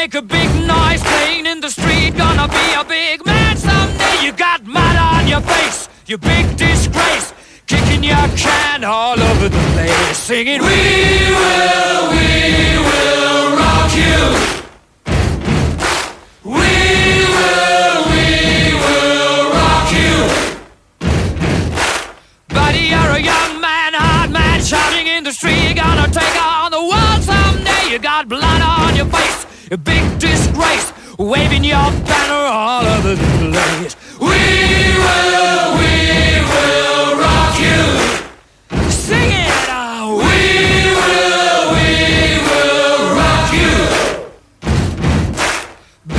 make a big noise playing in the street. Gonna be a big man someday. You got mud on your face, you big disgrace. Kicking your can all over the place, singing, We will, we will rock you. We will, we will rock you. Buddy, you're a young man, hard man, shouting in the street. a big disgrace, waving your banner all over the place. We will, we will rock you. Sing it out. We will, we will rock you.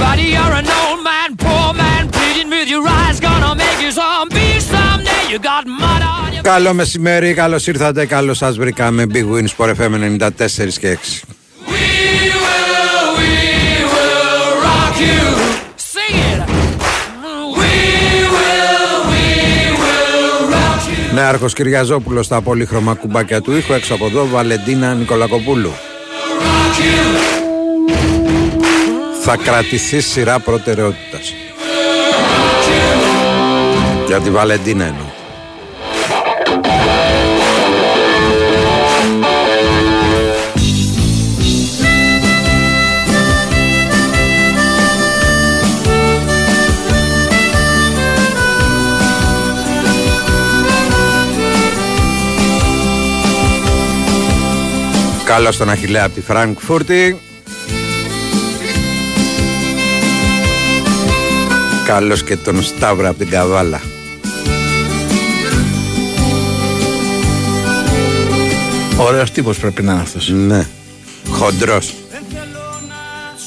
Buddy, you're an old man, poor man, pleading with your eyes, gonna make you zombie someday. You got mud on your Καλό μεσημέρι, καλώ ήρθατε, καλώ σα βρήκαμε. Big Win Sport FM 94 και 6. Νέαρχο Κυριαζόπουλος στα πολύχρωμα κουμπάκια του ήχου. Έξω από εδώ, Βαλεντίνα Νικολακοπούλου. Rock you. Θα κρατηθεί σειρά προτεραιότητας. Για τη Βαλεντίνα εννοώ. Καλώς τον Αχιλέα από τη Φραγκφούρτη. Καλώς και τον Σταύρο από την Καβάλα. Ωραίος τύπος πρέπει να είναι αυτός. Ναι. Χοντρός.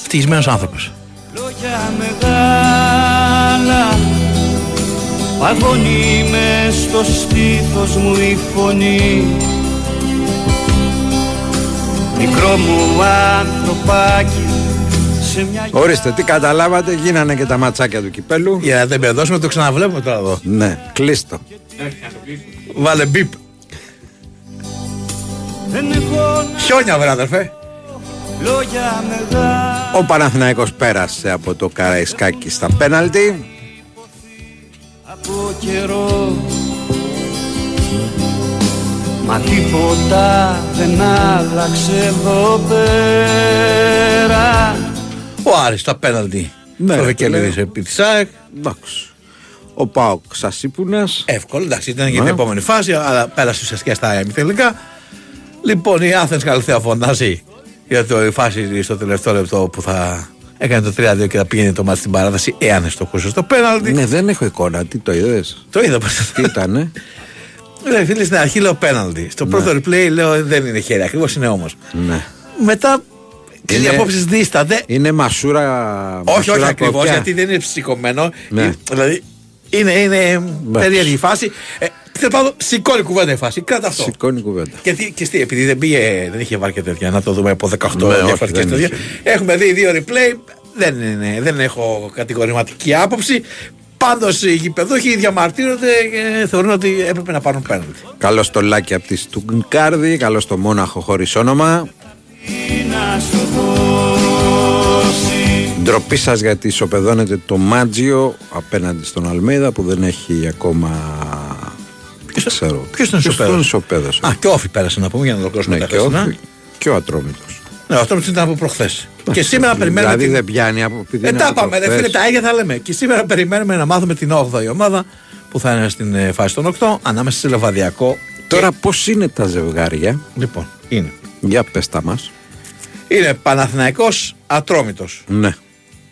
Ευτυχισμένος άνθρωπος. Λόγια μεγάλα Παγωνεί μες στο στήθος μου η φωνή Μικρό μου ανθρωπάκι σε μια Ορίστε, τι καταλάβατε, γίνανε και τα ματσάκια του κυπέλου. Για να δεν με δώσουμε, το ξαναβλέπουμε τώρα εδώ. Ναι, κλείστο. Βάλε μπίπ. Δεν έχω Χιόνια, βρε αδερφέ. λόγια μεγάλα Ο Παναθηναϊκός πέρασε από το Καραϊσκάκι στα πέναλτι. από καιρό Μα τίποτα δεν άλλαξε εδώ πέρα Ο Άρης τα πέναλτι. Ναι, Το ρε, Βεκελίδη φίλε. επί της ΑΕΚ. Εντάξει. Ο Πάοκ Σασίπουνας Εύκολο, εντάξει, ήταν για την Ναι. επόμενη φάση, αλλά πέρασε ουσιαστικά στα ημιτελικά. Λοιπόν, η Άθενς Καλυθέα φωνάζει για το, η φάση στο τελευταίο λεπτό που θα έκανε το 3-2 και θα πήγαινε το μάτι στην παράταση, εάν εστοχούσε στο πέναλτι. Ναι, δεν έχω εικόνα. Τι το είδες; Το είδα Τι ήτανε; Ναι, φίλε, στην αρχή λέω πέναλτι. Στο πρώτο replay λέω δεν είναι χέρι, ακριβώς είναι όμως. ναι. Μετά. Και οι Είναι- απόψεις δίστανται. Είναι μασούρα. Όχι, μασούρα όχι ακριβώς, κοπιά. γιατί δεν είναι σηκωμένο. Ναι. Ε, Δηλαδή είναι, είναι περίεργη η φάση. Ε, Τέλο πάντων, σηκώνει κουβέντα η φάση. Κράτα αυτό. Σηκώνει κουβέντα. Και, τι- και τι, επειδή δεν, πήγε, δεν είχε βάρ και τέτοια, να το δούμε από 18 Ναι, όχι, διαφορετικέ δεν τέτοια. είχε. Έχουμε δει δύο replay. Δεν, είναι, δεν έχω κατηγορηματική άποψη. Πάντως οι γηπεδούχοι διαμαρτύρονται και θεωρούν ότι έπρεπε να πάρουν πέναλτι. Καλώ το Λάκη από τη Στουγκάρδη. Καλώ το Μόναχο χωρίς όνομα. να σου δώσει Ντροπή σας γιατί ισοπεδώνετε το Μάτζιο απέναντι στον Αλμέιδα που δεν έχει ακόμα. Δεν ξέρω. ποιος τον ισοπαίδωσε; τον ισοπαίδωσε. Α, και όφη πέρασε να πούμε για να ολοκληρώσουμε ναι, τα και, χθεσινά. όχι, και ο Ατρόμητος. Ναι, αυτό ήταν από προχθές. Και σήμερα περιμένουμε. Δηλαδή την- δεν πιάνει από επειδή Ε, είναι τα από πάμε, ρε προχθές. φίλε, τα ίδια θα λέμε. Και σήμερα περιμένουμε να μάθουμε την 8η ομάδα που θα είναι στην ε, φάση των 8 ανάμεσα σε Λεβαδιακό. Τώρα πώς είναι τα ζευγάρια, Λοιπόν, είναι. για πες τα μας. Είναι Παναθηναϊκός Ατρόμητος. Ναι.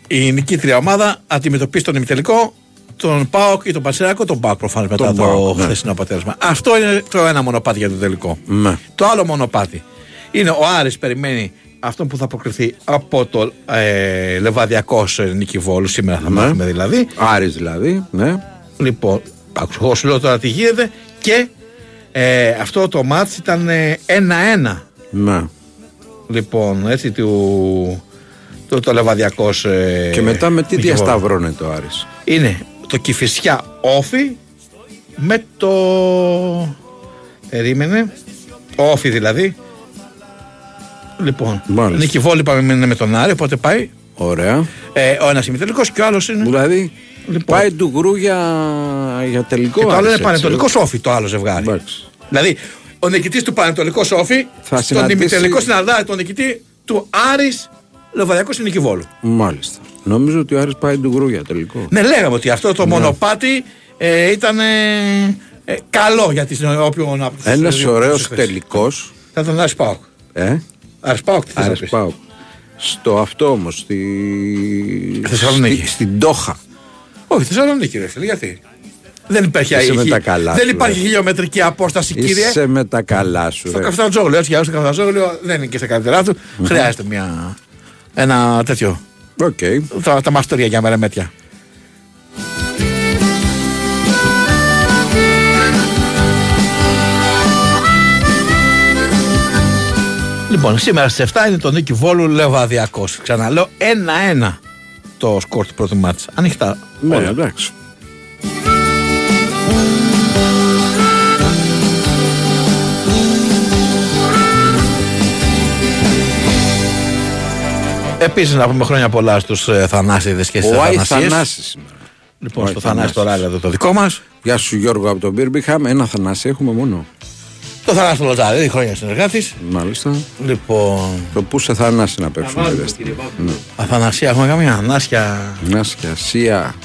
Η νικήτρια ομάδα αντιμετωπίζει τον ημιτελικό, τον Πάοκ ή τον Πασεράκο, τον Πάοκ προφανώς μετά Τον το ΠΑΟΚ, ναι. χθεσινό αποτέλεσμα. Αυτό είναι το ένα μονοπάτι για το τελικό. Ναι. Το άλλο μονοπάτι είναι ο Άρης περιμένει αυτό που θα προκριθεί από το ε, Λεβαδιακός Νικηβόλου. Σήμερα θα Ναι. μάθουμε δηλαδή. Άρης δηλαδή, ναι. Λοιπόν, άκουσα, εγώ σου λέω τώρα τι γίνεται και ε, αυτό το μάτς ήταν ε, 1-1. ναι. Λοιπόν, έτσι του. Το, το Λεβαδιακός ε, Και μετά με τι Νικηβόλου. διασταυρώνεται ο Άρης; Είναι το Κηφισιά Όφι με το. Περίμενε. Όφι δηλαδή. Λοιπόν, Μάλιστα. Νικηβόλη είπαμε είναι με τον Άρη, οπότε πάει Ωραία. Ε, ο ένας ημιτελικό και ο άλλος είναι. Δηλαδή Λοιπόν. πάει του γκρου για, για τελικό. Και το άλλο Άρης, είναι έτσι. πανετολικό σόφι το άλλο ζευγάρι. Εντάξει. Δηλαδή, ο νικητής του Πανετολικού Σόφι Θα στον συναντήσει- ημιτελικό συναντάει τον νικητή του Άρης Λεβαδιακού στην Νικηβόλου. Μάλιστα. Νομίζω ότι ο Άρης πάει του γκρου για τελικό. Ναι, λέγαμε ότι αυτό το μονοπάτι ε, ήταν ε, ε, καλό για τις όποιον από τους Ένας δύο ωραίος τους θέσεις. τελικός. Θα τον Άρης Πάοκ. Ε, Άρης Πάοκ, τι θες να Άρης πεις; πάω. Στο αυτό όμως, στη... Θεσσαλονίκη. στη- στην Τόχα. Όχι, Θεσσαλονίκη, ρε φίλε, γιατί; Δεν υπάρχει, Είσαι με χι- τα καλά δεν σου, υπάρχει ρε. χιλιομετρική απόσταση, κύριε. Είσαι με τα καλά σου. Στο ρε. Καφτατζόγλιο, έτσι για στο Καφτατζόγλιο δεν είναι και στα καλύτερά του. Χρειάζεται μια, ένα τέτοιο. Οκ. Τα, τα μαστορία για μερεμέτια. Λοιπόν, σήμερα στις 7 είναι το Νίκη Βόλου Λεβαδιακό. Ξαναλέω 1-1 το σκορ του πρώτου μάτσα. Ανοιχτά. Ναι, όλα. εντάξει. Επίσης, να πούμε χρόνια πολλά στους ε, Θανάσιδες και στις Ο Άι Αθανασίες. Θανάσης σήμερα. Λοιπόν, Ο στο Άι Θανάση το Θανάσης. ράλι εδώ το δικό μας. Γεια σου Γιώργο από τον Μπίρμπιχαμ. Ένα Θανάση έχουμε μόνο. Το Θανάση το Λοζάρι, χρόνια συνεργάτη. Μάλιστα. Λοιπόν, Το πού σε Θανάση να παίξουμε. ρε, στην- Ναι. Αθανασία, έχουμε καμία; Ανάσια. Νάσκια, Σία,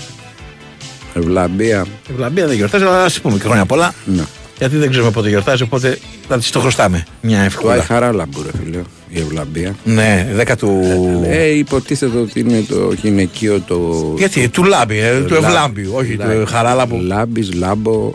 Ευλαμπία. Η Βλαμπία δεν γιορτάζει, αλλά ας πούμε και χρόνια πολλά. Ναι. Γιατί δεν ξέρουμε πότε γιορτάζει, οπότε θα τη το χρωστάμε. Μια Το Άι ευκολία. Χαράλαμπου, ρε φίλε. Η Ευλαμπία. Ναι, δέκα του. Ε, υποτίθεται ότι είναι το γυναικείο το. Γιατί, του Λάμπη, ε, του Λάμπ- Ευλάμπιου, όχι Λάμπ- του Χαράλαμπου. Λάμπης, Λάμπο.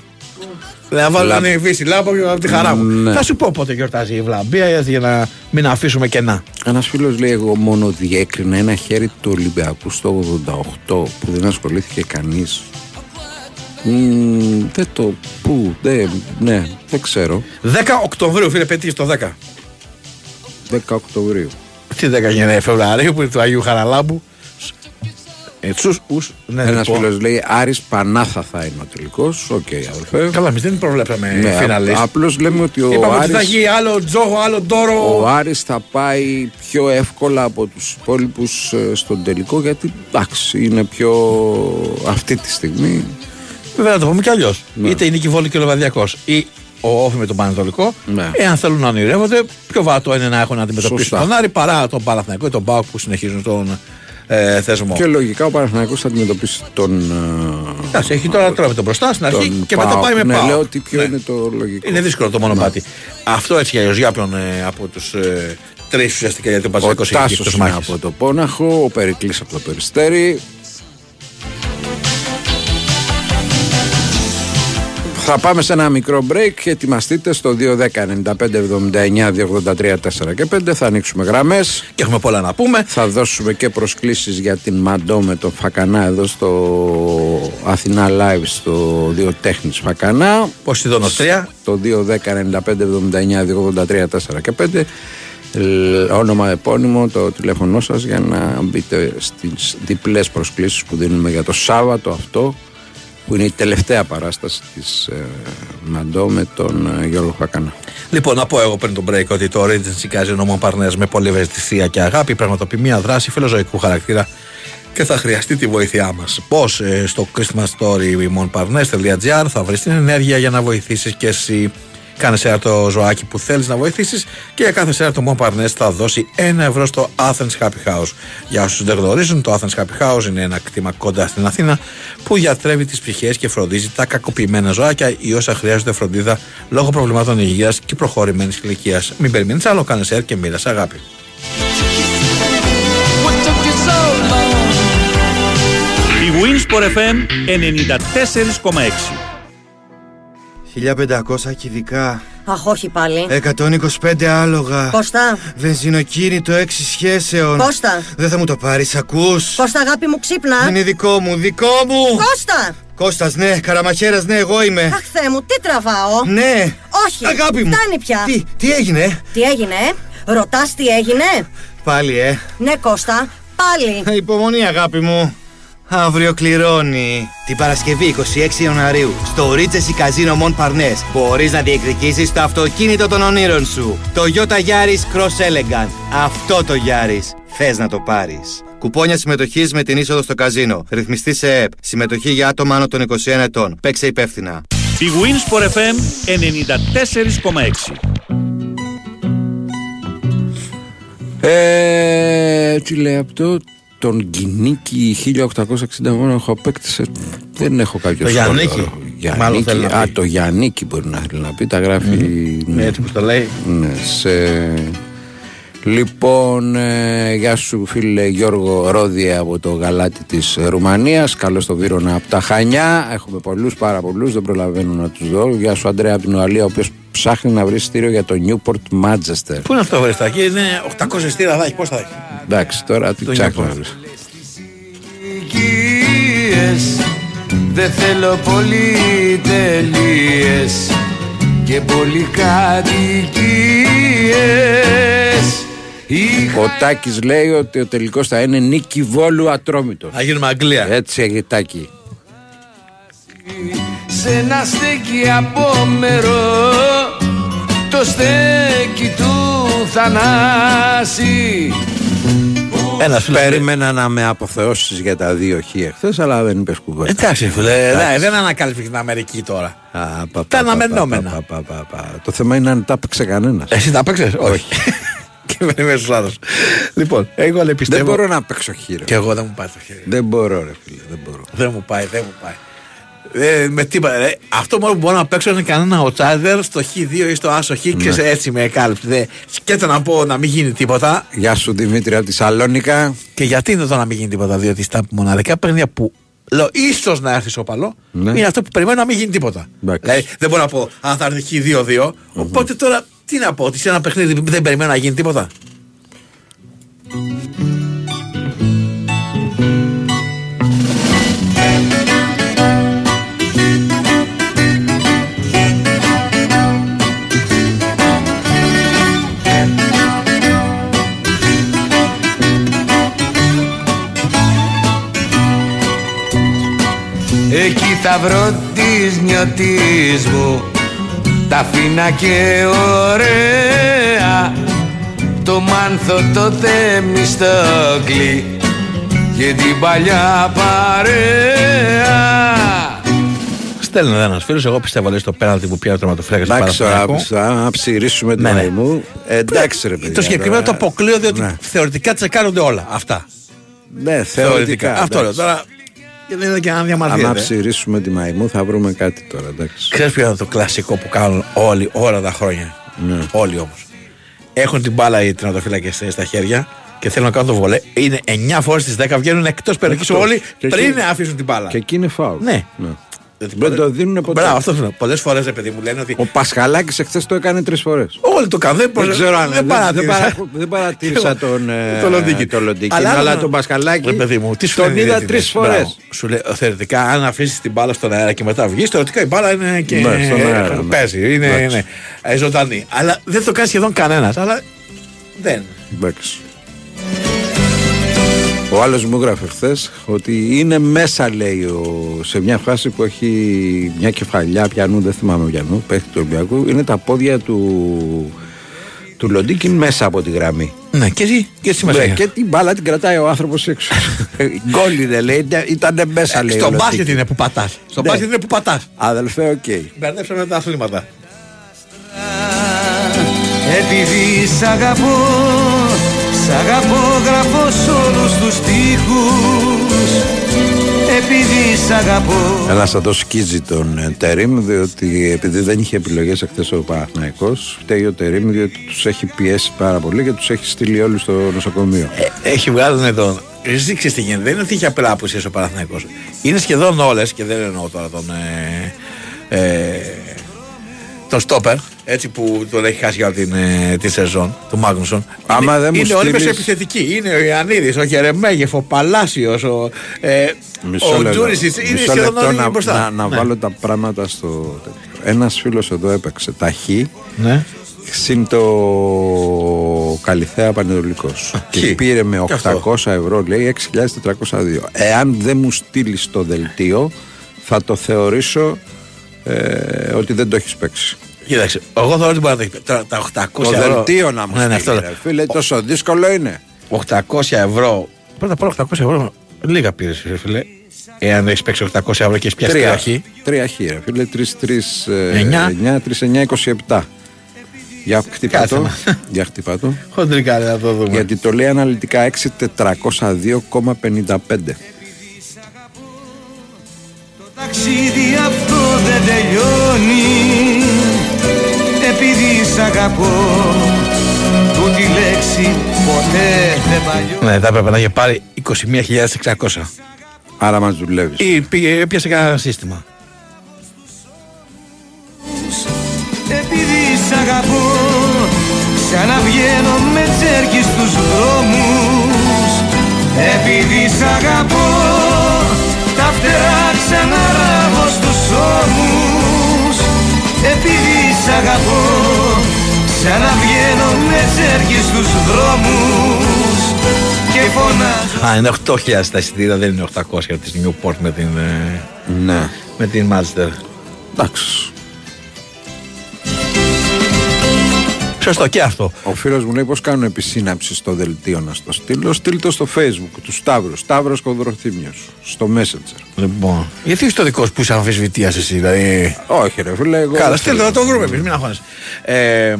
Να βάλω Λάμπ- να βύση λάμπο και από τη χαρά μου. Ναι. Θα σου πω πότε γιορτάζει η Ευλαμπία για να μην αφήσουμε κενά. Ένας φίλος λέει: Εγώ μόνο διέκρινα ένα χέρι του Ολυμπιακού στο 88 που δεν ασχολήθηκε κανείς. δεν το. Πού, δεν, ναι, δεν ξέρω. 10 Οκτωβρίου, φίλε, πέτυχες το 10. 10 Οκτωβρίου. Τι 10 γενναία Φεβρουαρίου που είναι του Αγίου Χαραλάμπου. Ετσούς, ους, ναι, Ένας λοιπόν. φίλος λέει: Άρης Πανάθα θα είναι ο τελικός. Οκ, αδελφέ. Καλά, εμείς δεν προβλέψαμε Ναι, φιναλίστ. Απλώς λέμε ότι ο Είπαμε ότι θα Άρης, γίνει άλλο Τζόχο, άλλο Ντόρο. ο Άρης θα πάει πιο εύκολα από τους υπόλοιπους στον τελικό γιατί εντάξει είναι πιο αυτή τη στιγμή Βέβαια να το πούμε κι αλλιώς. Ναι. Είτε η Νίκη Βόλου και ο Λεβαδιακός ή ο ΟΦΗ με τον Πανετολικό. Ναι. Εάν θέλουν να ονειρεύονται, πιο βατό είναι να έχουν να αντιμετωπίσουν Σωστά. τον Άρη παρά τον Παναθηναϊκό ή τον ΠΑΟΚ που συνεχίζουν τον ε, θεσμό. και λογικά ο Παναθηναϊκός θα αντιμετωπίσει τον ε, Εντάξει, έχει τώρα τώρα με τον μπροστά στην αρχή τον και μετά ΠΑΟΚ. πάει με ναι, Πάο. λέω ότι ποιο είναι το λογικό Είναι δύσκολο το μονοπάτι. Αυτό έτσι για για όποιον ε, από τους ε, τρεις ουσιαστικά γιατί ο ο Παζαρικό έχει Τάσος εκτός είναι μάχης. από το Πόναχο ο Περικλής από το Περιστέρι Θα πάμε σε ένα μικρό break και ετοιμαστείτε στο 210 95 79 283 4 και 5 θα ανοίξουμε γραμμές Και έχουμε πολλά να πούμε. Θα δώσουμε και προσκλήσεις για την Μαντό με τον Φακανά εδώ στο Αθηνά Live στο Δύο Τέχνης Φακανά. Πώ τη δονοστρία. Το 210 95 79 283 4 και 5. Ε, Όνομα, επώνυμο, το τηλέφωνό σας για να μπείτε στις διπλές προσκλήσεις που δίνουμε για το Σάββατο αυτό που είναι η τελευταία παράσταση της ε, Μαντό με τον ε, Γιώργο Φακανά. Λοιπόν, να πω εγώ πριν τον break ότι το Regency Casino Mon Partners με πολλή ευαισθησία και αγάπη πραγματοποιεί μια δράση φιλοζωικού χαρακτήρα και θα χρειαστεί τη βοήθειά μας. Πώς ε, στο Christmas Story monpartners.gr θα βρεις την ενέργεια για να βοηθήσεις και εσύ. Κάνε σέρα το ζωάκι που θέλεις να βοηθήσεις και για κάθε σέρα το Mon Parnes θα δώσει ένα ευρώ στο Athens Happy House. Για όσους δεν γνωρίζουν, το Athens Happy House είναι ένα κτήμα κοντά στην Αθήνα που γιατρεύει τις ψυχές και φροντίζει τα κακοποιημένα ζωάκια ή όσα χρειάζονται φροντίδα λόγω προβλημάτων υγείας και προχωρημένης ηλικίας. Μην περιμένεις άλλο, κάνε σέρα και μοίρασε αγάπη. What took you so long? Η Winsport FM 94,6 1500 κυβικά, Αχ, όχι πάλι. 125 άλογα. Κώστα, Βενζινοκίνητο 6 σχέσεων. Κώστα. Δεν θα μου το πάρεις, ακούς. Κώστα, αγάπη μου, ξύπνα. Είναι δικό μου, δικό μου. Κώστα! Κώστας, ναι, Καραμαχέρας, ναι, εγώ είμαι. Αχ, Θεέ μου, τι τραβάω. Ναι. Όχι, Αγάπη μου. φτάνει πια. Τι, τι έγινε, Τι έγινε, ε; Ρωτάς τι έγινε; πάλι, ε. Ναι, Κώστα, πάλι. Υπομονή, αγάπη μου. Αύριο κληρώνει. Την Παρασκευή 26 Ιανουαρίου στο Regency Casino Mon Parnes μπορείς να διεκδικήσεις το αυτοκίνητο των ονείρων σου. Το Toyota Yaris Cross Elegant. Αυτό το Yaris. Θες να το πάρεις. Κουπόνια συμμετοχής με την είσοδο στο καζίνο. Ρυθμιστή σε ΕΠ. Συμμετοχή για άτομα άνω των 21 ετών. Παίξε υπεύθυνα. Η Winsport FM 94,6. Ε, τι λέει αυτό, τον Γκινίκη 1860 μόνο έχω απέκτησε. Δεν έχω κάποιο Το σχόλιο. Γιαννίκη. Γιαννίκη. Μάλλον θέλει να Α, πει. το Γιαννίκη μπορεί να θέλει να πει. Τα γράφει. Ναι, έτσι που το λέει. Ναι, σε... Λοιπόν, ε, γεια σου φίλε Γιώργο Ρόδια από το γαλάτι της Ρουμανίας Καλώς το Βύρονα από τα Χανιά Έχουμε πολλούς, πάρα πολλούς, δεν προλαβαίνω να τους δω Γεια σου Αντρέα από την Ουαλία, ο οποίος ψάχνει να βρει στήριο για το Newport Manchester Πού είναι αυτό, βρε εκεί, είναι 800 στήρα θα έχει, πώς θα έχει; Εντάξει, τώρα τι Το ψάχνει να Newport. βρεις ηλικίες Δεν θέλω πολυτελείες Και πολυκατοικίες Είχα Ο Τάκης λέει ότι ο τελικός θα είναι νίκη Βόλου Ατρόμητος Να γίνουμε Αγγλία. Έτσι έχει Τάκη σε ένα στέκι απόμερο Το στέκι του Θανάση Ένας φίλο. Περίμενα να με αποθεώσεις για τα δύο χ εχθές αλλά δεν είπες κουβέντα Εντάξει, φίλε, ναι, δεν ανακάλυψες την Αμερική τώρα. Α, πα, πα, Τα πα, πα, αναμενόμενα. πα, πα, πα, πα. Το θέμα είναι αν τα έπαιξε κανένας. Εσύ τα παίξε, όχι. Και με είμαι στους άλλους. Λοιπόν, εγώ λέει Δεν πιστεύω. μπορώ να παίξω χείρο. Και εγώ δεν μου πάει το χέρι. Δεν μπορώ, ρε φίλε, δεν μπορώ. Δεν μου πάει, δεν μου πάει. Ε, με τίποτα. ρε. Αυτό μόνο που μπορώ να παίξω είναι κανένα οτσάδερ στο Χ2 ή στο Άσο Χ. ξέρεις, έτσι με κάλυψε. Δε. Σκέτο να πω να μην γίνει τίποτα. Γεια σου Δημήτρη από τη Σαλόνικα. Και γιατί είναι εδώ να μην γίνει τίποτα, διότι στα μοναδικά παιχνίδια που λέω ίσως να έρθει σοπαλό, Ναι. είναι αυτό που περιμένω να μην γίνει τίποτα. Εντάξει. Δηλαδή δεν μπορώ να πω αν θα έρθει Χ2-2. Οπότε τώρα τι να πω, ότι σε ένα παιχνίδι που δεν περιμένω να γίνει τίποτα. Εκεί θα βρω τις νιώτης μου Τα φίνα και ωραία Το μάνθο το θεμιστόκλι Και την παλιά παρέα Στέλνει ένα φίλο, εγώ πιστεύω λέει στο πέναλτι που πήρε ο τερματοφύλακα του Εντάξει, τώρα Παναθηναϊκού. θα ψηρίσουμε την Ναι, ναι. μαϊμού. Ε, Εντάξει, ρε παιδιά. Το συγκεκριμένο το τώρα. αποκλείω διότι Ναι. θεωρητικά τσεκάρονται όλα αυτά. Ναι, θεωρητικά. Αυτό λέω εντάξει. τώρα. Και δεν είναι και να διαμαρτύρεται. Αν ψηρίσουμε τη μαϊμού θα βρούμε κάτι τώρα, εντάξει. Ξέρεις ποιο είναι το κλασικό που κάνουν όλοι όλα τα χρόνια; Ναι. Όλοι όμως. Έχουν την μπάλα οι τερματοφύλακε στα χέρια και θέλουν να κάνουν το βολέ. Είναι 9 φορές στις 10 βγαίνουν εκτός περιοχής Εκτός. όλοι Και πριν εκεί- αφήσουν την μπάλα. Και εκεί είναι φάουλ. Ναι. Δεν το δίνουν ποτέ. Μπράβο, αυτό είναι. Πολλές φορές, παιδί μου λένε ότι. Ο Πασχαλάκης εχθές το έκανε τρεις φορές. Όλοι το κάνουν. Δεν, Δεν ξέρω αν δεν δεν, παρατήρησα. δεν, παρα- δεν παρατήρησα τον, ε, Το Λοντίκι. το Λοντίκι, Αλλά αλλά, άλλο- τον Πασχαλάκη Ρε παιδί μου, τι σου τον λένε οι είδα διαιτητές. τρεις φορές. Μπράβο. Σου λέει θεωρητικά, αν αφήσεις την μπάλα στον αέρα και μετά βγεις, θεωρητικά η μπάλα είναι και. Ναι, στον αέρα, ναι. Παίζει, είναι, Εντάξει. είναι ε, ζωντανή. Αλλά δεν το κάνει σχεδόν κανένας. Αλλά δεν. Εντάξει. Ο άλλος μου έγραφε χθες ότι είναι μέσα, λέει, ο, σε μια φάση που έχει μια κεφαλιά πιανού, δεν θυμάμαι πιανού, παίχτη του Ολυμπιακού. Είναι τα πόδια του, του Λοντίγκιν μέσα από τη γραμμή. Ναι, και τι, και τι σημασία. Ναι, και την μπάλα την κρατάει ο άνθρωπος έξω. Γκόλ είναι, λέει, ήταν μέσα, λέει. Στο ο Λοντίγκιν. μπάσκετ είναι που πατάς. Στο Ναι. μπάσκετ είναι που πατάς. Αδελφέ, οκ. Μπερδέψαμε τα αθλήματα. Επειδή σ' αγαπώ Σ' αγαπώ γράφω σ' όλους τους στίχους Επειδή σ' αγαπώ Ένα θα το σκίζει τον ε, Τερίμ, διότι επειδή δεν είχε επιλογές εχθές ο Παναθναϊκό, φταίει ο Τερίμ, διότι τους έχει πιέσει πάρα πολύ και τους έχει στείλει όλους στο νοσοκομείο. Ε, έχει βγάλει εδώ. Εσύ ξέρεις τι γίνεται. Δεν είναι ότι είχε απλά απουσίες ο Παναθηναϊκός. Είναι σχεδόν όλες και δεν εννοώ τώρα τον. Ε, ε, τον Στόπερ, έτσι που τον έχει χάσει για την, ε, τη σεζόν, του Μάγνουσον. Άμα είναι, δεν μου είναι όλοι στείλεις- μεσοεπιθετικοί. Είναι ο Ιωαννίδης, ο Γερεμέγεφ, ο Παλάσιος, ο, ε, ο Τζούρισιτ. Είναι Μισό σχεδόν λεπτό όλοι να, μπροστά. να, να Ναι. βάλω τα πράγματα στο τέτοιο. Ένας φίλος εδώ έπαιξε τα Χ Ναι. συν το Καλιθέα Πανετολικό. Και Χ. πήρε με Και αυτό. 800 ευρώ, λέει 6.402. Εάν δεν μου στείλεις το δελτίο, θα το θεωρήσω ε, ότι δεν το έχεις παίξει. Κοίταξε, εγώ θεωρώ ότι μπορεί να το έχεις. Τώρα, τα 800 Το ευρώ. δελτίο να μου Ναι, ναι, στείλει, αυτό. ρε φίλε, τόσο δύσκολο είναι. 800 ευρώ Πρώτα απ' όλα 800 ευρώ. Λίγα πήρες, φίλε. Εάν έχεις παίξει 800 ευρώ και έχεις πιάσει Τρία. τραχή. Τρία χ, ρε φίλε. 3-3 Εννιά. 9, 3-9-27. Για χτυπά Κάτσε το. να. Για χτυπά το. Χοντρικά, να το δούμε. Γιατί το λέει αναλυτικά 6402,55. ταξίδι αυτό δεν τελειώνει Επειδή σ' αγαπώ Τούτη λέξη ποτέ δεν παλιώνει Ναι, θα έπρεπε να είχε πάρει 21.600. Άρα μας δουλεύεις. Ή πήγε, έπιασε κανένα σύστημα. Επειδή σ' αγαπώ Ξαναβγαίνω με τσέρκι στους δρόμους Επειδή σ' αγαπώ Τα φτερά ξαναράβω στους ώμους Επειδή σ' αγαπώ Ξαναβγαίνω με τσέρκι στους δρόμους Και φωνάζω Α, είναι 8.000 τα εισιτήρια, δεν είναι 800 της Newport με την, ε, Ναι. με την Manchester. Εντάξει. Σωστό και αυτό. Ο φίλος μου λέει πώς κάνουν επισύναψη στο δελτίο να στο στείλω; Στείλ το στο facebook του Σταύρου. Σταύρος Κοδροθύμιος. Στο messenger. Λοιπόν, γιατί είσαι το δικός σου που είσαι αμφισβητίας εσύ, δηλαδή; Όχι, ρε φίλε. Εγώ Καλά, δεν στείλτε θέλω. να το βρούμε εμείς, μην αγχώνεσαι. Ε,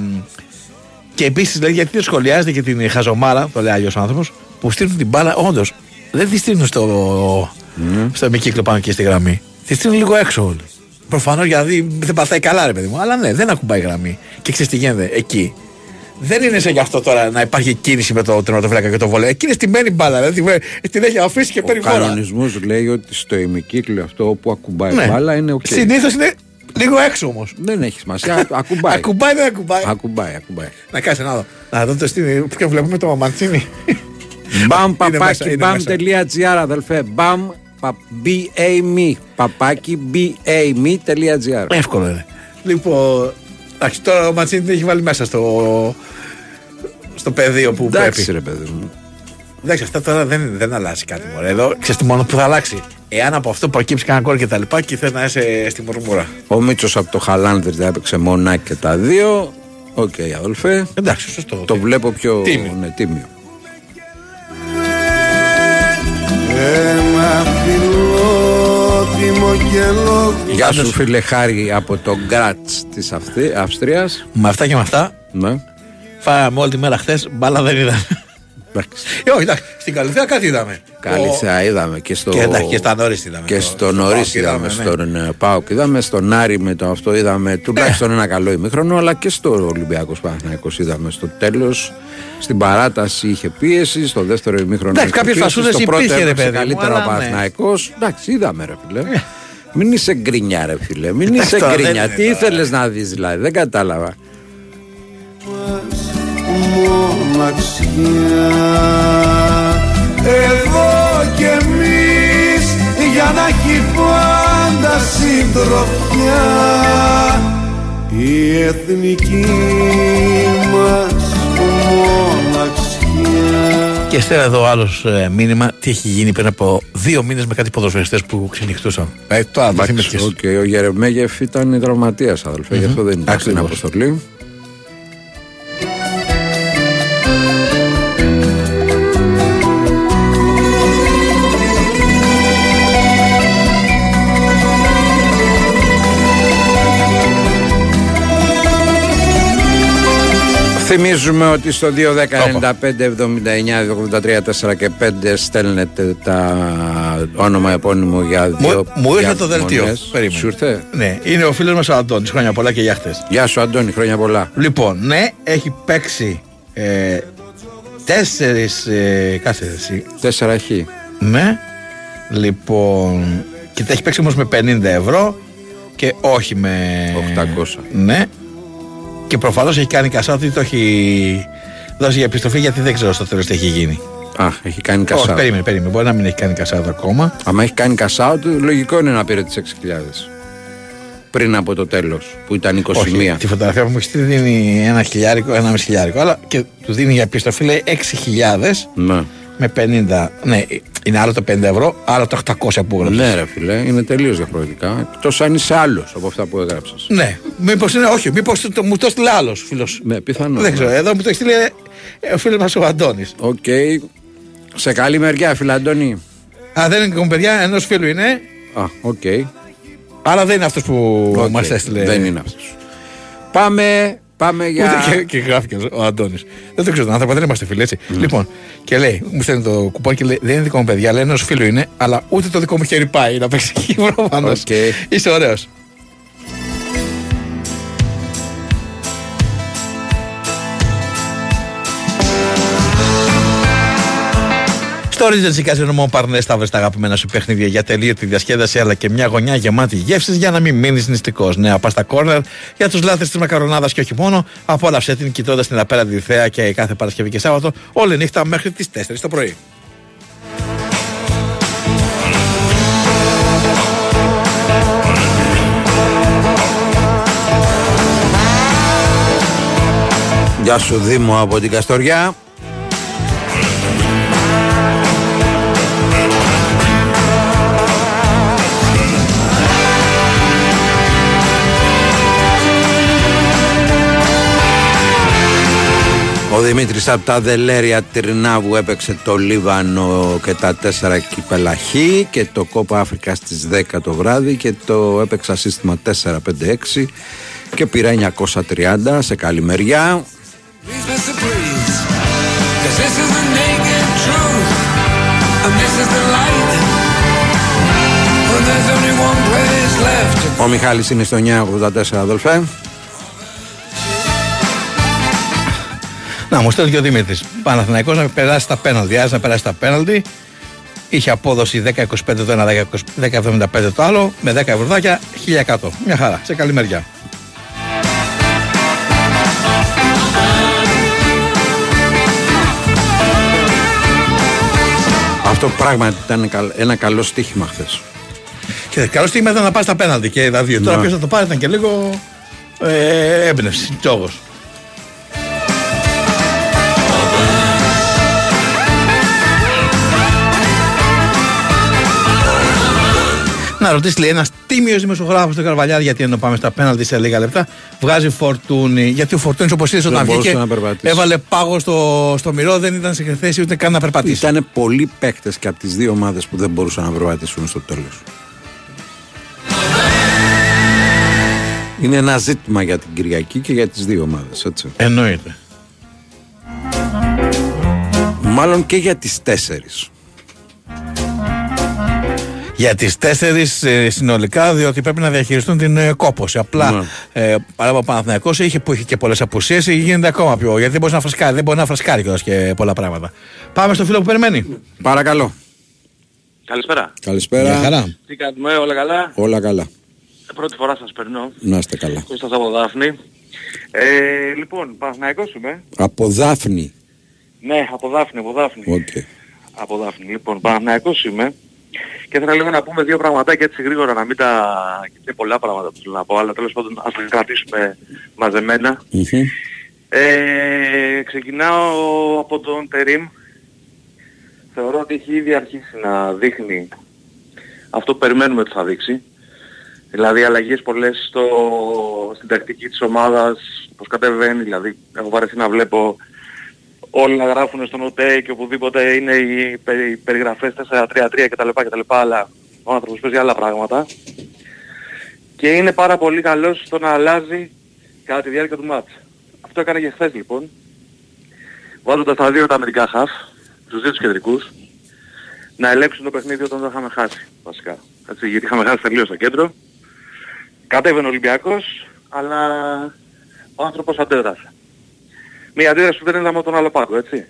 και επίσης, δηλαδή, γιατί δεν σχολιάζετε και την χαζομάρα, το λέει άλλος άνθρωπος, που στείλουν την μπάλα, όντως δεν τη στείλουν στο, στο ημικύκλο πάνω και στη γραμμή. Τη στείλουν λίγο έξω όλοι. Προφανώς γιατί δεν πατάει καλά, ρε παιδί μου. Αλλά ναι, δεν ακουμπάει η γραμμή. Και ξέρεις τι γίνεται εκεί. Δεν είναι σε γι' αυτό τώρα να υπάρχει κίνηση με το τερματοφύλακα και το βολέ. Εκεί είναι στημένη μπάλα. Δηλαδή την έχει αφήσει και Ο παίρνει φόρα. κανονισμός λέει ότι στο ημικύκλιο αυτό όπου ακουμπάει Ναι. μπάλα είναι οκ. Συνήθως είναι λίγο έξω όμως. Δεν έχει σημασία. Ακουμπάει. Ακουμπάει, δεν ακουμπάει. Ακουμπάει, ακουμπάει. Να κάτσε να δω. Να δω το στήνι. Ποιο βλέπουμε το μαμαντσίνι. Μπαμ Είναι μέσα, παπάκι είναι μπαμ.gr αδελφέ. Μπαμ B-A-M. Παπάκι B-A-M.gr. Εύκολο είναι. Λοιπόν, εντάξει, τώρα ο Ματσίνη την έχει βάλει μέσα στο, στο πεδίο που Εντάξει πρέπει. ρε παιδί μου. Εντάξει, αυτά τώρα δεν, δεν αλλάζει κάτι. Μωρέ. Εδώ ξέρεις τι μόνο που θα αλλάξει. Εάν από αυτό προκύψει κανένα κόρνερ και τα λοιπά και θε να είσαι στη μουρμούρα. Ο Μίτσο από το Χαλάνδρι δεν έπαιξε μονάκι και τα δύο. Οκ, αδελφέ. Εντάξει, σωστό. Το βλέπω πιο Τίμιο. Ναι, τίμιο. Ένα φιλότιμο και λόγο Γεια σου φίλε Χάρη από το Γκράτς της Αυστρί- Αυστρίας. Με αυτά και με αυτά, Ναι. φάγαμε όλη τη μέρα χθες, μπάλα δεν είδαμε. Εντάξει. Ε, όχι, εντάξει, στην Καλυθέα κάτι είδαμε. Καλύτερα είδαμε και στο. Και, εντάξει, και στα νωρίς είδαμε. Και Το- στο στο νωρίς Πάοκ είδαμε, ναι. στον ε, Πάοκ είδαμε, στον Άρη με το αυτό είδαμε τουλάχιστον ένα καλό ημίχρονο, αλλά και στο Ολυμπιακός Παναθυναϊκό είδαμε στο τέλος. Στην παράταση είχε πίεση, στο δεύτερο ημίχρονο. Εντάξει, είχε κάποιες πίεση, φασούλες στο πρώτο υπήρχε, ρε έπαιξε παιδί μου, Καλύτερα ο αλλά ναι. Παναθηναϊκός. Εντάξει, είδαμε ρε φίλε. Μην είσαι γκρινιά ρε φίλε, μην Εντάξει, είσαι τώρα δεν γκρινιά. είναι Τι τώρα. ήθελες να δεις δηλαδή, δεν κατάλαβα. μοναξιά Εδώ κι εμείς για να έχει πάντα συντροφιά η εθνική μας μοναξιά Και στέλνει εδώ άλλος μήνυμα τι έχει γίνει πριν από δύο μήνες με κάτι ποδοσφαιριστές που ξενυχτούσαν. Ε, τώρα δεν Εντάξει, θυμήθηκες. οκ, ο Γερεμέγεφ ήταν τραυματίας, αδελφέ, γι' αυτό δεν ήταν στην Ακριβώς. αποστολή. Θυμίζουμε ότι στο 2-10-95-79-83-4 και 5 στέλνετε τα όνομα επώνυμο για δύο Μου, μου ήρθε για το δελτίο. μονές. Περίμενε. Σου ήρθε; Ναι, είναι ο φίλος μας ο Αντώνης. Χρόνια πολλά και για χτες. Γεια σου Αντώνη, χρόνια πολλά. Λοιπόν, ναι, έχει παίξει ε, τέσσερις. Ε, κάτσε εσύ. 4 χ. Ναι. Λοιπόν. Και τα έχει παίξει όμως με 50 ευρώ και όχι με. 800. Ναι. Και προφανώς έχει κάνει κασά ότι το έχει δώσει για επιστροφή γιατί δεν ξέρω στο τέλος τι έχει γίνει. Α, έχει κάνει Όχι, cash out. περίμενε, περίμενε. Μπορεί να μην έχει κάνει κασά ακόμα. Άμα έχει κάνει cash out, λογικό είναι να πήρε τις 6.000. Πριν από το τέλος, που ήταν 21. Όχι, τη φωτογραφία που μου έχεις στείλει δίνει ένα χιλιάρικο, ένα μισή χιλιάρικο. Αλλά και του δίνει για επιστροφή λέει 6.000 Ναι. Με 50. Ναι, είναι άλλο το 50 ευρώ, άλλο το 800 που έγραψες. Ναι, ρε φίλε, είναι τελείως διαφορετικά. Εκτός αν είσαι άλλος από αυτά που έγραψες. Ναι, μήπως είναι, όχι, μήπως μου το στείλει άλλος φίλος. Ναι, πιθανό. Δεν ξέρω, εδώ μου το έχει στείλει ε, ο φίλος μας ο Αντώνης. Οκ. Σε καλή μεριά, φίλε Αντώνη. Α, δεν είναι παιδιά, ενός φίλου είναι. Α, οκ. Αλλά δεν είναι αυτός που Οκ. μας έστειλε. Δεν είναι αυτός. Πάμε, πάμε για. Ούτε και, και γράφηκε ο Αντώνης. Δεν το ξέρω τον άνθρωπο, δεν είμαστε φίλοι έτσι. Λοιπόν, και λέει, μου στέλνει το κουπόνι και λέει: Δεν είναι δικό μου παιδιά, λέει ενός φίλου είναι, αλλά ούτε το δικό μου χέρι πάει να παίξει εκεί προφανώς. Οκ. Είσαι ωραίος. Στο Regency Casino Mont Parnes θα βρει τα αγαπημένα σου παιχνίδια για ατελείωτη διασκέδαση αλλά και μια γωνιά γεμάτη γεύσεις για να μην μείνεις νηστικός. Νέα pasta corner για τους λάθρε της μακαρονάδας και όχι μόνο. Απόλαυσε την κοιτώντας την απέραντη θέα και κάθε Παρασκευή και Σάββατο όλη νύχτα μέχρι τις 4 το πρωί. Γεια σου Δήμο από την Καστοριά. Ο Δημήτρης από τα Δελέρια Τρινάβου έπαιξε το Λίβανο και τα τέσσερα κύπελα Χ και το Κόπα Αφρικα στις 10 το βράδυ και το έπαιξα σύστημα 4-5-6 και πήρα 930 σε καλή μεριά. Please, Mr. Please. Cause this is the naked truth. And this is the light. When there's only one place left. Ο Μιχάλης είναι στο 984 αδελφέ. Να μου στέλνει και ο Δημήτρης. Παναθηναϊκός να περάσει τα πέναλτι. Άρα να περάσει τα πέναλτι. Είχε απόδοση 10-25 το ένα, 10-75 το άλλο. Με 10 ευρωπαϊκά 1100. Μια χαρά. Σε καλή μεριά. Αυτό πράγματι ήταν καλ- ένα καλό στοίχημα χθες. Και καλό στιγμή ήταν να πάει στα πέναλτι και τα δύο. Τώρα Ναι. ποιος θα το πάρει ήταν και λίγο ε, έμπνευση. Τζόγος. Να ρωτήσει, λέει, ένας τίμιος δημοσιογράφος του Καρβαλιάρ, γιατί ενώ πάμε στα πέναλτι σε λίγα λεπτά, βγάζει φορτούνι. Γιατί ο φορτούνι, όπως είδες όταν Δεν μπορούσε βγήκε, να περπατήσει. έβαλε πάγο στο, στο μυρό, δεν ήταν σε θέση ούτε καν να περπατήσει. Ήταν πολλοί παίκτες και από τις δύο ομάδες που δεν μπορούσαν να περπατήσουν στο τέλος. Είναι ένα ζήτημα για την Κυριακή και για τις δύο ομάδες, έτσι. Εννοείται. Μάλλον και για τις τέσσερις. Για τις τέσσερις συνολικά, διότι πρέπει να διαχειριστούν την ε, κόπωση. Απλά Ναι. ε, παρά ο Παναθηναϊκός είχε, που είχε και πολλές απουσίες, γίνεται ακόμα πιο. Γιατί δεν μπορείς να φρεσκάρει, δεν μπορεί να φρεσκάρει κιόλας και πολλά πράγματα. Πάμε στο φίλο που περιμένει. Παρακαλώ. Καλησπέρα. Καλησπέρα. Μια χαρά. Τι κάνουμε, όλα καλά; Όλα καλά. Ε, Πρώτη φορά σας περνώ. Να είστε καλά. Κώστας από Δάφνη. Ε, λοιπόν, Παναθηναϊκός είμαι. Από Δάφνη. Ναι, από Δάφνη, από Δάφνη. Οκ. Από Δάφνη. Λοιπόν, Παναθηναϊκός είμαι. Και ήθελα λίγο να πούμε δύο πραγματάκια έτσι γρήγορα, να μην τα... Είναι πολλά πράγματα που θέλω να πω, αλλά τέλος πάντων ας τα κρατήσουμε μαζεμένα. Μμμ. Ε, ξεκινάω από τον Τερίμ. Θεωρώ ότι έχει ήδη αρχίσει να δείχνει αυτό που περιμένουμε ότι θα δείξει. Δηλαδή αλλαγές πολλές στο, στην τακτική της ομάδας, πως κατεβαίνει, δηλαδή έχω βαρεθεί να βλέπω όλοι να γράφουν στον ΟΤΕ και οπουδήποτε είναι οι, περι, οι περιγραφές 4-3-3 κτλ, κτλ. Αλλά ο άνθρωπος παίζει άλλα πράγματα. Και είναι πάρα πολύ καλός στο να αλλάζει κατά τη διάρκεια του μάτς. Αυτό έκανε και χθες λοιπόν. Βάζοντας τα δύο τα αμυντικά χαφ, τους δύο τους κεντρικούς, να ελέγξουν το παιχνίδι όταν το είχαμε χάσει βασικά. Έτσι, γιατί είχαμε χάσει τελείως στο κέντρο. Κατέβαινε ο Ολυμπιακός, αλλά ο άνθρωπος αντέδρασε. Μία αντίδραση που δεν είδαμε από τον άλλο πάγκο, έτσι.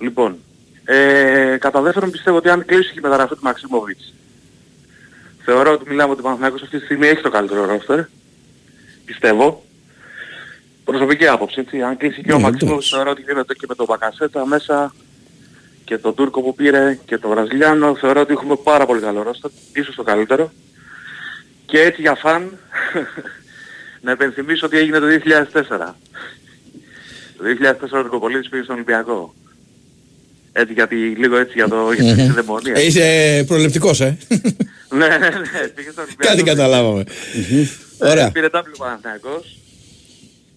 Λοιπόν, ε, κατά δεύτερον πιστεύω ότι αν κλείσει και η μεταγραφή του Μαξίμοβιτς, θεωρώ ότι μιλάμε ότι ο Παναθηναϊκός αυτή τη στιγμή έχει το καλύτερο ρόστερ. Πιστεύω. Προσωπική άποψη, έτσι. Αν κλείσει και ο Ναι, Μαξίμοβιτς εντάξει. θεωρώ ότι γίνεται και με τον Μπακασέτα μέσα και τον Τούρκο που πήρε και τον Βραζιλιάνο θεωρώ ότι έχουμε πάρα πολύ καλό ρόστερ, ίσως το καλύτερο. Και έτσι για φαν να επενθυμίσω ότι έγινε το 2004. Το 2004 ο Νικοπολίτης πήγε στον Ολυμπιακό. Έτσι γιατί, λίγο έτσι για, το, για τη συνδαιμονία. Ε, είσαι προληπτικός, ε. ναι, ναι, ναι, πήγε στον Ολυμπιακό. Κάτι καταλάβαμε. Ωραία. Ε, Πήρε τάμπλου Παναθηναϊκός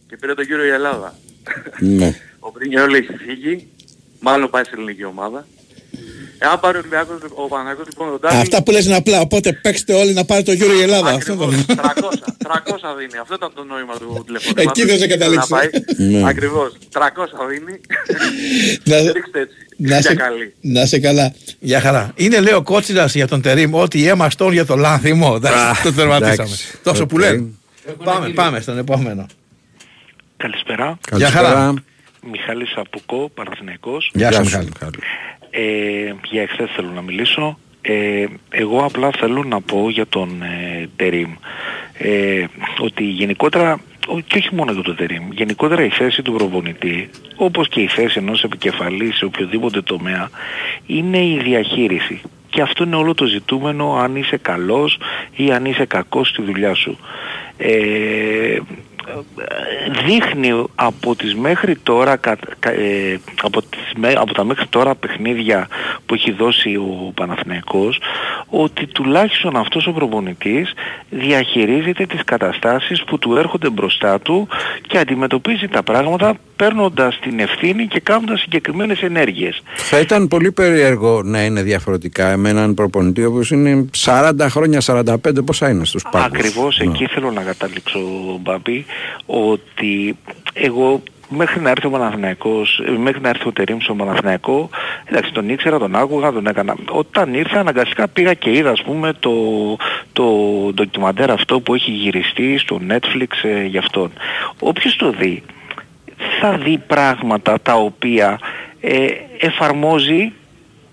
και πήρε τον κύριο η Ελλάδα. Ναι. Ο Πρίνιο όλοι έχει φύγει Μάλλον πάει σε ελληνική ομάδα. Εάν πάρει ο Ολυμπιακός, ο Παναγιώτος λοιπόν τον Τάκη... Αυτά που λες είναι απλά, οπότε παίξτε όλοι να πάρει το γύρο η Ελλάδα. Αυτό Ακριβώς, το... 300, 300 δίνει. Αυτό ήταν το νόημα του τηλεφωνήματος. Εκεί δεν σε Ήθελε καταλήξει. να πάει. Ναι. Ακριβώς. 300 δίνει. Να- Ρίξτε έτσι. Να Για σε, καλή. να σε καλά. Για χαρά. Είναι λέει ο Κότσιρας για τον Τερίμ ότι Έμμα Στόουν για το Λάνθιμο. Εντάξει, το τερματίσαμε. εντάξει. Τόσο που Οκ. λέμε. Πάμε, πάμε στον επόμενο. Καλησπέρα. Γεια χαρά. Καλησπέρα. Μιχάλης Απουκό, Παναθηναϊκός. Γεια σου Γεια σου, Μιχάλη. Μιχάλη. Ε, για εχθές θέλω να μιλήσω. Ε, εγώ απλά θέλω να πω για τον ε, Τερίμ ε, ότι γενικότερα ο- και όχι μόνο για τον Τερίμ γενικότερα η θέση του προπονητή όπως και η θέση ενός επικεφαλής σε οποιοδήποτε τομέα είναι η διαχείριση και αυτό είναι όλο το ζητούμενο αν είσαι καλός ή αν είσαι κακός στη δουλειά σου ε, δείχνει από τις μέχρι τώρα κα- κα- ε, από, τις, με- από τα μέχρι τώρα παιχνίδια που έχει δώσει ο Παναθηναϊκός ότι τουλάχιστον αυτός ο προπονητής διαχειρίζεται τις καταστάσεις που του έρχονται μπροστά του και αντιμετωπίζει τα πράγματα παίρνοντας την ευθύνη και κάνοντας συγκεκριμένες ενέργειες. Θα ήταν πολύ περίεργο να είναι διαφορετικά με έναν προπονητή όπως είναι 40 χρόνια, 45 πόσα είναι στους πάγκους. Ακριβώς Ναι. εκεί θέλω να καταλήξω Μπάμπη ότι εγώ μέχρι να έρθει ο Παναθηναϊκός, ε, μέχρι να έρθει ο Τερίμ στο Παναθηναϊκό, εντάξει τον ήξερα, τον άκουγα, τον έκανα. Όταν ήρθα αναγκαστικά πήγα και είδα ας πούμε το, το ντοκιμαντέρ αυτό που έχει γυριστεί στο Netflix ε, για αυτόν. Όποιος το δει θα δει πράγματα τα οποία ε, εφαρμόζει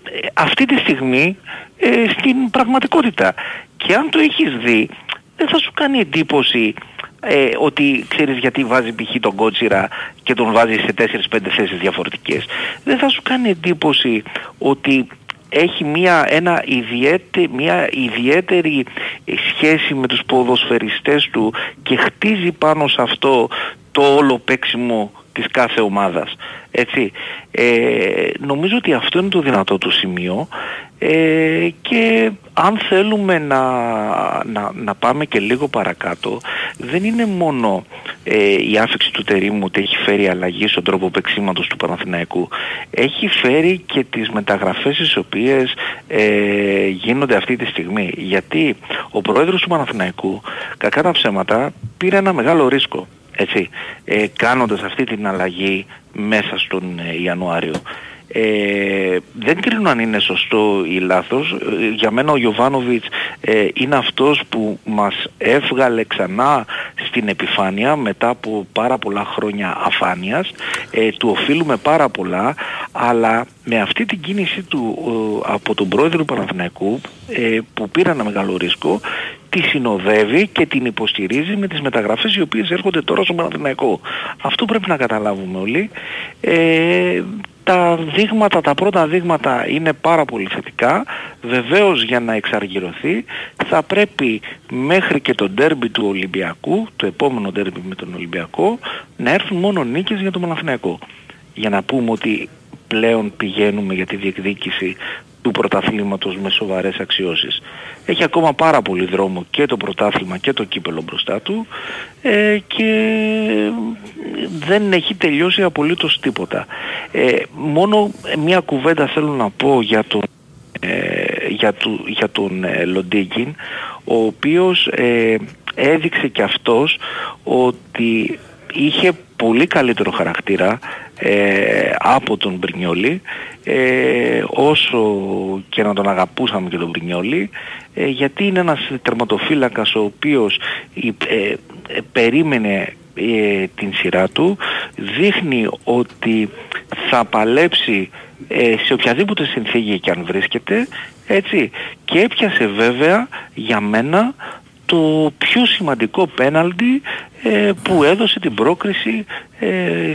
ε, αυτή τη στιγμή ε, στην πραγματικότητα. Και αν το έχεις δει, δεν θα σου κάνει εντύπωση ε, ότι ξέρεις γιατί βάζει π.χ. τον Κότσιρα και τον βάζει σε 4-5 θέσεις διαφορετικές. Δεν θα σου κάνει εντύπωση ότι έχει μια, ένα ιδιαίτε, μια ιδιαίτερη σχέση με τους ποδοσφαιριστές του και χτίζει πάνω σε αυτό το όλο παίξιμο της κάθε ομάδας. Έτσι. Ε, νομίζω ότι αυτό είναι το δυνατό του σημείο ε, και αν θέλουμε να, να, να πάμε και λίγο παρακάτω δεν είναι μόνο ε, η άφηξη του Τερίμου ότι έχει φέρει αλλαγή στον τρόπο παίξήματος του Παναθηναϊκού έχει φέρει και τις μεταγραφές τις οποίες ε, γίνονται αυτή τη στιγμή γιατί ο πρόεδρος του Παναθηναϊκού κακά τα ψέματα πήρε ένα μεγάλο ρίσκο έτσι, ε, κάνοντας αυτή την αλλαγή μέσα στον ε, Ιανουάριο. Ε, δεν κρίνω αν είναι σωστό ή λάθος. Ε, για μένα ο Γιωβάνοβιτς ε, είναι αυτός που μας έβγαλε ξανά στην επιφάνεια μετά από πάρα πολλά χρόνια αφάνειας. Ε, του οφείλουμε πάρα πολλά, αλλά με αυτή την κίνηση του ε, από τον πρόεδρο του Παναθηναϊκού ε, που πήρε ένα μεγάλο ρίσκο τη συνοδεύει και την υποστηρίζει με τις μεταγραφές οι οποίες έρχονται τώρα στο Παναθηναϊκό. Αυτό πρέπει να καταλάβουμε όλοι. Ε, τα δείγματα, τα πρώτα δείγματα είναι πάρα πολύ θετικά. Βεβαίως για να εξαργυρωθεί θα πρέπει μέχρι και το ντέρμπι του Ολυμπιακού, το επόμενο ντέρμπι με τον Ολυμπιακό, να έρθουν μόνο νίκες για τον Παναθηναϊκό. Για να πούμε ότι πλέον πηγαίνουμε για τη διεκδίκηση του πρωταθλήματος με σοβαρές αξιώσεις. Έχει ακόμα πάρα πολύ δρόμο και το πρωτάθλημα και το κύπελο μπροστά του ε, και δεν έχει τελειώσει απολύτως τίποτα. Ε, μόνο μια κουβέντα θέλω να πω για τον, ε, για του, για τον ε, Λοντίγκιν ο οποίος ε, έδειξε και αυτός ότι είχε πολύ καλύτερο χαρακτήρα ε, από τον Μπρινιόλη ε, όσο και να τον αγαπούσαμε και τον Μπρινιόλη ε, γιατί είναι ένας τερματοφύλακας ο οποίος ε, ε, περίμενε ε, την σειρά του δείχνει ότι θα παλέψει ε, σε οποιαδήποτε συνθήκη και αν βρίσκεται έτσι και έπιασε βέβαια για μένα το πιο σημαντικό πέναλτι ε, που έδωσε την πρόκριση ε,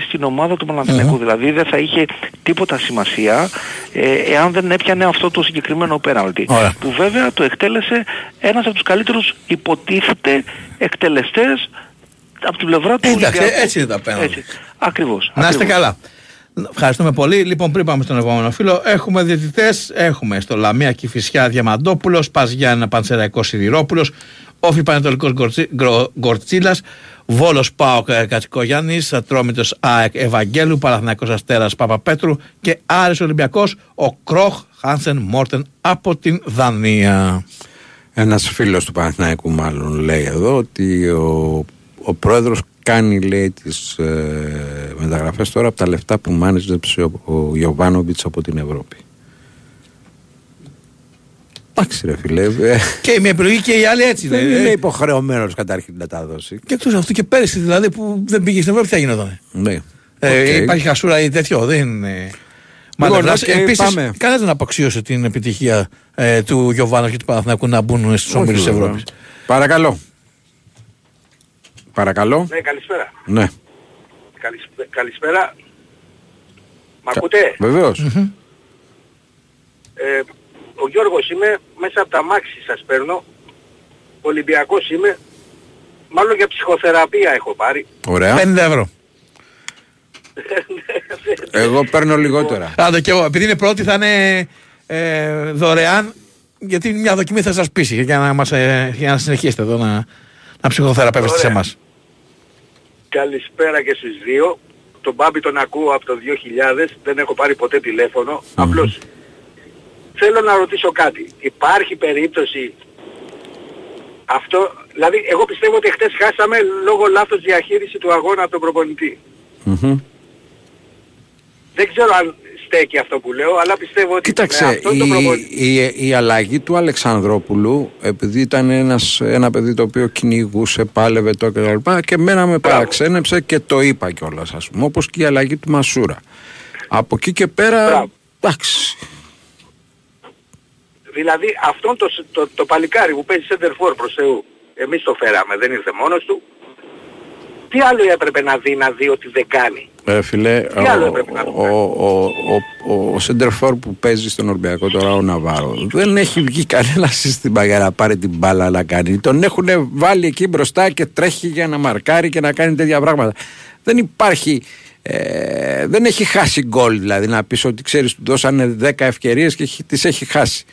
στην ομάδα του Παναθηναϊκού. Δηλαδή δεν θα είχε τίποτα σημασία ε, εάν δεν έπιανε αυτό το συγκεκριμένο πέναλτι. Ωραία. Που βέβαια το εκτέλεσε ένας από τους καλύτερους υποτίθεται εκτελεστές από την πλευρά του Εντάξει, Ολυμπιακού. έτσι είναι τα πέναλτι. Έτσι. Ακριβώς. Να είστε ακριβώς. καλά. Ευχαριστούμε πολύ. Λοιπόν, πριν πάμε στον επόμενο φίλο, έχουμε διαιτητές. Έχουμε στο Λαμία Κηφισιά Διαμαντόπουλος, Πα Γιάννα Πανσεραϊκός Σιδηρόπουλος, Όφη Πανετολικός Γκορτσίλας, Βόλος Πάοκ ε, Κατσικογιάννης, Ατρόμητος ΑΕΚ Ευαγγέλου, Παναθηναϊκός Αστέρας Παπαπέτρου και Άρης Ολυμπιακός, ο Κρόχ Χάνσεν Μόρτεν από την Δανία. Ένας φίλος του Παναθηναϊκού, μάλλον λέει εδώ ότι ο, ο πρόεδρος κάνει λέει τις ε, μεταγραφές τώρα από τα λεφτά που μάζεψε ο, ο Γιοβάνοβιτς από την Ευρώπη. Εντάξει, ρε φίλε. ε, Και η μία επιλογή και η άλλη έτσι. Δεν λέει. είναι Ε, υποχρεωμένος καταρχήν να τα δώσει. Και εκτός αυτού και πέρυσι δηλαδή που δεν πήγε στην Ευρώπη, τι θα γινόταν. Ναι. Ε, Οκ. Υπάρχει χασούρα ή τέτοιο, δεν είναι. Λοιπόν, Επίση, οκ, επίσης, πάμε. κανένα δεν απαξίωσε την επιτυχία ε, του Γιοβάνοβιτς και του Παναθηναϊκού να μπουν στους Όχι, ομίλους της βέβαια. Ευρώπης. Παρακαλώ. Παρακαλώ. Ναι, καλησπέρα. Ναι. Καλησπέρα. καλησπέρα. Μ' ακούτε; Βεβαίως. Ε, ο Γιώργος είμαι, μέσα από τα μάξι σας παίρνω. Ολυμπιακός είμαι. Μάλλον για ψυχοθεραπεία έχω πάρει. Ωραία. 50 ευρώ. Εγώ παίρνω λιγότερα. Άντε και εγώ, επειδή είναι πρώτη θα είναι ε, δωρεάν, γιατί μια δοκιμή θα σας πείσει για να, μας, ε, για να συνεχίσετε εδώ να, να ψυχοθεραπεύεστε σε Ωραία. εμάς. Καλησπέρα και στους δύο. Τον Μπάμπη τον ακούω από το 2000. Δεν έχω πάρει ποτέ τηλέφωνο. Απλώς θέλω να ρωτήσω κάτι. Υπάρχει περίπτωση αυτό... Δηλαδή εγώ πιστεύω ότι χτες χάσαμε λόγω λάθος διαχείριση του αγώνα από τον προπονητή. Μμμ. Δεν ξέρω αν στέκει αυτό που λέω, αλλά πιστεύω ότι με Κοίταξε, αυτόν η, τον προπονητή... η, η αλλαγή του Αλεξανδρόπουλου, επειδή ήταν ένας, ένα παιδί το οποίο κυνηγούσε, πάλευε το κτλ. Και, και εμένα με παραξένεψε και το είπα κιόλας, ας πούμε, όπως και η αλλαγή του Μασούρα. Από εκεί και πέρα. Μπράβο. Εντάξει. Δηλαδή αυτόν το, σ- το, το παλικάρι που παίζει center for προς Θεού, εμείς το φέραμε, δεν ήρθε μόνος του. Τι άλλο έπρεπε να δει, να δει ότι δεν κάνει; Ε, φιλέ, Τι άλλο ο, έπρεπε να ο, ο, ο, ο, ο Σεντερφόρ που παίζει στον Ολυμπιακό τώρα, ο Ναβάρο, δεν έχει βγει κανένα σύστημα για να πάρει την μπάλα να κάνει. Τον έχουν βάλει εκεί μπροστά και τρέχει για να μαρκάρει και να κάνει τέτοια πράγματα. Δεν υπάρχει. Ε, δεν έχει χάσει γκολ δηλαδή να πεις ότι ξέρεις του δώσανε 10 ευκαιρίες και έχει- τις έχει χάσει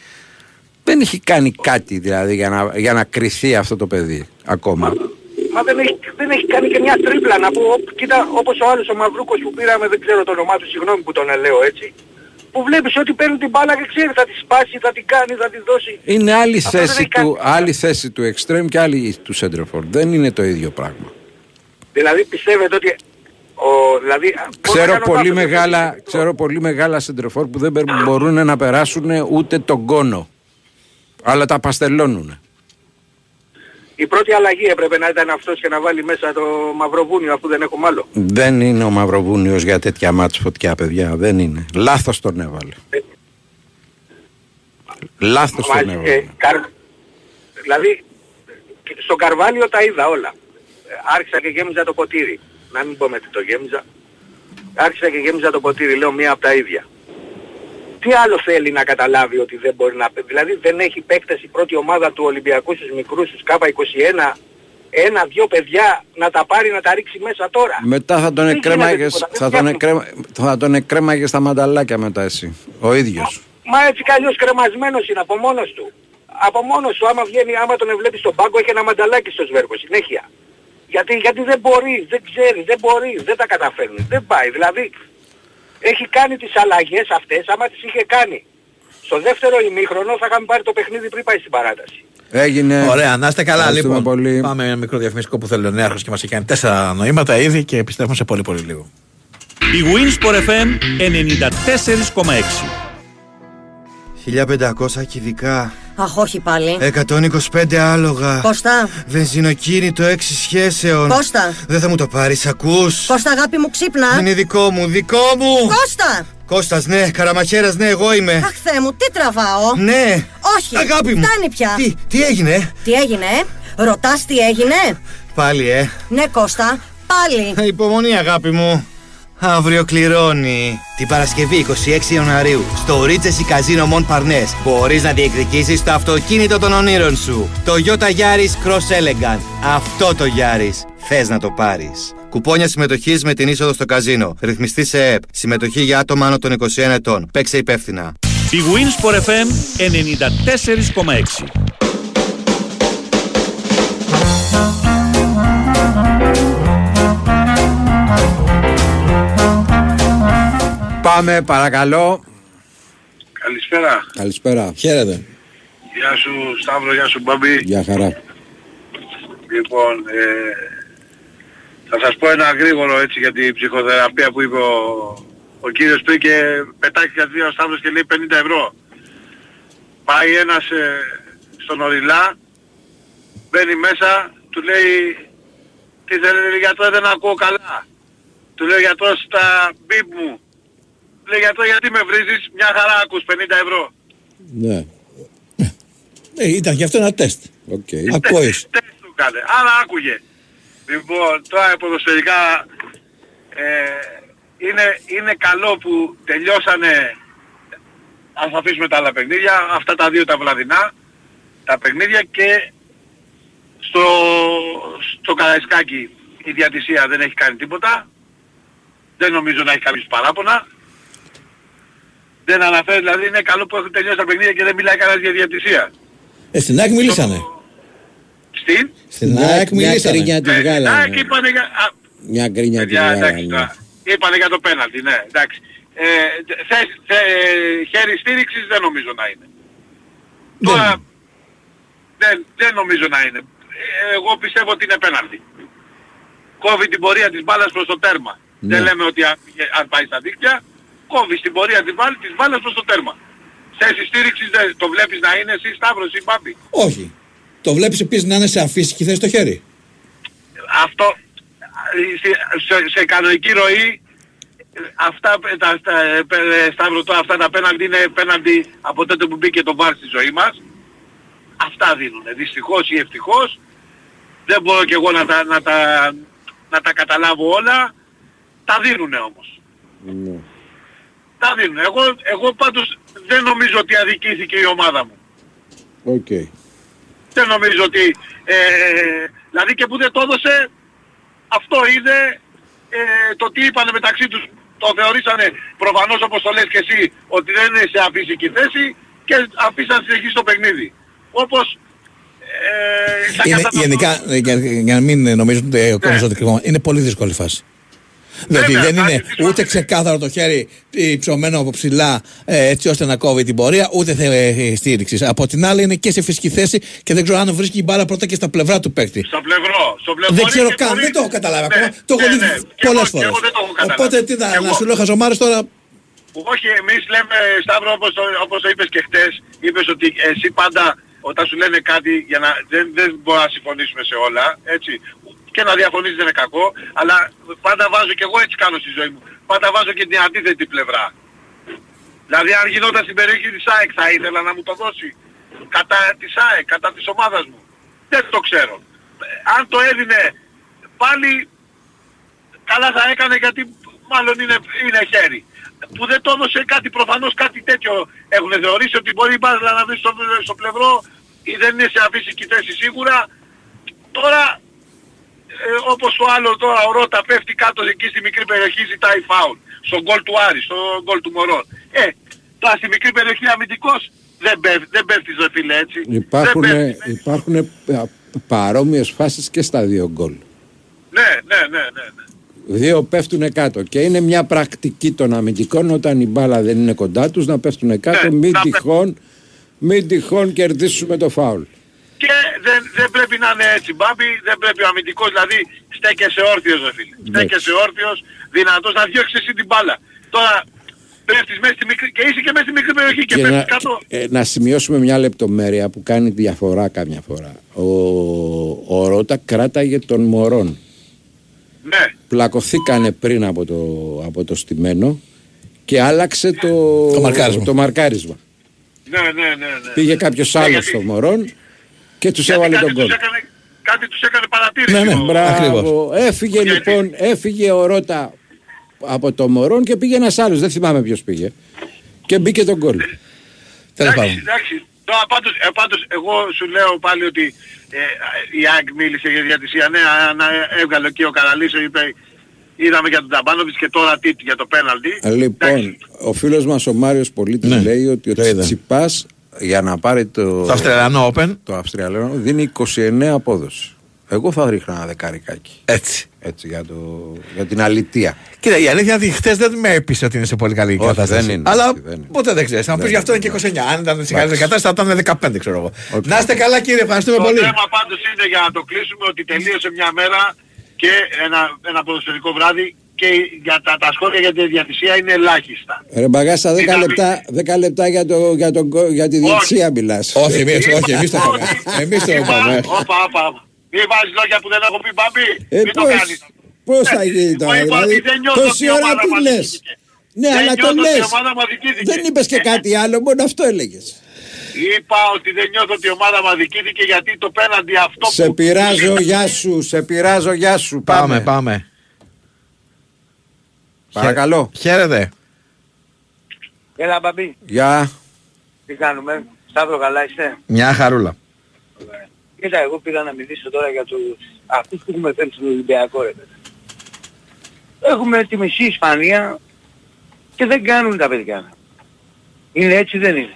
δεν έχει κάνει κάτι δηλαδή για να, για να κρυθεί αυτό το παιδί ακόμα Μα δεν έχει, δεν έχει κάνει και μια τρίπλα να πω, «Οπ, κοίτα όπως ο άλλος ο Μαυρούκος που πήραμε, δεν ξέρω το όνομά του, συγγνώμη που τον λέω έτσι. Που βλέπεις ότι παίρνει την μπάλα και ξέρει θα τη σπάσει, θα την κάνει, θα τη δώσει. Είναι άλλη Αυτό δεν θέση, έχει του, κάνει. άλλη θέση του extreme και άλλη του center Δεν είναι το ίδιο πράγμα. Δηλαδή πιστεύετε ότι ο, δηλαδή, μπορεί να Ξέρω κάνω πολύ, λάθος, μεγάλα, δεν ξέρω πολύ μεγάλα center που δεν μπερ- μπορούν να περάσουν ούτε τον κόνο. Αλλά τα παστελώνουν. Η πρώτη αλλαγή έπρεπε να ήταν αυτός και να βάλει μέσα το Μαυροβούνιο αφού δεν έχουμε άλλο. Δεν είναι ο Μαυροβούνιος για τέτοια μάτς φωτιά, παιδιά. Δεν είναι. Λάθος τον έβαλε. Λάθος τον Μαζί, έβαλε. ε, καρ... Δηλαδή, στο Καρβάλιο τα είδα όλα. Ε, Άρχισα και γέμιζα το ποτήρι. Να μην πω με τι το γέμιζα. Άρχισα και γέμιζα το ποτήρι, λέω μία από τα ίδια. Τι άλλο θέλει να καταλάβει ότι δεν μπορεί να... Δηλαδή δεν έχει παίκτες η πρώτη ομάδα του Ολυμπιακού στους μικρούς, στους K21, ένα-δυο παιδιά να τα πάρει να τα ρίξει μέσα τώρα. Μετά θα τον Δεν εκρέμαγες, γίνεται τίποτα, θα δεν τον, φτιάχνουν. εκρέμα, θα τον εκρέμαγες στα μανταλάκια μετά εσύ. Ο ίδιος. Μα έτσι κι αλλιώς κρεμασμένος είναι από μόνος του. Από μόνος του άμα βγαίνει, άμα τον βλέπεις στον πάγκο έχει ένα μανταλάκι στο σβέρκο συνέχεια. Γιατί, γιατί δεν μπορείς, δεν ξέρεις, δεν μπορείς, δεν τα καταφέρνεις, δεν πάει. Δηλαδή έχει κάνει τις αλλαγές αυτές άμα τις είχε κάνει. Στο δεύτερο ημίχρονο θα είχαμε πάρει το παιχνίδι πριν πάει στην παράταση. Έγινε. Ωραία, να είστε καλά Ευχαριστούμε λοιπόν. πολύ. Πάμε ένα μικρό διαφημιστικό που θέλει ο Νέαρχος και μας έχει κάνει τέσσερα νοήματα ήδη και επιστρέφουμε σε πολύ πολύ λίγο. Η Winsport FM 94,6. 1500 κυβικά, Αχ, όχι πάλι. 125 άλογα. Κώστα, Βενζινοκίνητο 6 σχέσεων. Κώστα. Δεν θα μου το πάρεις, ακούς. Κώστα αγάπη μου ξύπνα. Είναι δικό μου, δικό μου. Κώστα! Κώστας, ναι, καραμαχέρας, ναι, εγώ είμαι. Αχ, Θεέ μου, τι τραβάω. Ναι. Όχι, Αγάπη μου. φτάνει πια. Τι, τι έγινε, Τι έγινε, ε; Ρωτάς τι έγινε; πάλι, ε. Ναι, Κώστα, πάλι. Υπομονή, αγάπη μου. Αύριο κληρώνει. Την Παρασκευή 26 Ιανουαρίου στο Regency Casino Mont Parnes μπορείς να διεκδικήσεις το αυτοκίνητο των ονείρων σου. Το Toyota Yaris Cross Elegant. Αυτό το Yaris. Θες να το πάρεις. Κουπόνια συμμετοχής με την είσοδο στο καζίνο. Ρυθμιστή σε ΕΠ. Συμμετοχή για άτομα άνω των 21 ετών. Παίξε υπεύθυνα. Η Winsport FM 94,6. Πάμε, παρακαλώ. Καλησπέρα. Καλησπέρα. Χαίρετε. Γεια σου Σταύρο, γεια σου Μπαμπή. Γεια χαρά. Λοιπόν, ε, θα σας πω ένα γρήγορο έτσι για την ψυχοθεραπεία που είπε ο, ο κύριος πριν και πετάει κάτι ο Σταύρος και λέει 50 ευρώ. Πάει ένας ε, στον ωριλά, μπαίνει μέσα, του λέει τι θέλετε γιατρό δεν ακούω καλά. Του λέω γιατρό στα μπιπ μου. Λέει γιατρό γιατί με βρίζεις, μια χαρά ακούς 50 ευρώ. Ναι, Ε, ήταν γι' αυτό ένα τεστ. οκ. Ακούεις. Τεστ του κάνε. Άρα άκουγε. Λοιπόν, τώρα ποδοσφαιρικά ε, είναι, είναι καλό που τελειώσανε ας αφήσουμε τα άλλα παιχνίδια, αυτά τα δύο τα βραδινά, τα παιχνίδια και στο, στο Καραϊσκάκι η διατησία δεν έχει κάνει τίποτα. Δεν νομίζω να έχει κάποιος παράπονα. Δεν αναφέρει, δηλαδή είναι καλό που έχουν τελειώσει τα παιχνίδια και δεν μιλάει κανένας για διατησία. Ε, στην ΑΕΚ μιλήσανε. Στην; Στην ΑΕΚ Μια μιλήσανε. κρίνια τη Ναι, βγάλανε. ΑΕΚ είπανε για... α, Μια γκρίνια τη Παιδιά, εντάξει, βγάλανε. τώρα. Είπανε για το πέναλτι, ναι, εντάξει. Ε, θε- θε- χέρι στήριξης δεν νομίζω να είναι. Τώρα, δεν, δεν νομίζω να είναι. Ε, Εγώ πιστεύω ότι είναι πέναλτι. Κόβει την πορεία της μπάλας προς το τέρμα. Ναι. Δεν λέμε ότι αν, αν πάει στα δίκτυα, κόβεις την πορεία της μπάλας, της μπάλας προς το τέρμα. Θέση στήριξης δεν το βλέπεις να είναι εσύ Σταύρος ή Μπάμπη; Όχι. Το βλέπεις επίσης να είναι σε αφύσικη θέση το χέρι. αυτό σε, σε, σε κανονική ροή αυτά τα, τα, ε, Σταύρο, τώρα, αυτά τα πέναλτι είναι πέναλτι από τότε που μπήκε το βάρ στη ζωή μας. Αυτά δίνουν. Δυστυχώς ή ευτυχώς. Δεν μπορώ και εγώ να τα, να τα, να τα καταλάβω όλα. Τα δίνουνε όμως. Ναι. Τα δίνουν. Εγώ, εγώ πάντως δεν νομίζω ότι αδικήθηκε η ομάδα μου. Οκ. Δεν νομίζω ότι... Ε, δηλαδή και που δεν το έδωσε, αυτό είναι ε, το τι είπανε μεταξύ τους. Το θεωρήσανε προφανώς όπως το λες και εσύ ότι δεν είναι σε αφύσικη θέση και αφήσαν να συνεχίσει το παιχνίδι. Όπως ε, θα Είναι, καταφέρω- γενικά, ε, για, για να μην νομίζουν ότι ο κόσμος ότι κρυβόμαστε, είναι πολύ δύσκολη φάση. Διότι Βέβαια, δεν είναι εντάξει, δύσκολο ούτε είναι. ξεκάθαρο το χέρι ε, ψωμένο από ψηλά ε, έτσι ώστε να κόβει την πορεία, ούτε θε, ε, στήριξης. Από την άλλη είναι και σε φυσική θέση και δεν ξέρω αν βρίσκει η μπάλα πρώτα και στα πλευρά του παίκτη. Στο πλευρό. Στο πλευρό Δεν μπορεί ξέρω και καν, μπορεί- δεν το έχω καταλάβει Ναι, ακόμα. Το έχω ναι, δει ναι. Και πολλές εγώ- και φορές. εγώ δεν το έχω καταλάβει. Οπότε τι Και να, εγώ- να σου λέω χαζομάρε τώρα. Όχι, εμείς λέμε, Σταύρο, όπως το, όπως το είπες και χτες, είπες ότι εσύ πάντα όταν σου λένε κάτι, για να, δεν, δεν μπορούμε να συμφωνήσουμε σε όλα, έτσι. Και να διαφωνήσεις δεν είναι κακό, αλλά πάντα βάζω και εγώ έτσι κάνω στη ζωή μου. Πάντα βάζω και την αντίθετη πλευρά. Δηλαδή αν γινόταν στην περιοχή της ΑΕΚ θα ήθελα να μου το δώσει. Κατά της ΑΕΚ, κατά της ομάδας μου. Δεν το ξέρω. Ε, Αν το έδινε πάλι καλά θα έκανε γιατί μάλλον είναι, είναι χέρι. Που δεν το έδωσε κάτι προφανώς κάτι τέτοιο έχουν θεωρήσει ότι μπορεί η μπάλα να βρει στο, στο πλευρό ή δεν είναι σε αφύσικη θέση σίγουρα. Τώρα ε, όπως ο άλλο τώρα ο Ρώτα πέφτει κάτω εκεί στη μικρή περιοχή ζητάει φάουλ. Στον γκολ του Άρη, στον γκολ του Μωρόν. Ε, τώρα στη μικρή περιοχή αμυντικός δεν πέφτει, δεν πέφτεις ρε φίλε έτσι. Υπάρχουν, Δεν πέφτεις. υπάρχουν παρόμοιες φάσεις και στα δύο γκολ. Ναι, ναι, ναι, ναι. ναι. Δύο πέφτουν κάτω και είναι μια πρακτική των αμυντικών όταν η μπάλα δεν είναι κοντά τους να πέφτουν κάτω Ναι, μην να πέφτουν. τυχόν, μην τυχόν κερδίσουμε το φάουλ. Και δεν, δεν πρέπει να είναι έτσι μπάμπι, δεν πρέπει ο αμυντικός δηλαδή στέκεσαι όρθιος ρε φίλε. Στέκεσαι όρθιος, δυνατός να διώξεις εσύ την μπάλα. Τώρα πέφτεις μέσα στη μικρή, και είσαι και μέσα στη μικρή περιοχή και, Και πέφτεις να, κάτω. ε, να σημειώσουμε μια λεπτομέρεια που κάνει διαφορά καμιά φορά. Ο, ο Ρώτα κράταγε τον Μωρόν. Ναι, Πλακωθήκανε πριν από το, από το στημένο και άλλαξε το, Το μαρκάρισμα. το μαρκάρισμα. ναι, ναι, ναι. ναι. Πήγε κάποιος Ναι, άλλος γιατί- στο Μωρόν και τους γιατί έβαλε κάτι τον τους κόλ. έκανε, κάτι τους έκανε παρατήρηση. Ναι, ναι, ο- μπράβο. Μπράβο. Ακριβώς. Έφυγε Γιατί- λοιπόν, έφυγε ο Ρώτα από το Μωρόν και πήγε ένας άλλος, δεν θυμάμαι ποιος πήγε. Και μπήκε τον κόλ. Τέλος Εντάξει, πάντων. εντάξει. Τώρα πάντως, ε, πάντως εγώ σου λέω πάλι ότι ε, η ΑΕΚ μίλησε για διατησία. Ναι, αν ε, έβγαλε εκεί ο Καραλίσο είπε είδαμε για τον Ταμπάνοβιτς και τώρα τι για το πέναλτι. Λοιπόν, Εντάξει, ο φίλος μας ο Μάριος Πολίτης Ναι, λέει ότι ο το είδα. Τσιτσιπάς για να πάρει το, Το Αυστραλιανό Open. το Αυστριαλό δίνει 29 απόδοση. Εγώ θα ρίχνα ένα δεκαρικάκι. Έτσι. Έτσι για, το, για την αλητεία. Κοίτα, η αλήθεια είναι ότι χθες δεν με έπεισε ότι είναι σε πολύ καλή Όχι, κατάσταση. δεν είναι, Αλλά όχι, δεν είναι. ποτέ δεν ξέρεις. Αν πεις Δεν γι' αυτό είναι και 29. Αν ήταν σε καλύτερη κατάσταση θα ήταν 15, ξέρω εγώ. Οκ. Να είστε καλά, κύριε. Ευχαριστούμε Το πολύ. θέμα πάντως είναι για να το κλείσουμε ότι τελείωσε μια μέρα και ένα, ένα ποδοσφαιρικό βράδυ και για τα, τα σχόλια για τη διατησία είναι ελάχιστα. Ρε Μπαγάσα, 10 Ήταν- λεπτά, 10 λεπτά για, το, για, το, για τη διετσία μιλάς. Όχι, εμείς όχι, εμείς το Είπα- είπαμε. Εμείς το είπα- είπαμε. Όπα, όπα, όπα. Μη βάζεις λόγια που δεν έχω πει μπαμπή. Ε, Μην το πώς, κάνεις. πώς θα γίνει Εγώ τώρα, είπα δηλαδή, ότι δεν νιώθω τόση ότι η ώρα ομάδα τι μας λες. αδικήθηκε. Ναι, Δεν αλλά το νιώθω ότι η λες. ομάδα μου αδικήθηκε. Δεν είπες και κάτι άλλο, μόνο αυτό έλεγες. Είπα ότι δεν νιώθω ότι η ομάδα μου αδικήθηκε γιατί το πέναντι αυτό Σε που... πειράζω, γεια σου, σε πειράζω, γεια σου. Πάμε, πάμε. Παρακαλώ. Χαίρετε. Έλα μπαμπή, Γεια. τι κάνουμε; Σταύρο καλά είστε; Μια χαρούλα. Κοίτα, εγώ πήγα να μιλήσω τώρα για τους αυτούς που έχουμε φέρει στον Ολυμπιακό ρε. παιδί. Έχουμε τη μισή Ισπανία και δεν κάνουν τα παιδιά. Είναι έτσι δεν είναι;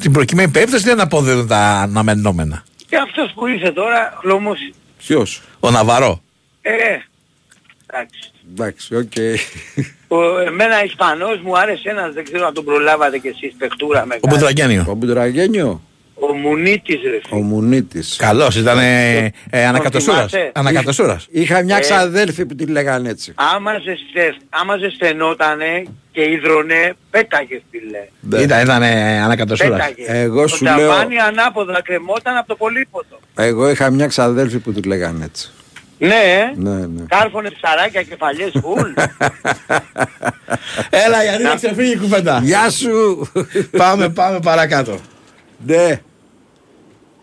Την προκειμένη περίπτωση δεν αποδίδουν τα αναμενόμενα. Και αυτός που ήρθε τώρα, χλωμός, Ποιος; Ο Ναβαρό. ε, εντάξει. Εντάξει, οκ. Ο, εμένα Ισπανός μου άρεσε ένας, δεν ξέρω αν τον προλάβατε κι εσείς, παιχτούρα Ο μεγάλη. Μπουντραγένιο. Ο Μπουντραγένιο. Ο Μουνίτης ρε. Ο Μουνίτης. Καλός, ήταν ε, ε, ανακατοσούρας. θυμάσαι; Ανακατοσούρας. Είχα μια Ε. ξαδέλφη που τη λέγανε έτσι. Άμα, ζεστε, άμα ζεσταινότανε και υδρωνε, πέταγες φίλε. Ήταν, ήταν ε, ανακατοσούρας. Πέταγες. Εγώ το σου λέω- ταβάνι ανάποδα κρεμόταν από το πολύποτο. Εγώ είχα μια ξαδέλφη που τη λέγανε έτσι. Ναι, ε. Ναι, ναι. Κάρφωνε ψαράκια, κεφαλιές φουλ. Έλα, γιατί να ξεφύγει η κουβέντα. Γεια σου. πάμε, πάμε παρακάτω. Ναι.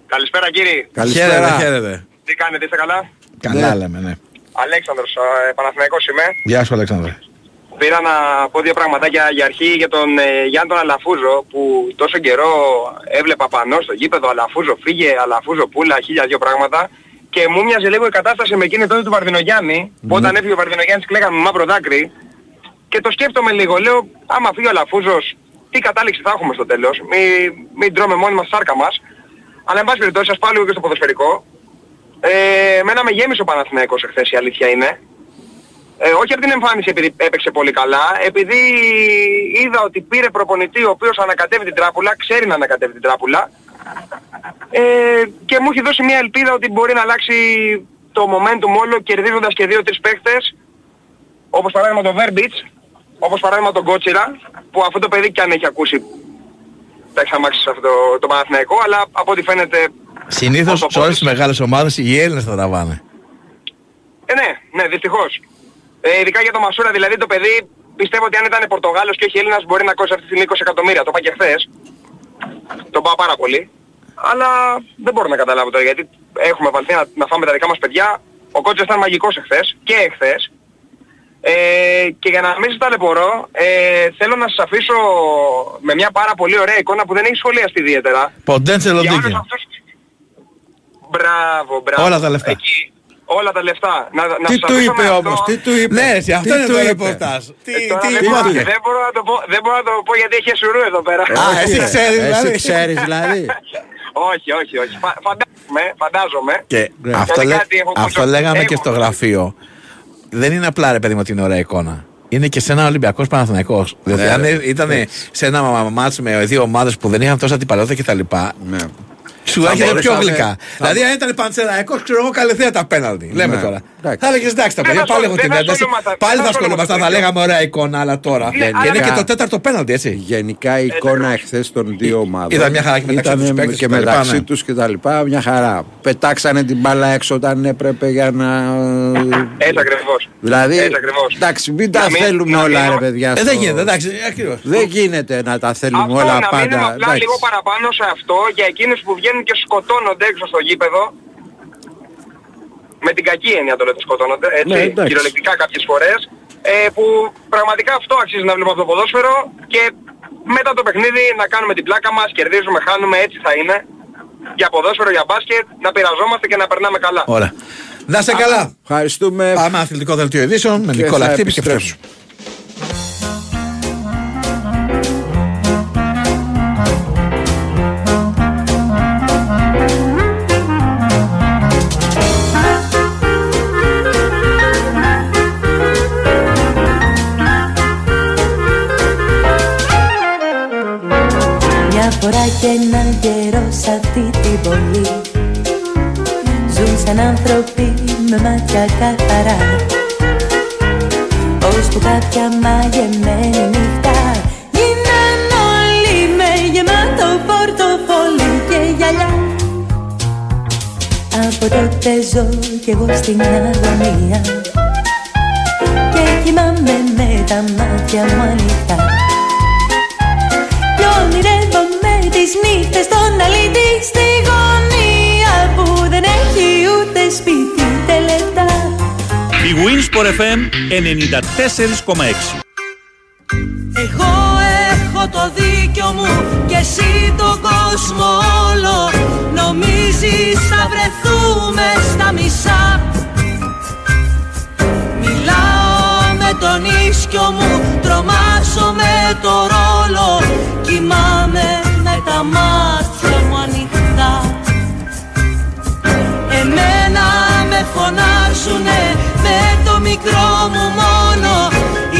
Καλησπέρα κύριε. Χαίρετε, Καλησπέρα. χαίρετε. Τι κάνετε, είστε καλά; Καλά Ναι. λέμε, ναι. Αλέξανδρος, ε, Παναθηναϊκός είμαι. Γεια σου, Αλέξανδρε. Πήρα να πω δύο πραγματάκια για αρχή για τον ε, Γιάννη τον Αλαφούζο που τόσο καιρό έβλεπα πανώ στο γήπεδο Αλαφούζο φύγε, Αλαφούζο πούλα, χίλια δυο πράγματα και μου μοιάζε λίγο η κατάσταση με εκείνη τότε του Βαρδινογιάννη που όταν έφυγε ο Βαρδινογιάννης κλαίγαμε με μαύρο δάκρυ. Και το σκέφτομαι λίγο, λέω άμα φύγει ο Αλαφούζος τι κατάληξη θα έχουμε στο τέλος, μην, μην τρώμε μόνοι μας σάρκα μας. Αλλά εν πάση περιπτώσει σας πάω λίγο και στο ποδοσφαιρικό. Ε, εμένα με γέμισε ο Παναθηναϊκός εχθές η αλήθεια είναι. Ε, όχι από την εμφάνιση επειδή έπαιξε πολύ καλά, επειδή είδα ότι πήρε προπονητή ο οποίος ανακατεύει την τράπουλα, ξέρει να ανακατεύει την τράπουλα ε, και μου έχει δώσει μια ελπίδα ότι μπορεί να αλλάξει το momentum όλο κερδίζοντας και δύο-τρεις παίχτες όπως παράδειγμα τον Verbitz, όπως παράδειγμα τον Κότσιρα που αυτό το παιδί κι αν έχει ακούσει τα έχει αμάξεις σε αυτό το, το Παναθηναϊκό αλλά από ό,τι φαίνεται Συνήθως σε όλες τις μεγάλες ομάδες οι Έλληνες θα τα βάνε. Ε, ναι, ναι, δυστυχώς. Ε, ειδικά για το Μασούρα, δηλαδή το παιδί πιστεύω ότι αν ήταν Πορτογάλος και όχι Έλληνας μπορεί να κόσει αυτή τη στιγμή 20 εκατομμύρια. Το είπα και χθες. Το πάω πάρα πολύ. Αλλά δεν μπορώ να καταλάβω τώρα γιατί έχουμε βαλθεί να, να φάμε τα δικά μας παιδιά. Ο κότσος ήταν μαγικός εχθές και εχθές. Ε, και για να μην σας ταλαιπωρώ, ε, θέλω να σας αφήσω με μια πάρα πολύ ωραία εικόνα που δεν έχει σχολιαστεί ιδιαίτερα. Ποντέντσελο Για όλους δίκαιο. αυτούς... Μπράβο, μπράβο. Όλα τα λεφτά. Εκεί, όλα τα λεφτά. Να, να Τι σας του αφήσω είπε με αυτό. όμως, τι του είπε; Ναι, εσύ, αυτό Τι είναι του το είπε; ρεπορτάζ. Τι, Ε, τώρα τι δεν, μπορώ, είπατε. δεν, μπορώ να το πω, δεν μπορώ να το πω γιατί έχεις εσουρού εδώ πέρα. Α, εσύ ρε. ξέρεις, δηλαδή. Εσύ ξέρεις δηλαδή. όχι, όχι, όχι. Φα, φαντάζομαι, φαντάζομαι. Και Γιατί αυτό, λέ- κάτι έχω αυτό ακούσει. λέγαμε Έχω. και στο γραφείο. Δεν είναι απλά ρε παιδί μου ότι είναι ωραία εικόνα. Είναι και σε ένα Ολυμπιακός Παναθηναϊκός. Δηλαδή, Ναι, αν ρε. ήταν σε ένα μάτς με δύο ομάδες που δεν είχαν τόσα αντιπαλότητα κτλ. Ναι. Σου Θα έρχεται πιο μπορούσαμε- γλυκά. θα- Δηλαδή, αν ήταν παντσεραϊκό, ξέρω εγώ, καλυφθέα τα πέναλτι. Λέμε Ναι. τώρα. Εντάξει. Θα έλεγες εντάξει, τα Δεν παιδιά θα πάλι ασχολ- έχουν την δεν θα ένταση. ασχολούμασταν- Πάλι δεν θα θα ασχολούμασταν, θα ασχολούμασταν. λέγαμε ωραία εικόνα, αλλά τώρα. Ναι, Και είναι αλλά- και το τέταρτο πέναλτι, έτσι. Γενικά η εικόνα εχθές των δύο ομάδων Ήταν μια χαρά και μεταξύ Ήτανε τους παίκτες και και τα λοιπά, μεταξύ ναι. τους και τα λοιπά μια χαρά. Πετάξανε την μπάλα έξω όταν έπρεπε για να... Έτσι ακριβώς. Δηλαδή, Έτσι ακριβώς. εντάξει, μην τα Να μην- θέλουμε να όλα μείνουμε- ρε παιδιά. Ε, στο- δεν γίνεται, εντάξει, ακριβώς. Δεν γίνεται να τα θέλουμε Αυτό όλα να πάντα. μείνουμε απλά εντάξει. λίγο παραπάνω σε αυτό για εκείνους που βγαίνουν και σκοτώνονται έξω στο γήπεδο. Με την κακή έννοια το λέτε σκοτώνονται, έτσι, Ναι, εντάξει. κυριολεκτικά κάποιες φορές. Ε, που πραγματικά αυτό αξίζει να βλέπουμε από το ποδόσφαιρο και μετά το παιχνίδι να κάνουμε την πλάκα μας, κερδίζουμε, χάνουμε, έτσι θα είναι. Για ποδόσφαιρο, για μπάσκετ, να πειραζόμαστε και να περνάμε καλά. Ωραία. Να σε καλά. Ευχαριστούμε. Πάμε αθλητικό δελτίο ειδήσεων με Και Νικόλα θα Χτύπη και φορά και έναν καιρό σ' αυτή την πόλη. Ζουν σαν άνθρωποι με μάτια καθαρά. Ως που κάποια μαγεμένη νύχτα. Γίναν όλοι με γεμάτο πορτοφόλι και γυαλιά. Από τότε ζω κι εγώ στην αγωνία. Και κοιμάμαι με τα μάτια μου ανοιχτά τις νύχτες των αλήτη Στη γωνία που δεν έχει ούτε σπίτι ούτε λεφτά. Η Winsport FM 94,6 Εγώ έχω το δίκιο μου και εσύ τον κόσμο όλο. Νομίζεις θα βρεθούμε στα μισά τον ίσκιο μου, τρομάζω με το ρόλο. Κοιμάμαι με τα μάτια μου ανοιχτά. Εμένα με φωνάζουνε με το μικρό μου μόνο.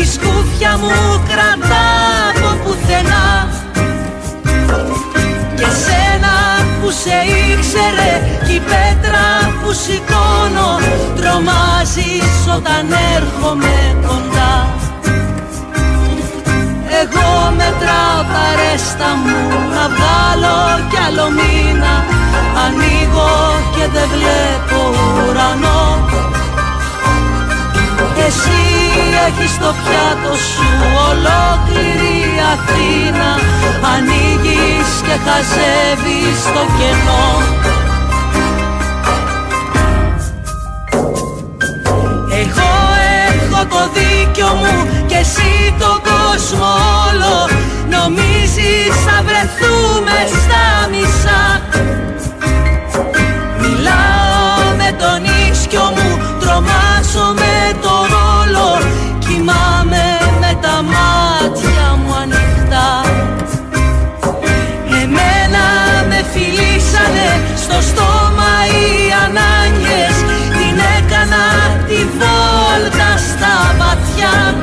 Η σκούφια μου κρατά από πουθενά. Και σένα που σε ήξερε κι η πέτρα που σηκώνω Τρομάζεις όταν έρχομαι κοντά εγώ μετράω τα ρέστα μου. Να βγάλω κι άλλο μήνα. Ανοίγω και δεν βλέπω ουρανό. Εσύ έχεις στο πιάτο σου ολόκληρη Αθήνα. Ανοίγεις και χαζεύεις το κενό. Εγώ έχω το δίκιο μου και εσύ τον κόσμο όλο. Νομίζεις θα βρεθούμε στα μισά. Μιλάω με τον ίσκιο μου, τρομάζω με το ρόλο. Κοιμάμαι με τα μάτια μου ανοιχτά. Εμένα με φιλήσανε στο στόμα οι ανάγκες. Την έκανα τη βόλτα. στα βαθιά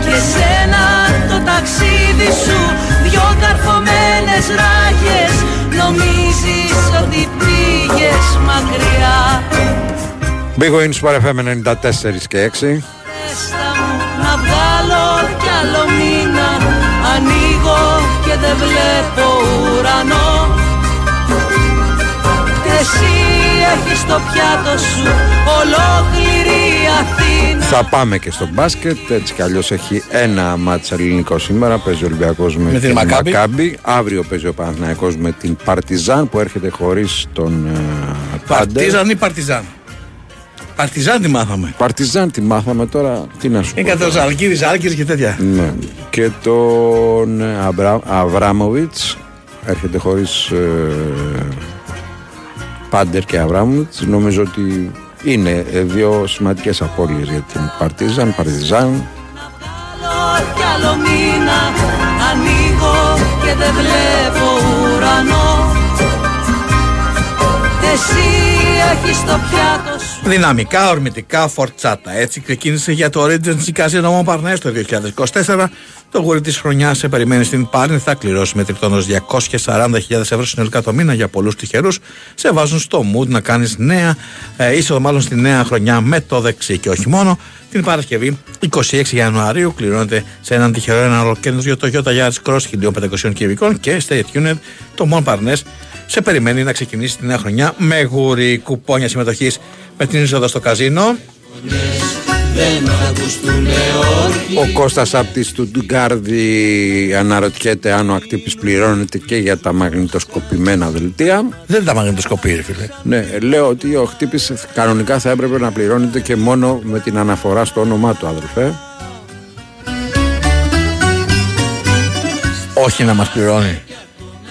Και σένα το ταξίδι σου δυο καρφωμένες ράγες. Νομίζεις ότι πήγες μακριά. Big Wins Sport FM 94 και 6. Ρέστα μου να βγάλω κι άλλο μήνα. Ανοίγω και δεν βλέπω ουρανό. Και εσύ έχεις στο πιάτο σου ολόκληρη Αθήνα Θα πάμε και στο μπάσκετ. Έτσι κι αλλιώς έχει ένα μάτσα ελληνικό σήμερα. Παίζει ο Ολυμπιακός με, Με την Μακάμπι. Αύριο παίζει ο Παναθηναϊκός με την Παρτιζάν που έρχεται χωρίς τον ε, Πάντερ. Παρτίζαν ή Παρτιζάν; Παρτιζάν τη μάθαμε. Παρτιζάν τη μάθαμε τώρα. Τι να σου πω. Είναι κατά Ζαλκίδης, Άλκης και τέτοια. Ναι. Και τον ε, Αμπρα... Αβράμοβιτς έρχεται χωρίς Πάντερ και Αβράμοβιτ. Νομίζω ότι είναι ε, δύο σημαντικές απώλειες για την Παρτίζαν. Παρτιζάν. Βγάλω κι άλλο μήνα Ανοίγω και δεν βλέπω ουρανό Εσύ έχεις στο πιάτο σου Δυναμικά, ορμητικά, φορτσάτα. Έτσι ξεκίνησε για το Regency Casino Montparnasse το 2024. Το γούρι της χρονιάς σε περιμένει στην Πάρνη. Θα κληρώσει με τριπτόνο 240.000 ευρώ συνολικά το μήνα για πολλούς τυχερούς. Σε βάζουν στο mood να κάνεις νέα ε, είσοδο, μάλλον στη νέα χρονιά με το δεξί και όχι μόνο. Την Παρασκευή 26 Ιανουαρίου κληρώνεται σε έναν τυχερό ένα ολοκέντρο για το Toyota Yaris Cross 1500 κυβικών και State Unit το Montparnasse σε περιμένει να ξεκινήσει τη νέα χρονιά με γούρι κουπόνια συμμετοχής με την είσοδο στο καζίνο. Ο Κώστας από τη Στουντγκάρδη αναρωτιέται αν ο ακτύπης πληρώνεται και για τα μαγνητοσκοπημένα δελτία. Δεν τα μαγνητοσκοπεί, ρε φίλε. Ναι, λέω ότι ο χτύπης κανονικά θα έπρεπε να πληρώνεται και μόνο με την αναφορά στο όνομά του, αδελφέ. Όχι να μας πληρώνει.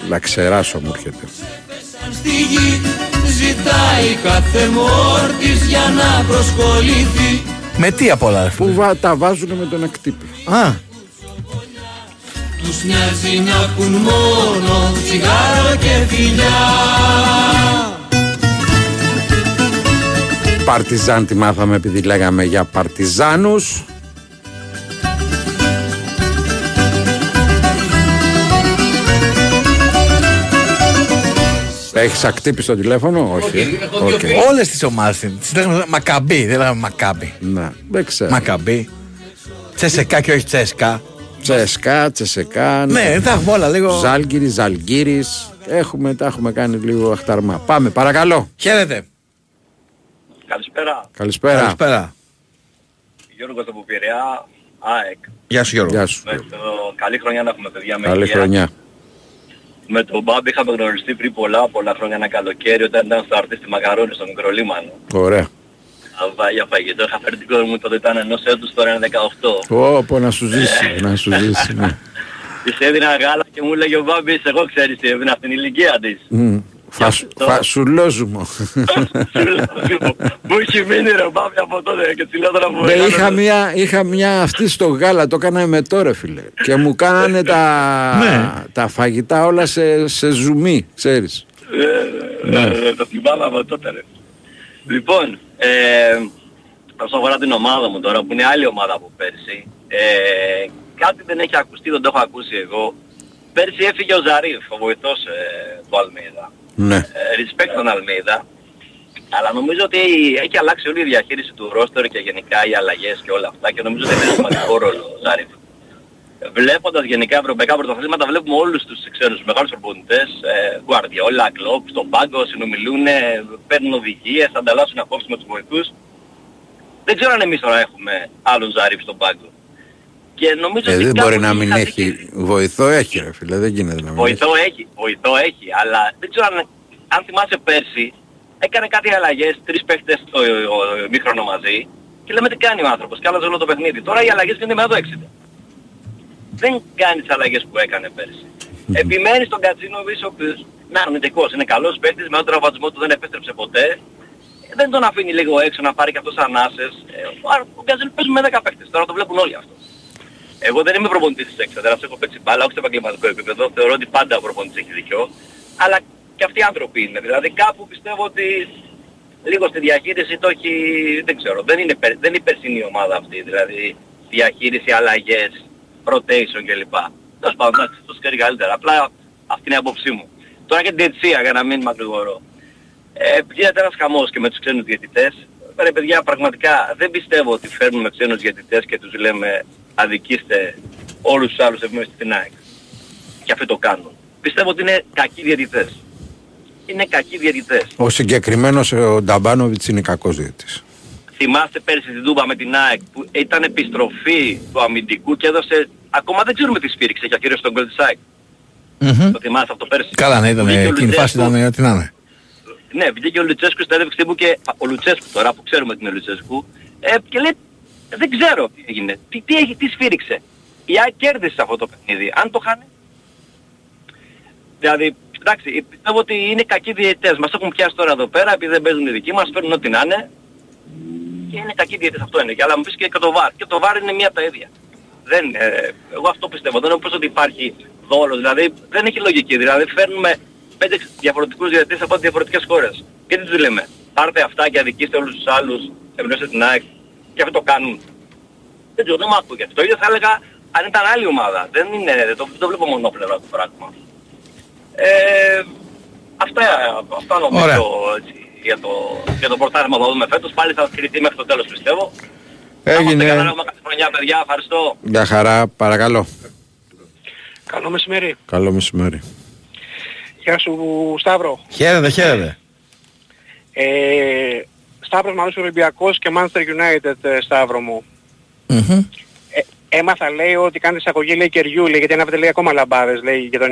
Να ξεράσω μου έρχεται. Στη γη ζητάει κάθε μόρτης για να προσκοληθεί Με τι απ' όλα, ρε φίλε; Που βα- τα βάζουν με τον ακτύπη. Α, Τους μοιάζει να ακούν μόνο τσιγάρο και φιλιά Παρτιζάν τη μάθαμε επειδή λέγαμε για παρτιζάνους. Έχεις ακτύπη στο τηλέφωνο, όχι. Οκ. Όλες τις ομάδες. Τις λέγαμε Μακαμπή, δεν λέγαμε Μακάμπι. Ναι, δεν ξέρω. Μακαμπή. Τσεσεκά και όχι Τσέσκα. Τσεσεκά, τσεσεκά. Ναι, τα έχουμε όλα λίγο. Ζάλγκυρης, Ζαλγκύρης. Έχουμε, τα έχουμε κάνει λίγο αχταρμά. Πάμε, παρακαλώ. Χαίρετε. Καλησπέρα. Καλησπέρα. Καλησπέρα. Γιώργος από Πειραιά, ΑΕΚ. Γεια σου Γιώργο. Γεια σου. Με το... Καλή χρονιά να έχουμε παιδιά με Καλή υγεία. χρονιά. Με τον Μπάμπη είχαμε γνωριστεί πριν πολλά πολλά χρόνια ένα καλοκαίρι όταν ήταν στο αρτί στη Μακαρόνη στο Μικρολίμανο. Ωραία. Αβά για φαγητό, είχα φέρει την κόρη μου τότε ήταν ενός έτους, τώρα είναι 18. Όπο να σου ζήσει, να σου ζήσει. ναι. Της έδινα γάλα και μου λέγε ο Μπάμπης, εγώ ξέρεις τι έδινα στην ηλικία της. Μμ. Φασ- Φασουλόζουμο. Μου έχει μείνει ρε Μπάμπη από τότε και τσιλότερα μου Ναι, είχα μια, είχα μια αυτή στο γάλα, το έκανα με τώρα φίλε. Και μου κάνανε τα, τα φαγητά όλα σε, σε ζουμί, ξέρεις. Ναι, ναι, το θυμάμαι από τότε ρε. Λοιπόν, ε, όσον αφορά την ομάδα μου τώρα, που είναι άλλη ομάδα από πέρσι, ε, κάτι δεν έχει ακουστεί, δεν το έχω ακούσει εγώ. Πέρσι έφυγε ο Ζαρίφ, ο βοηθός ε, του Αλμίδα. Ναι. Ε, respect τον Αλμίδα. Αλλά νομίζω ότι έχει αλλάξει όλη η διαχείριση του ρόστερ και γενικά οι αλλαγές και όλα αυτά και νομίζω ότι είναι σημαντικό ρόλο ο Ζαρίφ. Βλέποντας γενικά ευρωπαϊκά πρωταθλήματα βλέπουμε όλους τους ξένους μεγάλους προπονητές, ε, Guardiola, Klopp, στον πάγκο, συνομιλούν, παίρνουν οδηγίες, ανταλλάσσουν απόψεις με τους βοηθούς. Δεν ξέρω αν εμείς τώρα έχουμε άλλον Ζαρίφ στον πάγκο. Και νομίζω Ε, ότι δεν κάπου μπορεί να μην είχα έχει. Βοηθό έχει, ρε φίλε, δεν γίνεται να μην έχει. Βοηθό έχει, βοηθό έχει, αλλά δεν ξέρω αν, αν θυμάσαι πέρσι, έκανε κάτι αλλαγές, τρεις παίχτες στο μήχρονο μαζί και λέμε τι κάνει ο άνθρωπος, και άλλαζε όλο το παιχνίδι. Τώρα οι αλλαγές γίνονται μετά το 60. Δεν κάνεις τις αλλαγές που έκανε πέρσι. Επιμένεις στον Κατσίνοβιτς ο οποίος να αρνητικός, είναι καλός παίχτης, με τον τραυματισμό του δεν επέστρεψε ποτέ. Ε, Δεν τον αφήνει λίγο έξω να πάρει και αυτός ανάσες. Ε, ο Αρ- Ο Κατσίνοβιτς παίζει με 10 παίχτες, τώρα το βλέπουν όλοι αυτό. Εγώ δεν είμαι προπονητής της εξέδρας, έχω παίξει μπάλα, όχι στο επαγγελματικό επίπεδο. Θεωρώ ότι πάντα ο προπονητής έχει δίκιο. Αλλά και αυτοί οι άνθρωποι είναι. Δηλαδή κάπου πιστεύω ότι λίγο στη διαχείριση το έχει, δεν ξέρω, δεν είναι, περ- δεν είναι η περσινή ομάδα αυτή. Δηλαδή διαχείριση, αλλαγές, rotation κλπ. Τέλος πάντων, εντάξει, το ξέρει καλύτερα. Απλά αυτή είναι η άποψή μου. Τώρα και την διετησία για να μην μακρηγορώ. Ε, γίνεται ένας χαμός και με τους ξένους διαιτητές. Ρε παιδιά, πραγματικά δεν πιστεύω ότι φέρνουμε ξένους διαιτητές και τους λέμε αδικήστε όλους τους άλλους εμείς στην ΑΕΚ. Και αυτοί το κάνουν. Πιστεύω ότι είναι κακοί διαιτητές. Είναι κακοί διαιτητές. Ο συγκεκριμένος ο Νταμπάνοβιτς είναι κακός διαιτητής. Θυμάστε πέρσι την Τούμπα με την ΑΕΚ που ήταν επιστροφή του αμυντικού και έδωσε... Ακόμα δεν ξέρουμε τι σφύριξε για κυρίως τον γκολ της ΑΕΚ. Το θυμάστε αυτό πέρσι; Καλά, ναι, ήταν Βγήκε ο εκείνη η φάση, Λουτσέσκου. ήταν ό,τι να είναι. Ναι, βγήκε ο Λουτσέσκου στην έδειξη μου και ο Λουτσέσκου τώρα που ξέρουμε ότι είναι ο Λουτσέσκου ε, και λέει δεν ξέρω τι έγινε, τι, τι, έχει, τι σφύριξε. Η ΑΕΚ κέρδισε αυτό το παιχνίδι. Αν το χάνει. Δηλαδή, εντάξει, πιστεύω ότι είναι κακοί διαιτητές. Μας έχουν πιάσει τώρα εδώ πέρα επειδή δεν παίζουν οι δικοί μας, παίρνουν ό,τι να είναι. Και είναι κακοί διαιτητές αυτό είναι. Και αλλά μου πεις και, και το VAR. Και το VAR είναι μία από τα ίδια. Δεν, ε, εγώ αυτό πιστεύω. Δεν νομίζω ότι υπάρχει δόλος. Δηλαδή δεν έχει λογική. Δηλαδή φέρνουμε πέντε διαφορετικούς διαιτητές από διαφορετικές χώρες. Και τι τους λέμε. Πάρτε αυτά και αδικήστε όλους τους άλλους. Εμπνεύστε την ΑΕΚ. Και αυτό το κάνουν. Δεν ξέρω, δεν μου ακούγεται. Το ίδιο θα έλεγα αν ήταν άλλη ομάδα. Δεν είναι, δεν το, δεν το βλέπω μονόπλευρα το πράγμα. Ε, αυτά, αυτά νομίζω Ωραία. έτσι, για το, για το πρωτάθλημα που θα δούμε φέτος. Πάλι θα κρυθεί μέχρι το τέλος πιστεύω. Έγινε. Καλά, έχουμε κάθε χρονιά παιδιά. Ευχαριστώ. Για χαρά, παρακαλώ. Καλό μεσημέρι. Καλό μεσημέρι. Γεια σου Σταύρο. Χαίρετε, χαίρετε. Ε, Σταύρος Μανούς Ολυμπιακός και Manchester United ε, Σταύρο μου. Ε, έμαθα λέει ότι κάνεις εισαγωγή λέει κεριού λέει, γιατί ανάβετε λέει ακόμα λαμπάδες λέει για το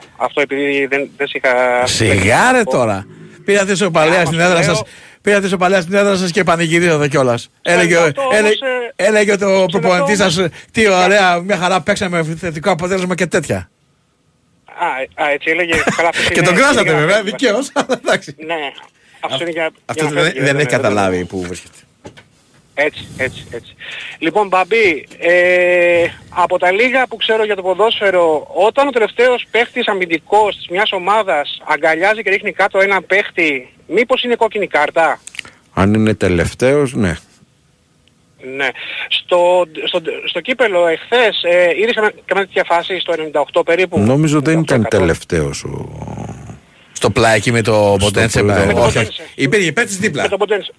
98. Αυτό επειδή δεν, δεν σε είχα... Σιγά ρε τώρα. Πήρατε σοπαλιά στην έδρα σας. Πήρατε σοπαλιά στην έδρα σας και πανηγυρίζατε κιόλας. Έλεγε, ο- αυτό όμως, έλεγε, ε, έλεγε το προπονητής όμως- σας τι ωραία, μια χαρά παίξαμε θετικό αποτέλεσμα και τέτοια. Α, α, έτσι έλεγε. Καλά, αυτός Και είναι- τον κράσατε είναι για να βέβαια, φεύγει. δικαίως. αλλά εντάξει. Ναι. Αυτό είναι για, Αυτός για να δεν, φεύγει, δεν έχει δεν- καταλάβει που βρίσκεται. Έτσι, έτσι, έτσι. Λοιπόν, Μπαμπή, ε, από τα λίγα που ξέρω για το ποδόσφαιρο, όταν ο τελευταίος παίχτης αμυντικός της μιας ομάδας αγκαλιάζει και ρίχνει κάτω έναν παίχτη, μήπως είναι κόκκινη κάρτα; Αν είναι τελευταίος, ναι. Ναι. Στο, στο, στο κύπελο εχθές ε, είδες καμιά- καμιά τέτοια φάση στο 98 περίπου; Νομίζω δεν ήταν τελευταίος ο Στο πλάι εκεί με το Ποντένσε. πλάι. Με το Όχι, όχι. Ποντένσε. Υπήρχε παίκτη δίπλα. Με τον Ποντένσε.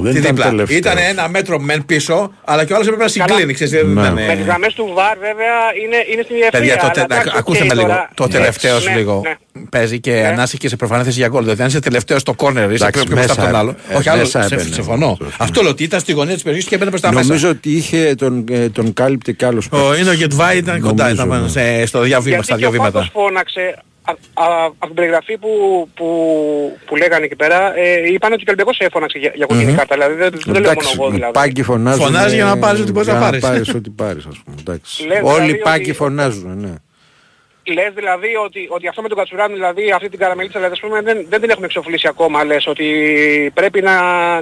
Δεν Τι ήταν δίπλα. τελευταίος. Ήταν ένα μέτρο μεν πίσω, αλλά και ο άλλος έπρεπε να Καλά. συγκλίνει. ξέρεις, δεν Ναι. ήταν, Με τις γραμμές του VAR βέβαια είναι, είναι στην ευθεία. Παιδιά, το, τε- αλλά εντάξει, ακούστε οκ, με λίγο. τώρα- Το Ναι, τελευταίο ναι, λίγο ναι. παίζει και ανάσει και σε προφανή θέση για γκολ. Δηλαδή, αν είσαι τελευταίο στο κόρνερ, είσαι Εντάξει, πιο μπροστά από τον μέσα άλλο. ε, Όχι, άλλο. μέσα σε- έμπαινε. Συμφωνώ. Αυτό, Αυτό λέω ότι ήταν στη γωνία της περιοχής και έμπαινε προς τα μέσα. Νομίζω ότι είχε τον, ε, τον κάλυπτε κι άλλο. Ο Είναι ο Γετβάη ήταν κοντά, Νομίζω, ήταν ναι. σε- στο διαβήμα, Γιατί στα και δύο ο Πάκος βήματα. φώναξε α- α- από την περιγραφή που, που, που λέγανε εκεί πέρα, ε, είπαν ότι ο Ολυμπιακός έφωναξε για, για κοκκινή κάρτα. Δηλαδή δεν, δεν το λέω μόνο εγώ δηλαδή. Πάγκοι φωνάζουν. Φωνάζει για να πάρεις ό,τι μπορείς να για πάρεις. πάρεις ό,τι πάρεις, ας πούμε. εντάξει. Λες Όλοι δηλαδή οι πάγκοι ότι- φωνάζουν, ναι. Λες δηλαδή ότι, ότι αυτό με τον Κατσουράνη, δηλαδή αυτή την καραμελίτσα, δηλαδή, ας πούμε, δεν, δεν την έχουμε εξοφλήσει ακόμα, λες ότι πρέπει να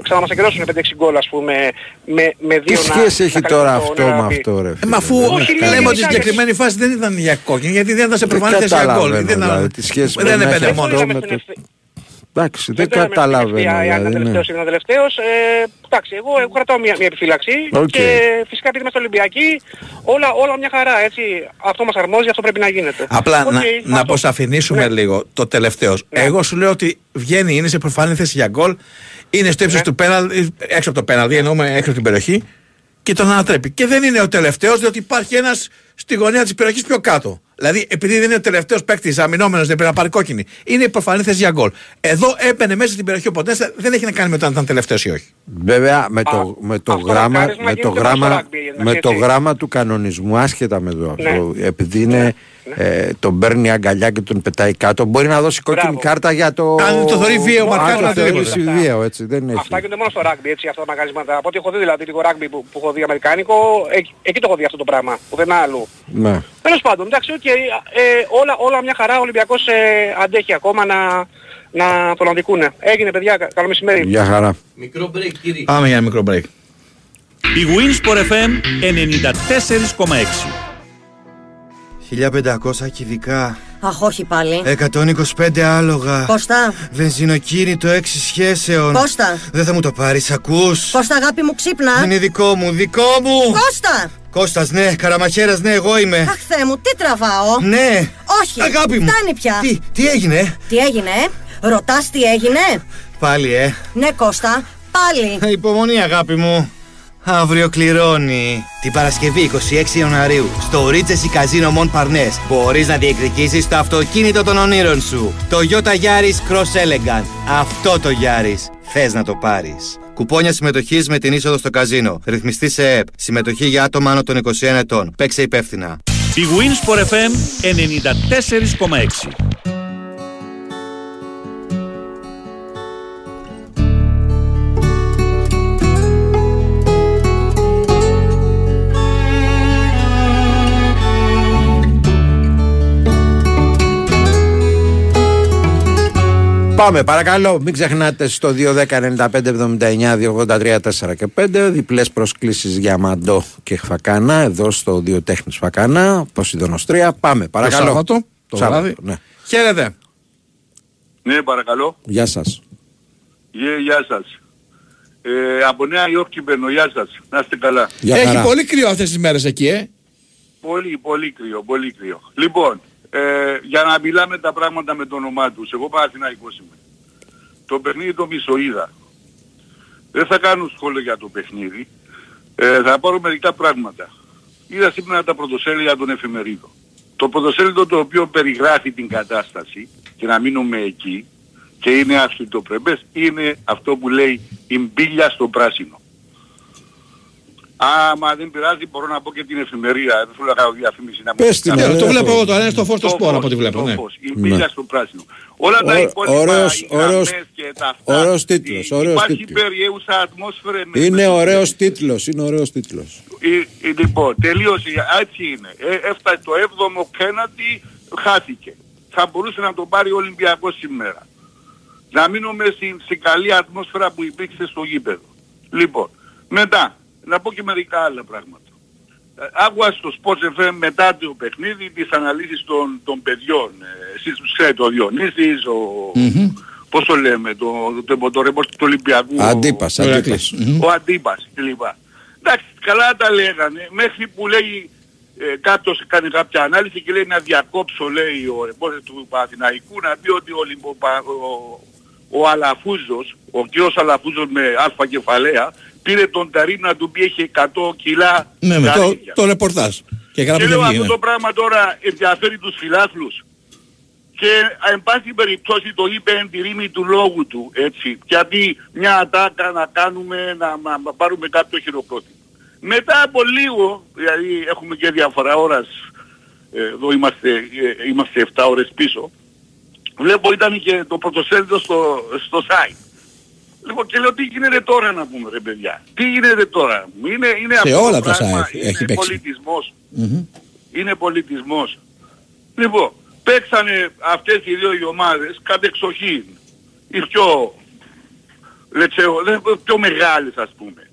ξαναμασακυρώσουν 5-6 γκολ, ας πούμε, με, με Τι δύο να... σχέση έχει να τώρα καλύπτουν αυτό τον με Εραπή. αυτό, ρε. Ε, φίλε. Μα αφού Δεν Όχι, έχει λέω, λέμε κανένα- ότι στην γιατί- συγκεκριμένη φάση δεν ήταν για κόκκινη, γιατί δεν ήταν σε Δεν προφανή θέση για γκολ. καταλαβαίνω, Δεν ήταν- δηλαδή, τη σχέση Δεν μπορεί να έπαιρνε έχει μόνο. Εντάξει, δεν Δεν ξέρουμε στην ευθεία καταλαβαίνω. αν ήταν δηλαδή, ναι. τελευταίος ή δεν ήταν τελευταίος. Ε, εντάξει, εγώ, εγώ κρατάω μια, μια επιφύλαξη Οκ. και φυσικά επειδή είμαστε Ολυμπιακοί, όλα, όλα μια χαρά, έτσι. Αυτό μας αρμόζει, αυτό πρέπει να γίνεται. Απλά Οκ, να, να αυτό. αποσαφηνίσουμε Ναι. λίγο το τελευταίος. Εγώ σου λέω ότι βγαίνει, είναι σε προφανή θέση για γκολ, είναι στο ύψος Ναι. του πέναλ, έξω από το πέναλ, εννοούμε έξω από την περιοχή και τον ανατρέπει. Και δεν είναι ο τελευταίος, διότι υπάρχει ένας στη γωνία της περιοχής πιο κάτω. Δηλαδή, επειδή δεν είναι ο τελευταίος παίκτης, αμυνόμενος, δεν πρέπει να πάρει κόκκινη. Είναι η προφανή θέση για γκολ. Εδώ έμπαινε μέσα στην περιοχή, οπότε δεν έχει να κάνει με το αν ήταν τελευταίος ή όχι. Βέβαια με το, Α, με το αυτό γράμμα, μακάρις να με γίνει το και μέσα στο γράμμα, rugby, εντάξει, με το έτσι. γράμμα του κανονισμού, άσχετα με το αυτό, Ναι. επειδή είναι, ε, τον παίρνει αγκαλιά και τον πετάει κάτω, μπορεί να δώσει κόκκινη Μπράβο. κάρτα για το... Αν το θεωρεί βίαιο, Αν μαρκάρει, το οτιδήποτε. θεωρήσει βίαιο, έτσι, δεν έχει. Αυτά γίνονται μόνο στο rugby, έτσι, αυτά τα μαγαζίματα. Από ό,τι έχω δει δηλαδή λίγο rugby που, που έχω δει αμερικάνικο, εκεί, εκεί το έχω δει αυτό το πράγμα, πουθενά αλλού. Ναι. Τέλος πάντων, εντάξει, οκ, ε, όλα, όλα μια χαρά, ο Ολυμπιακός ε, αντέχει ακόμα να, να τον αδικούνε. Έγινε παιδιά, κα- καλό μεσημέρι. Γεια χαρά. Μικρό break, κύριε. Πάμε για ένα μικρό break. Η Winsport FM 94,6. 1500 κυβικά, Αχ, όχι πάλι. 125 άλογα. Κώστα, Βενζινοκίνητο 6 σχέσεων. Κώστα. Δεν θα μου το πάρεις, ακούς. Κώστα αγάπη μου ξύπνα. Είναι δικό μου, δικό μου. Κώστα! Κώστας, ναι, Καραμαχέρας, ναι, εγώ είμαι. Αχ, Θεέ μου, τι τραβάω. Ναι. Όχι, Αγάπη μου. φτάνει πια. Τι, τι έγινε, Τι έγινε, ε; Ρωτάς τι έγινε; πάλι, ε. Ναι, Κώστα, πάλι. Υπομονή, αγάπη μου. Αύριο κληρώνει. Την Παρασκευή 26 Ιανουαρίου στο Regency Casino Mont Parnes μπορείς να διεκδικήσεις το αυτοκίνητο των ονείρων σου. Το Toyota Yaris Cross Elegant. Αυτό το Yaris θες να το πάρεις. Κουπόνια συμμετοχής με την είσοδο στο καζίνο. Ρυθμιστή σε ΕΠ. Συμμετοχή για άτομα άνω των 21 ετών. Παίξε υπεύθυνα. Η Winsport FM 94,6. Πάμε, παρακαλώ, μην ξεχνάτε στο 210-95-79-283-4 και 5 διπλές προσκλήσεις για Μαντό και Φακάνα εδώ στο Δύο Τέχνης Φακάνα, Ποσειδωνος 3. Πάμε, παρακαλώ. Το Σάββατο, το Σάββατο, βράδυ. ναι. Χαίρετε. Ναι, παρακαλώ. Γεια σας. Γεια, γεια σας. Ε, από Νέα Υόρκη μπαίνω, γεια σας. Να είστε καλά. Γεια Έχει χαρά. πολύ κρύο αυτές τις μέρες εκεί, ε. Πολύ, πολύ κρύο, πολύ κρύο. Λοιπόν, ε, για να μιλάμε τα πράγματα με το όνομά τους. Εγώ Παναθηναϊκός είμαι. Το παιχνίδι το μισοείδα. Δεν θα κάνω σχόλιο για το παιχνίδι. Ε, θα πάρω μερικά πράγματα. Είδα σήμερα τα πρωτοσέλιδα των εφημερίδων. Το πρωτοσέλιδο το οποίο περιγράφει την κατάσταση και να μείνουμε εκεί και είναι αυστηροπρεπές είναι αυτό που λέει η μπίλια στο πράσινο. Άμα δεν πειράζει μπορώ να πω και την εφημερίδα. Δεν θέλω να κάνω διαφήμιση να Πες την, μην ε, το έχω. βλέπω εγώ τώρα, είναι στο φως το το σπόρο φως, από ό,τι βλέπω. το Ναι. φως, Η μπίλια Ναι. στο πράσινο. Όλα τα Ω- υπόλοιπα, ωραίος- οι ωραίος- γραμμές και τα αυτά. ωραίος τίτλος, η- ωραίος Υπάρχει τίτλος. περιέουσα ατμόσφαιρα. με- Είναι με- ωραίος τίτλος, είναι ωραίος τίτλος. Ε, ε, Λοιπόν, τελείωσε. Έτσι είναι. Ε, έφτασε το 7ο πέναντι, χάθηκε. Θα μπορούσε να το πάρει ο Ολυμπιακός σήμερα. Να μείνουμε στην, στην καλή ατμόσφαιρα που υπήρξε στο γήπεδο. Λοιπόν, μετά, να πω και μερικά άλλα πράγματα. Ε, Άκουγα στο Sports FM μετά το παιχνίδι τις αναλύσεις των, των παιδιών. Ε, εσείς τους ξέρετε, ο Διονύσης, ο... Πώς το λέμε, το, το, το, το ρεπόρτερ του Ολυμπιακού. ο- Αντίπας, Ο αντίπας. Ηρακλής. Μμμ. ο Αντίπας κλπ. Εντάξει, καλά τα λέγανε, μέχρι που λέει ε, κάποιος κάνει κάποια ανάλυση και λέει να διακόψω λέει ο εμπόριος του Παναθηναϊκού να πει ότι ο, Ολυμπο- Πα- ο, ο Αλαφούζος, ο κ. Αλαφούζος με αλφα κεφαλαία πήρε τον Ταρίμ να του πει έχει 100 κιλά Ναι, με το, γαρίδια. το ρεπορτάζ. Και Και γράψε λέω δεν αυτό βγήκε. το πράγμα τώρα ενδιαφέρει τους φιλάθλους. Και α, εν πάση περιπτώσει το είπε εν τη ρήμη του λόγου του, έτσι. Γιατί μια ατάκα να κάνουμε, να, να- να πάρουμε κάποιο χειροκρότημα. Μετά από λίγο, δηλαδή έχουμε και διαφορά ώρας, ε, εδώ είμαστε, ε, είμαστε 7 ώρες πίσω, βλέπω ήταν και το πρωτοσέλιδο στο, στο site. Λοιπόν και λέω τι γίνεται τώρα να πούμε ρε παιδιά; Τι γίνεται τώρα; Είναι, είναι Σε αυτό όλα το τα πράγμα, site είναι έχει παίξει. πολιτισμός Μμμ. είναι πολιτισμός. Λοιπόν, παίξανε αυτές οι δύο οι ομάδες κατεξοχήν. Οι πιο, λετσεο, δεν- πιο μεγάλες ας πούμε.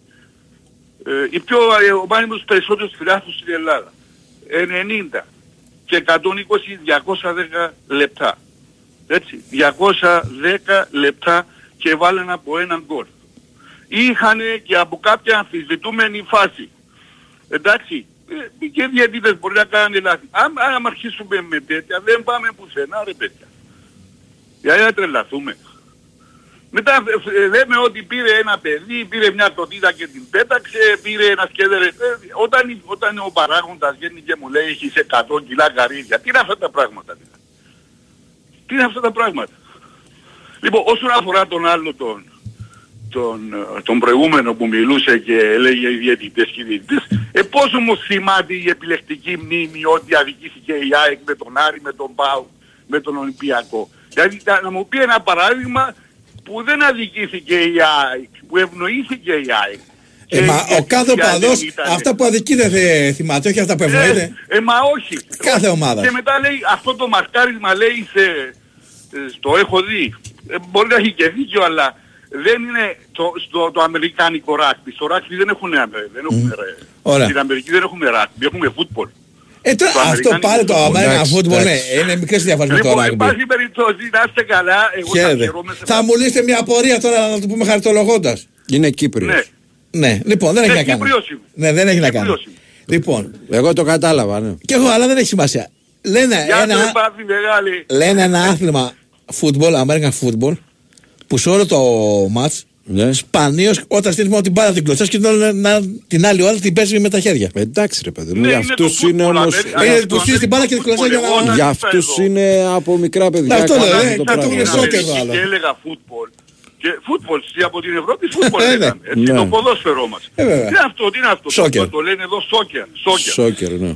Ε, οι πιο ε, ομάδες με τους περισσότερους φιλάθλους στην Ελλάδα. 90 και 120 210 λεπτά. Έτσι, 210 λεπτά και βάλανε από έναν γκολ. Είχανε και από κάποια αμφισβητούμενη φάση. Εντάξει, ε, και διαιτητές μπορεί να κάνουν λάθη. Αν, αν αρχίσουμε με τέτοια δεν πάμε πουθενά ρε παιδιά. Γιατί να τρελαθούμε. Μετά ε, ε, λέμε ότι πήρε ένα παιδί, πήρε μια τοτίδα και την πέταξε, πήρε ένα σκέδερε. Ε, όταν, η- όταν ο παράγοντας βγαίνει και μου λέει έχεις 100 κιλά γαρίδια, τι είναι αυτά τα πράγματα. δηλαδή; Τι είναι αυτά τα πράγματα; Λοιπόν, όσον αφορά τον άλλο τον, τον, ε, τον προηγούμενο που μιλούσε και έλεγε οι διαιτητές και οι διαιτητές, ε, πώς όμως θυμάται η επιλεκτική μνήμη ότι αδικήθηκε η ΑΕΚ με τον Άρη, με τον Πάου, με τον Ολυμπιακό. Δηλαδή να- να μου πει ένα παράδειγμα που δεν αδικήθηκε η ΑΕΚ, που ευνοήθηκε η ΑΕΚ. Ε, Και μα η ο κάθε αιτησία οπαδός, δεν ήταν. αυτά που αδικείται δεν θυμάται, όχι αυτά που Ε, ευνοείται. ε, μα όχι. Κάθε ομάδα. Και μετά λέει αυτό το μαρκάρισμα λέει σε, ε, στο έχω δει. Ε, μπορεί να έχει και δίκιο αλλά δεν είναι το, στο, το αμερικάνικο ράκπι. Στο ράκπι δεν έχουν, δεν έχουμε ρε. Ωραία. Στην Αμερική δεν έχουμε ράκπι, έχουμε φούτμπολ. Ε, τώρα, Το αυτό αμερικάνικο πάλι το football. American Εντάξει, football, ναι, εντάξει. είναι μικρές διαφορές με το Λοιπόν, εν rugby. πάση περιπτώσει, να είστε καλά, εγώ θα Χαίρετε. χαιρόμαι σε Θα μου λύσετε μια απορία τώρα να το πούμε χαριτολογώντας. Είναι Κύπριος. Ναι. Ναι, λοιπόν, δεν έχει Ναι, να κάνει. Κύπριος είμαι. Ναι, δεν έχει να κάνει. Κύπριος είμαι. Λοιπόν, Εγώ το κατάλαβα, ναι. και εγώ, αλλά δεν έχει σημασία. Λένε Γεια σου, ένα, ρε Πάπη, μεγάλη. λένε ένα άθλημα football, American football, που σε όλο το match ναι. σπανίως όταν στείλει μόνο την μπάλα την κλωτσάς και την, άλλη- να, την άλλη ώρα την παίζεις με τα χέρια. Εντάξει ρε παιδί μου, Ναι, για είναι αυτούς το είναι football, όμως... Αμερικά. Είναι αυτό που στείλει την μπάλα και την κλωτσάς για football, να... εγώ Για να αυτούς φέρω. είναι από μικρά παιδιά. Αυτό λέω, κάνουν ε, το κάτω πράγμα. είναι Στην σόκερ Αμερική το άλλο. Και έλεγα φούτμπολ. Και φούτμπολ στη- από την Ευρώπη φούτμπολ Ε, ναι. λέγανε. Έτσι, Ναι. το ποδόσφαιρό μας. Ε, βέβαια. Τι είναι αυτό, τι είναι αυτό. Σόκερ. Το, το λένε εδώ σόκερ. Σόκερ. Σόκερ, ναι.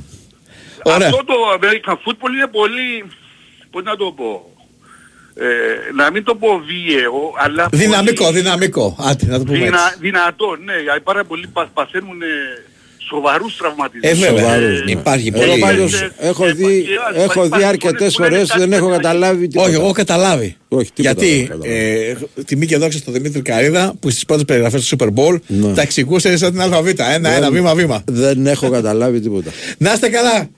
Ωραία. Αυτό το American football είναι πολύ, πώς να το πω, ε, να μην το πω βίαιο, αλλά Δυναμικό, πολύ δυναμικό. Άντε, να το πούμε δυνα, έτσι. δυνατό. Ναι, γιατί πάρα πολλοί πα- παθαίνουν ε, σοβαρούς τραυματισμούς. Ε, βέβαια. Σοβαρούς, ναι. Υπάρχει Εγώ πολύ. πάντως Ε, έχω ε, δει, ε, έχω υπάρχει δει αρκετές πολλές που λένε φορές, κάτι δεν έχω τέτοια. καταλάβει τίποτα. Όχι, εγώ έχω καταλάβει. Όχι, τίποτα δεν Γιατί έχω καταλάβει. ε, τιμή και δόξα στον Δημήτρη Καρίδα που στι πρώτε περιγραφέ του Super Bowl Ναι. τα εξηγούσε σαν την ΑΒ. Ένα-ένα, Δεν- βήμα-βήμα. Δεν έχω καταλάβει τίποτα. Να είστε καλά.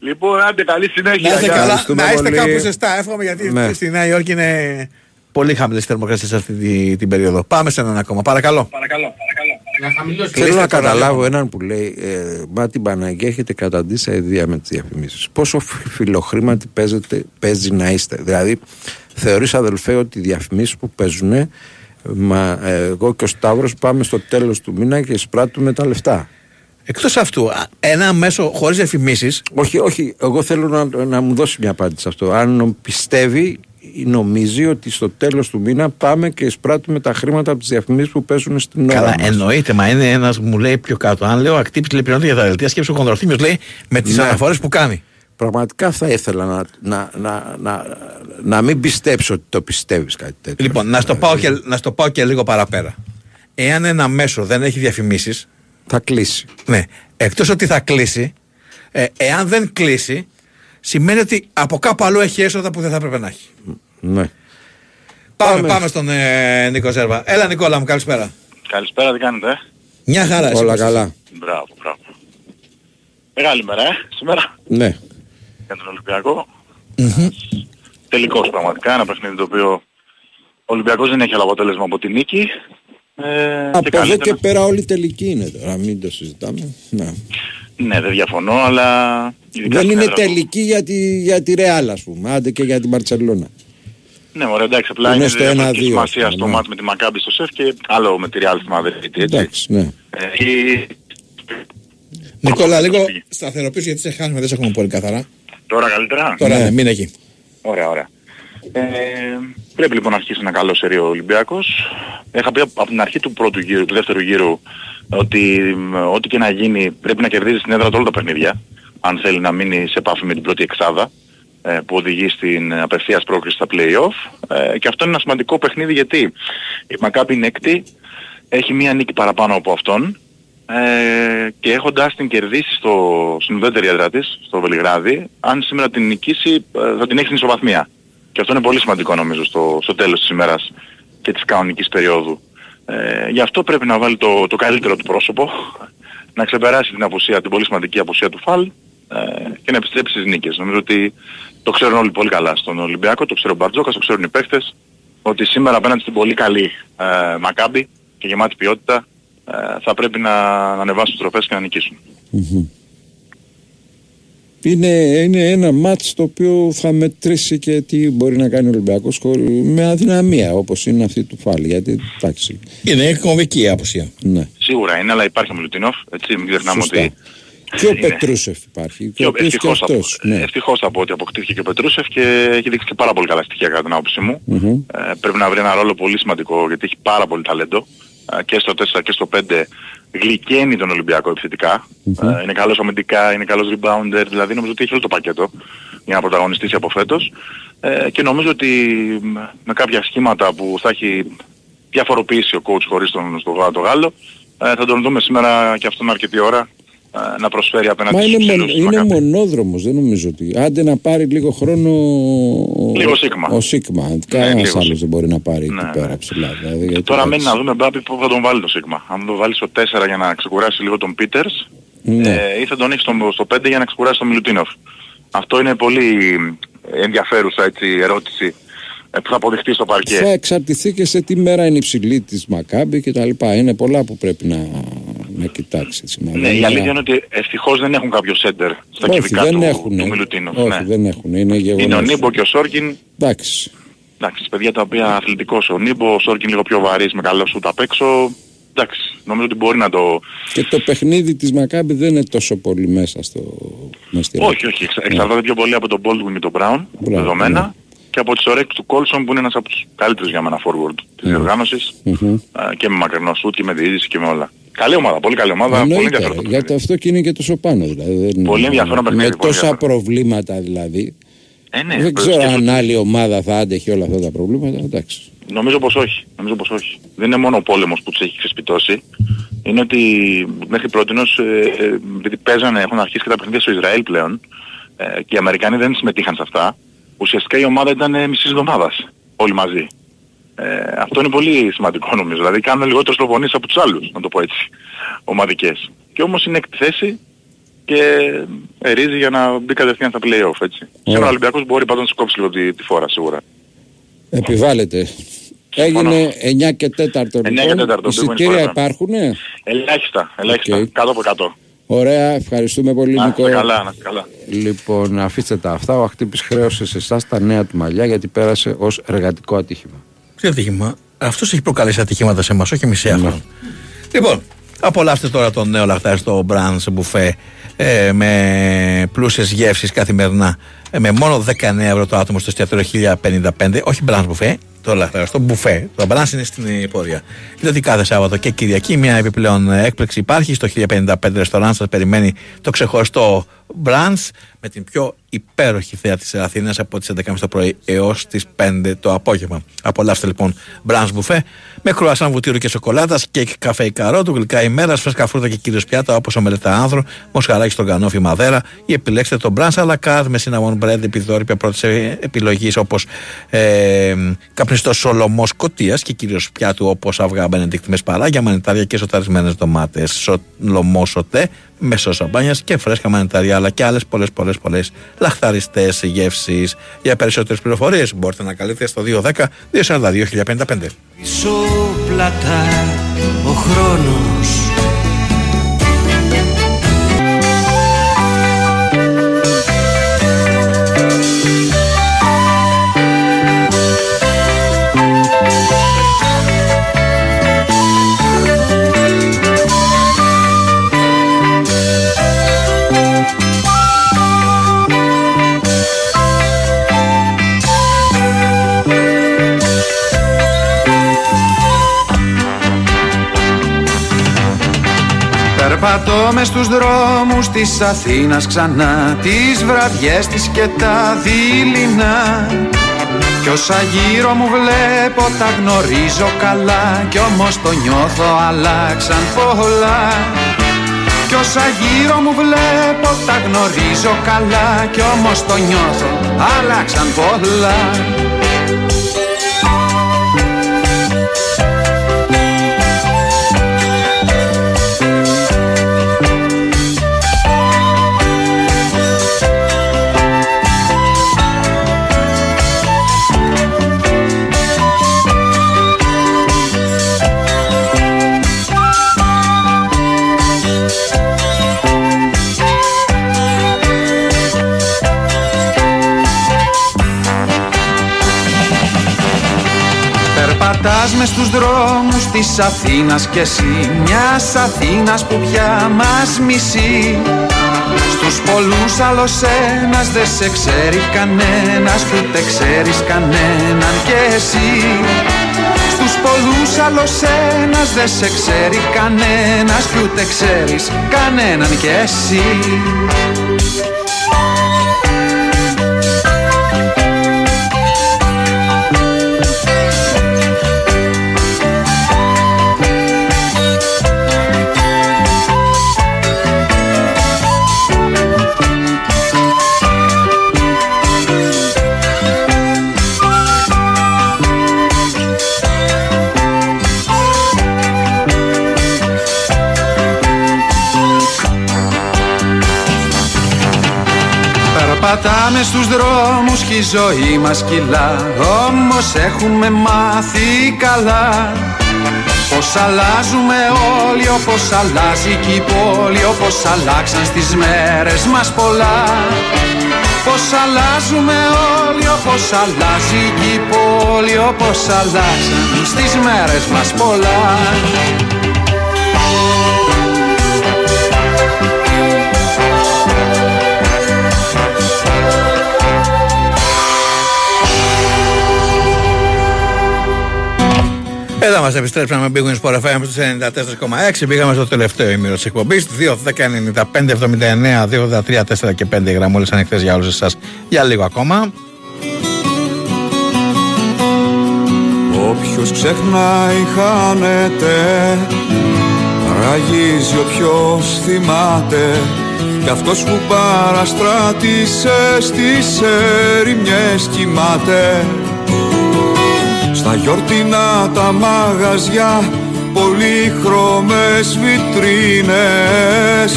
Λοιπόν, άντε καλή συνέχεια. Να είστε Γεια. καλά. Ευχαριστούμε Να είστε πολύ. κάπου ζεστά. Εύχομαι γιατί Ναι. στη Νέα Υόρκη είναι πολύ χαμηλές θερμοκρασίες αυτή τη- την περίοδο. Πάμε σε έναν ακόμα. Παρακαλώ. Παρακαλώ, παρακαλώ. Θέλω Κλείστε να το καταλάβω ραδιόφωνο. έναν που λέει ε, Μα την Παναγία έχετε καταντήσει αηδία με τις διαφημίσεις Πόσο φι- φιλοχρήματοι παίζετε, παίζει να είστε Δηλαδή θεωρείς αδελφέ ότι οι διαφημίσεις που παίζουν Μα ε, εγώ και ο Σταύρος πάμε στο τέλος του μήνα και εισπράττουμε τα λεφτά Εκτός αυτού, α, ένα μέσο χωρίς διαφημίσεις. Όχι, όχι, εγώ θέλω να, να μου δώσει μια απάντηση σε αυτό Αν πιστεύει ή νομίζει ότι στο τέλος του μήνα πάμε και εισπράττουμε τα χρήματα από τις διαφημίσεις που παίζουν στην ώρα Καλά, μας. εννοείται, μα είναι ένας που μου λέει πιο κάτω. Αν λέω ακτύπη τηλεπληρώνεται για τα δελτία, σκέψου ο Κονδροθύμιο λέει με τις Ναι. αναφορές που κάνει. Πραγματικά θα ήθελα να, να, να, να, να μην πιστέψω ότι το πιστεύεις κάτι τέτοιο. Λοιπόν, να στο, πάω και, να στο πάω και λίγο παραπέρα. Εάν ένα μέσο δεν έχει διαφημίσεις, Θα κλείσει. ναι, εκτός ότι θα κλείσει, ε, εάν δεν κλείσει, σημαίνει ότι από κάπου αλλού έχει έσοδα που δεν θα έπρεπε να έχει. Ναι. Πάμε, Πάμε. πάμε στον ε, Νίκο Ζέρβα. Έλα, Νικόλα μου, καλησπέρα. Καλησπέρα, τι κάνετε, ε; Μια χαρά, εσύ Όλα πώς καλά. Μπράβο, μπράβο. Μεγάλη μέρα, ε, σήμερα, Ναι. για τον Ολυμπιακό. Τελικός πραγματικά, ένα παιχνίδι το οποίο ο Ολυμπιακός δεν έχει άλλο αποτέλεσμα από τη νίκη. Ε, Από εδώ καλύτερα- και πέρα όλη τελική είναι τώρα, μην το συζητάμε. Ναι. Ναι, δεν διαφωνώ, αλλά... ειδικά Δεν στην είναι έδρα του- τελική για τη, για τη Ρεάλ, ας πούμε. Άντε και για την Μπαρτσελώνα. Ναι, ωραία, εντάξει, απλά Είναι είναι, στο διαφορετική 1-2, σημασία ας στο πούμε, μάτς με τη Μακάμπη στο ΣΕΦ και άλλο με τη Real στη Μαδρίτη, έτσι. Εντάξει, ναι. Ε, η- Νικόλα, λίγο σταθεροποιήσω γιατί σε χάνουμε, δεν σε έχουμε πολύ καθαρά. Τώρα καλύτερα; Τώρα ναι, μην εκεί. Ωραία, ωραία. Ε, πρέπει λοιπόν να αρχίσει ένα καλό σερί ο Ολυμπιακός. Είχα πει από την αρχή του πρώτου γύρου, του δεύτερου γύρου, ότι μ, ό,τι και να γίνει πρέπει να κερδίζει στην έδρα του όλα τα παιχνίδια, αν θέλει να μείνει σε επάφη με την πρώτη εξάδα ε, που οδηγεί στην απευθείας πρόκριση στα play-off. Ε, και αυτό είναι ένα σημαντικό παιχνίδι γιατί η Μακάπη είναι έκτη, έχει μία νίκη παραπάνω από αυτόν ε, και έχοντας την κερδίσει στο, στην ουδέτερη έδρα της, στο Βελιγράδι, αν σήμερα την νικήσει ε, θα την έχει στην ισοβαθμία. Και αυτό είναι πολύ σημαντικό νομίζω στο, στο τέλος της ημέρας και της κανονικής περίοδου. Ε, γι' αυτό πρέπει να βάλει το, το καλύτερο του πρόσωπο, να ξεπεράσει την απουσία, την πολύ σημαντική απουσία του Φαλ ε, και να επιστρέψει στις νίκες. Νομίζω ότι το ξέρουν όλοι πολύ καλά στον Ολυμπιακό, το ξέρει ο Μπαρτζόκας, το ξέρουν οι παίχτες, ότι σήμερα απέναντι στην πολύ καλή ε, Μακάμπη και γεμάτη ποιότητα ε, θα πρέπει να, να ανεβάσουν τις τροφές και να νικήσουν. Μμμ. Είναι, είναι ένα μάτς το οποίο θα μετρήσει και τι μπορεί να κάνει ο Ολυμπιακός χωρί- με αδυναμία όπως είναι αυτή του Φάλ γιατί εντάξει Είναι κομβική η απουσία. ναι. Σίγουρα είναι, αλλά υπάρχει ο Μιλουτίνοφ, έτσι μην ξεχνάμε Σωστά. ότι και ο είναι- Πετρούσεφ υπάρχει και Και ο ο, οποίος και ευτυχώς, αυτός από, ναι. ευτυχώς από ότι αποκτήθηκε και ο Πετρούσεφ και έχει δείξει και πάρα πολύ καλά στοιχεία κατά την άποψή μου. Μμμ. Ε, πρέπει να βρει ένα ρόλο πολύ σημαντικό γιατί έχει πάρα πολύ ταλέντο ε, και στο 4 και στο 5 γλυκαίνει τον Ολυμπιακό επιθετικά. Ε, είναι καλός αμυντικά, είναι καλός rebounder, δηλαδή νομίζω ότι έχει όλο το πακέτο για να πρωταγωνιστήσει από φέτος. Ε, και νομίζω ότι μ, με κάποια σχήματα που θα έχει διαφοροποιήσει ο coach χωρίς τον στο Γάλλο, το Γάλλο, ε, θα τον δούμε σήμερα και αυτόν αρκετή ώρα ε, να προσφέρει απέναντι Μα στους είναι, ψηλούς μον, της είναι Μακάμπη. μονόδρομος, δεν νομίζω ότι. Άντε να πάρει λίγο χρόνο. ο- Λίγο Σίγμα. Ο Σίγμα. Ναι, Κανένας λίγο άλλος δεν μπορεί να πάρει Ναι, εκεί πέρα ψηλά. Δηλαδή, γιατί Τώρα εντάξει. μένει να δούμε Μπάπη που θα τον βάλει το Σίγμα. Αν τον βάλει στο 4 για να ξεκουράσει λίγο τον Πίτερς Ναι. ε, ή θα τον έχει στο, στο 5 για να ξεκουράσει τον Μιλουτίνοφ. Αυτό είναι πολύ ενδιαφέρουσα έτσι, ερώτηση ε, που θα αποδειχτεί στο παρκέ. Θα εξαρτηθεί και σε τι μέρα είναι υψηλή της Μακάμπη και τα λοιπά. Είναι πολλά που πρέπει να, να κοιτάξεις. έτσι, να Ναι, δει. η αλήθεια είναι ότι ευτυχώς δεν έχουν κάποιο σέντερ στα Όχι, κυβικά δεν του, έχουν. του Μιλουτίνοφ. Όχι, ναι. δεν έχουν. Είναι γεγονός. Είναι ο Νίμπο και ο Σόρκιν. Εντάξει. Εντάξει, παιδιά τα οποία αθλητικός ο Νίμπο, ο Σόρκιν λίγο πιο βαρύς με καλό σουτ απ' έξω. Εντάξει, νομίζω ότι μπορεί να το... Και το παιχνίδι της Μακάμπη δεν είναι τόσο πολύ μέσα στο... Μέσα στη Όχι, όχι, εξα- εξαρτάται πιο πολύ από τον Baldwin και τον Brown, Μπράβο, δεδομένα, ναι. και από τις ωρέξεις του Colson που είναι ένας από τους καλύτερους για μένα forward της διοργάνωσης, Μμμ. α, και με μακρινό σουτ και με διείσδυση και με όλα. Καλή ομάδα, πολύ καλή ομάδα, πολύ Εννοείται, ενδιαφέρον. για το αυτό και είναι και τόσο πάνω δηλαδή. Δεν- Πολύ ενδιαφέρον Με παιχνίδι, πολύ τόσα προβλήματα δηλαδή. Ε, ναι, δεν το ξέρω σκέφτομαι. αν άλλη ομάδα θα άντεχε όλα αυτά τα προβλήματα. Εντάξει. Νομίζω πως όχι. Νομίζω πως όχι. Δεν είναι μόνο ο πόλεμος που τους έχει ξεσπιτώσει. Είναι ότι μέχρι πρότινος, ε, ε, επειδή παίζανε, έχουν αρχίσει και τα παιχνίδια στο Ισραήλ πλέον ε, και οι Αμερικάνοι δεν συμμετείχαν σε αυτά, ουσιαστικά η ομάδα ήταν ε, μισής εβδομάδας όλοι μαζί. Ε, αυτό είναι πολύ σημαντικό νομίζω. Δηλαδή κάνουν λιγότερες προπονήσεις από τους άλλους, να το πω έτσι, ομαδικές. Και όμως είναι έκτη θέση και ερίζει για να μπει κατευθείαν στα play-off, έτσι. Σήμερα ο Ολυμπιακός μπορεί πάντως να σου κόψει λίγο τη, τη φόρα σίγουρα. Επιβάλλεται. Έγινε 9 και 4 9 και λοιπόν. 4, το Εισιτήρια Big Win Sport FM. υπάρχουν. Ελάχιστα, ελάχιστα. Κάτω από 100. Ωραία, ευχαριστούμε πολύ Να Νικό. είστε καλά, να είστε καλά. Λοιπόν, αφήστε τα αυτά. Ο Αχτύπης χρέωσε σε εσάς τα νέα του μαλλιά γιατί πέρασε ως εργατικό ατύχημα. Τι ατύχημα; Αυτός έχει προκαλέσει ατυχήματα σε εμάς, όχι εμείς σε αυτόν. Λοιπόν, απολαύστε τώρα το νέο λαχτάρι στο Brands Buffet ε, με πλούσιες γεύσεις καθημερινά. Ε, με μόνο 19 ευρώ το άτομο στο εστιατόριο 1055, όχι Brands Buffet, το λαχτάρι, στο Buffet. Το Brands είναι στην ε, πορεία. Είδατε ότι κάθε Σάββατο και Κυριακή μια επιπλέον ε, έκπληξη υπάρχει. Στο 1055 ρεστοράν σας περιμένει το ξεχωριστό Brands με την πιο υπέροχη θέα της Αθήνας από τις 11.30 το πρωί έως τις 5 το απόγευμα. Απολαύστε λοιπόν Brands Buffet με κρουασάν βουτύρου και σοκολάτας και καφέ καρότου, γλυκά ημέρας, φρέσκα φρούτα και κυρίως πιάτα όπως ο μελετά άνθρο, μοσχαράκι στον κανόφι μαδέρα ή επιλέξτε το Brands à la carte με cinnamon bread, επιδόρυπια πρώτης ε, επιλογής όπως ε, καπνιστός σολομός σκοτίας και κυρίως πιάτου όπως αυγά μπενεντίκτη με σπαράγια, μανιτάρια και σοταρισμένες ντομάτες, σολομός σοτέ με σώσα μπάνιας και φρέσκα μανιτάρια αλλά και άλλες πολλές πολλές πολλές λαχταριστές γεύσεις. Για περισσότερες πληροφορίες μπορείτε να καλείτε στο 210 242 1055. Πίσω πλατά ο χρόνος Περπατώ μες στους δρόμους της Αθήνας ξανά Τις βραδιές της και τα δειλινά. Κι όσα γύρω μου βλέπω τα γνωρίζω καλά Κι όμως το νιώθω αλλάξαν πολλά. Κι όσα γύρω μου βλέπω τα γνωρίζω καλά Κι όμως το νιώθω αλλάξαν πολλά Περπατάς μες στους δρόμους της Αθήνας κι εσύ Μιας Αθήνας που πια μας μισεί. Στους πολλούς άλλος ένας δεν σε ξέρει κανένας Κι ούτε ξέρεις κανέναν κι εσύ. Στους πολλούς άλλος ένας δεν σε ξέρει κανένας Κι ούτε ξέρεις κανέναν κι εσύ Περπατάμε στους δρόμους και η ζωή μας κυλά. Όμως έχουμε μάθει καλά Πως αλλάζουμε όλοι όπως αλλάζει και η πόλη Όπως αλλάξαν στις μέρες μας πολλά. Πως αλλάζουμε όλοι όπως αλλάζει και η πόλη Όπως αλλάξαν στις μέρες μας πολλά Εδώ μας επιστρέψαμε με Big Wings Sport FM στους 94,6. Πήγαμε στο τελευταίο ημίρο της εκπομπής. 2, 10, 95, 79, 2, 3, 4 και 5 γραμμούλες ανοιχτέ για όλους εσάς για λίγο ακόμα. Όποιος ξεχνάει χάνεται Ραγίζει όποιος θυμάται Κι αυτός που παραστράτησε στις ερημιές κοιμάται Στα γιορτινά τα μαγαζιά Πολύχρωμες βιτρίνες.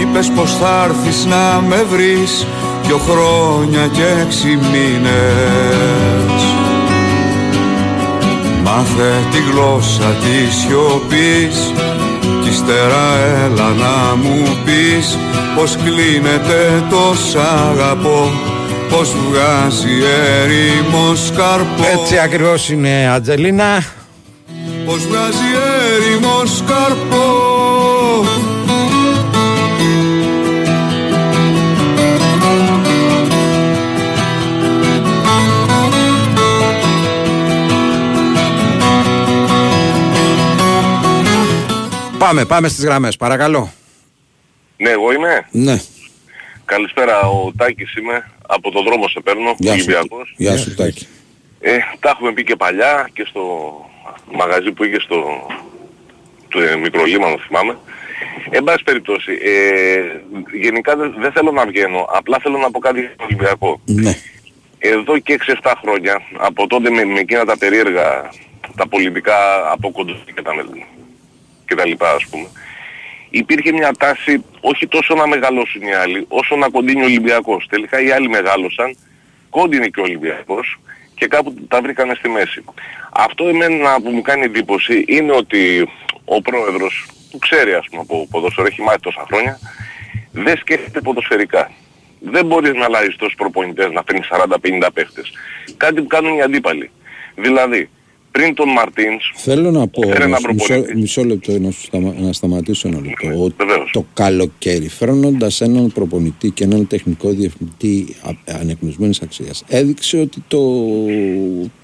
Είπες πως θα έρθεις να με βρεις Δυο χρόνια και έξι μήνες. Μάθε τη γλώσσα της σιωπής Κι ύστερα έλα να μου πεις Πως κλείνεται το σ' αγαπώ Πως βγάζει έρημος καρπό Έτσι ακριβώς είναι Ατζελίνα Πως βγάζει έρημος καρπό Πάμε, πάμε στις γραμμές, παρακαλώ. Ναι, εγώ είμαι. Ναι. Καλησπέρα, ο Τάκης είμαι. Από το δρόμο σε παίρνω, Γεια σου, Ολυμπιακός. Γεια σου Τάκη. Ε, τα έχουμε πει και παλιά και στο μαγαζί που είχε στο το ε, Μικρολίμανο θυμάμαι. Εν πάση περιπτώσει, ε, γενικά δεν, δεν θέλω να βγαίνω, απλά θέλω να πω κάτι για τον Ολυμπιακό. Ναι. Εδώ και 6-7 χρόνια, από τότε με, με εκείνα τα περίεργα, τα πολιτικά αποκοντουστή και τα, και τα λοιπά ας πούμε, υπήρχε μια τάση όχι τόσο να μεγαλώσουν οι άλλοι, όσο να κοντίνει ο Ολυμπιακός. Τελικά οι άλλοι μεγάλωσαν, κόντινε και ο Ολυμπιακός και κάπου τα βρήκανε στη μέση. Αυτό εμένα που μου κάνει εντύπωση είναι ότι ο πρόεδρος που ξέρει ας πούμε από ποδοσφαιρό, έχει μάθει τόσα χρόνια, δεν σκέφτεται ποδοσφαιρικά. Δεν μπορείς να αλλάζεις τόσους προπονητές, να φέρνεις 40-50 παίχτες. Κάτι που κάνουν οι αντίπαλοι. Δηλαδή, πριν τον Μαρτίνς, Θέλω να πω, Φέρε ένα όμως, μισό, προπονητή. μισό λεπτό να, σου σταμα- να σταματήσω ένα λεπτό. ότι βεβαίως. το καλοκαίρι, φέρνοντας έναν προπονητή και έναν τεχνικό διευθυντή α- ανεκνωσμένης αξίας, έδειξε ότι το,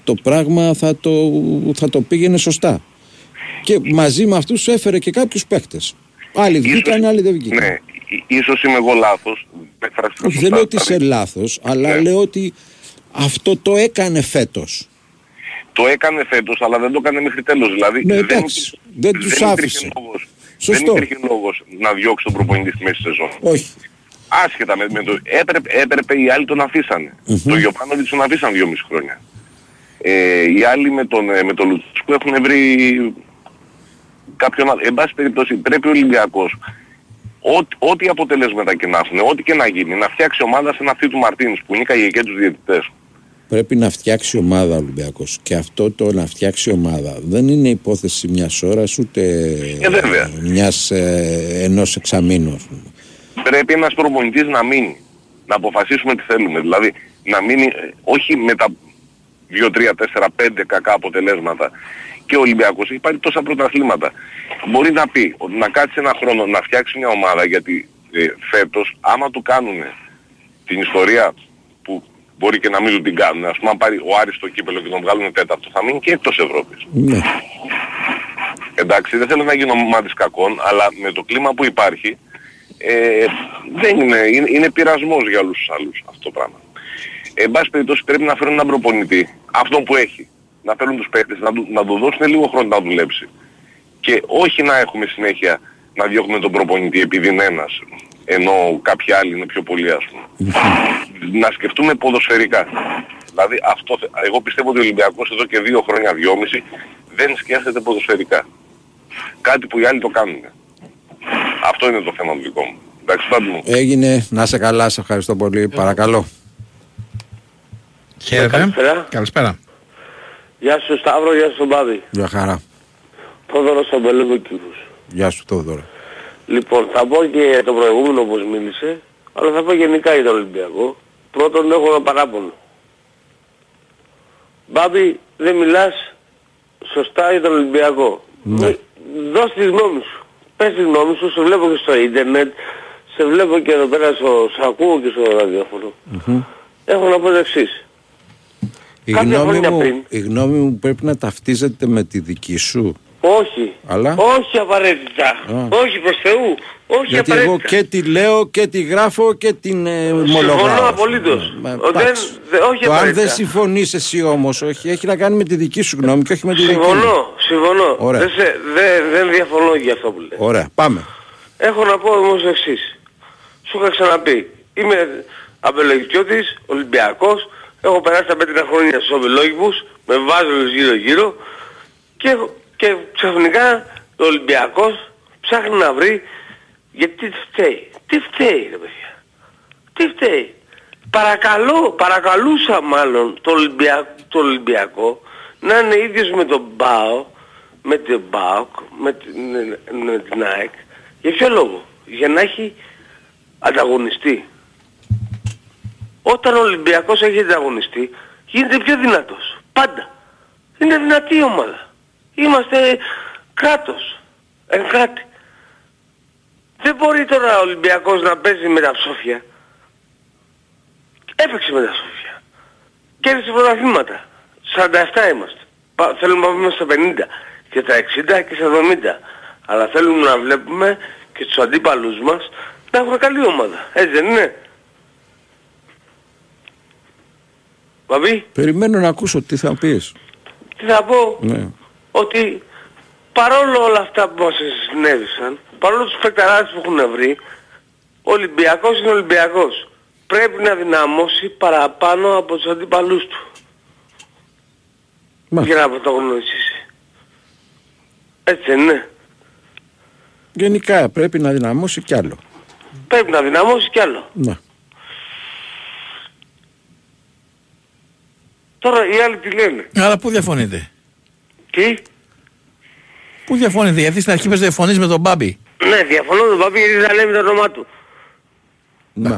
το πράγμα θα το, θα το πήγαινε σωστά. Και μαζί με αυτούς έφερε και κάποιους παίκτες. Άλλοι βγήκαν, άλλοι δεν βγήκαν. Ναι, ί- ίσως είμαι εγώ λάθος. δεν εκφράστηκα Όχι, δεν σωστά, λέω ότι δηλαδή. είσαι λάθος, αλλά λέω ότι αυτό το έκανε φέτος. Το έκανε φέτος, αλλά δεν το έκανε μέχρι τέλος. Δηλαδή Ναι, δεν, εντάξει, δεν τους υπήρχε άφησε. λόγος, Σωστό. δεν υπήρχε λόγος να διώξει τον προπονητή στη μέση σεζόν. Όχι. Άσχετα με, με το... Έπρεπε, έπρεπε οι άλλοι τον αφήσανε. Το Γιωπάνοβιτς τον αφήσαν δυόμιση χρόνια. Ε, οι άλλοι με τον, ε, με τον Λουτσέσκου έχουν βρει κάποιον άλλο. Εν πάση περιπτώσει πρέπει ο Ολυμπιακός ό,τι, ό,τι αποτελέσματα και να έχουν, ό,τι και να γίνει, να φτιάξει ομάδα σε αυτή του Μαρτίνς που νίκαγε και τους διαιτητές. Πρέπει να φτιάξει ομάδα ο Ολυμπιακός. Και αυτό το να φτιάξει ομάδα δεν είναι υπόθεση μιας ώρας ούτε Ε, βέβαια. μιας, ε, ενός εξαμήνου. ας πούμε. πρέπει ένας προπονητής να μείνει. Να αποφασίσουμε τι θέλουμε. Δηλαδή να μείνει ε, όχι με τα 2, 3, 4, 5 κακά αποτελέσματα. Και ο Ολυμπιακός έχει πάρει τόσα πρωταθλήματα. Μπορεί να πει ότι να κάτσει ένα χρόνο να φτιάξει μια ομάδα γιατί ε, φέτος άμα του κάνουν την ιστορία που μπορεί και να μην του την κάνουν. Ας πούμε αν πάρει ο Άρης το κύπελο και τον βγάλουν τέταρτο θα μείνει και εκτός Ευρώπης. Ναι. Εντάξει, δεν θέλω να γίνω μάτις κακών, αλλά με το κλίμα που υπάρχει, ε, δεν είναι, είναι, είναι πειρασμός για όλους τους άλλους αυτό το πράγμα. Ε, εν πάση περιπτώσει πρέπει να φέρουν έναν προπονητή, αυτόν που έχει, να φέρουν τους παίκτες, να, του, να του δώσουν λίγο χρόνο να δουλέψει. Και όχι να έχουμε συνέχεια να διώχνουμε τον προπονητή επειδή είναι ένας, ενώ κάποιοι άλλοι είναι πιο πολλοί ας πούμε. να σκεφτούμε ποδοσφαιρικά. Δηλαδή αυτό, θε- εγώ πιστεύω ότι ο Ολυμπιακός εδώ και δύο χρόνια, δυόμιση, δεν σκέφτεται ποδοσφαιρικά. Κάτι που οι άλλοι το κάνουν. Αυτό είναι το θέμα του δικό μου. Εντάξει, Φάμπη μου. Έγινε, να σε καλά, σε ευχαριστώ πολύ. Παρακαλώ. Χαίρετε. Καλησπέρα. Καλησπέρα. Γεια σου Σταύρο, γεια σου Μπάδη. Γεια χαρά. Θόδωρος από Ελεύθερος Γεια σου Θόδωρο. Λοιπόν, θα πω και το προηγούμενο όπως μίλησε, αλλά θα πω γενικά για τον Ολυμπιακό. Πρώτον έχω ένα παράπονο. Μπάμπη, δεν μιλάς σωστά για τον Ολυμπιακό. Ναι. Δώσ' τη γνώμη σου. Πες τη γνώμη σου, σε βλέπω και στο ίντερνετ, σε βλέπω και εδώ πέρα στο, σε ακούω και στο ραδιόφωνο. Μμμ. Έχω να πω το εξής. Η Κάποια γνώμη, χρόνια μου, πριν. η γνώμη μου πρέπει να ταυτίζεται με τη δική σου; Όχι. Αλλά; Όχι απαραίτητα. Α. Όχι προς Θεού. Όχι γιατί απαραίτητα. εγώ και τη λέω και τη γράφω και την ε, Συμφωνώ ομολογάω. απολύτως. Ναι, Ο, δεν, εντάξει. δε- όχι Το αν απαραίτητα. δεν συμφωνείς εσύ όμως, όχι, έχει να κάνει με τη δική σου γνώμη και όχι με τη δική μου. Συμφωνώ, συμφωνώ. Ωραία. Δεν, σε, δεν, δεν διαφωνώ για αυτό που λέει. Ωραία, πάμε. Έχω να πω όμως το εξής. Σου είχα ξαναπεί. Είμαι αμπελογικιώτης, Ολυμπιακός. Έχω περάσει τα πέντε χρόνια στους αμπελόγικους, με βάζελους γύρω γύρω και, και ξαφνικά ο Ολυμπιακός ψάχνει να βρει γιατί τι φταίει. Τι φταίει ρε παιδιά. Τι φταίει. Παρακαλώ, παρακαλούσα μάλλον το, Ολυμπια... το Ολυμπιακό να είναι ίδιος με τον ΜΠΑΟ, με την ΜΠΑΟΚ, με την, με την ΑΕΚ. Για ποιο λόγο; Για να έχει ανταγωνιστεί. Όταν ο Ολυμπιακός έχει ανταγωνιστεί, γίνεται πιο δυνατός. Πάντα. Είναι δυνατή η ομάδα. Είμαστε κράτος. Εν κράτη. Δεν μπορεί τώρα ο Ολυμπιακός να παίζει με τα ψόφια. Έπαιξε με τα ψόφια. Κέρδισε πρωταθλήματα. 47 είμαστε. Πα- Θέλουμε να πάμε στα 50 και στα 60 και στα 70. Αλλά θέλουμε να βλέπουμε και τους αντίπαλους μας να έχουν καλή ομάδα. Έτσι δεν είναι; Βαβή, Περιμένω να ακούσω τι θα πεις. τι θα πω; Ναι. Ότι παρόλο όλα αυτά που μας συνέβησαν, παρόλο τους παικταράδες που έχουν βρει, ο Ολυμπιακός είναι Ολυμπιακός. Πρέπει να δυναμώσει παραπάνω από τους αντίπαλούς του. Για να πρωτογνωρίσει. Έτσι δεν είναι. Γενικά πρέπει να δυναμώσει κι άλλο. Πρέπει να δυναμώσει κι άλλο. Ναι. Τώρα οι άλλοι τι λένε; Αλλά πού διαφωνείτε; Τι. Πού διαφωνείτε, γιατί στην αρχή πες διαφωνείς με τον Μπάμπη; Ναι, διαφωνώ με τον Παπί γιατί δεν λέει το όνομά του. Ναι.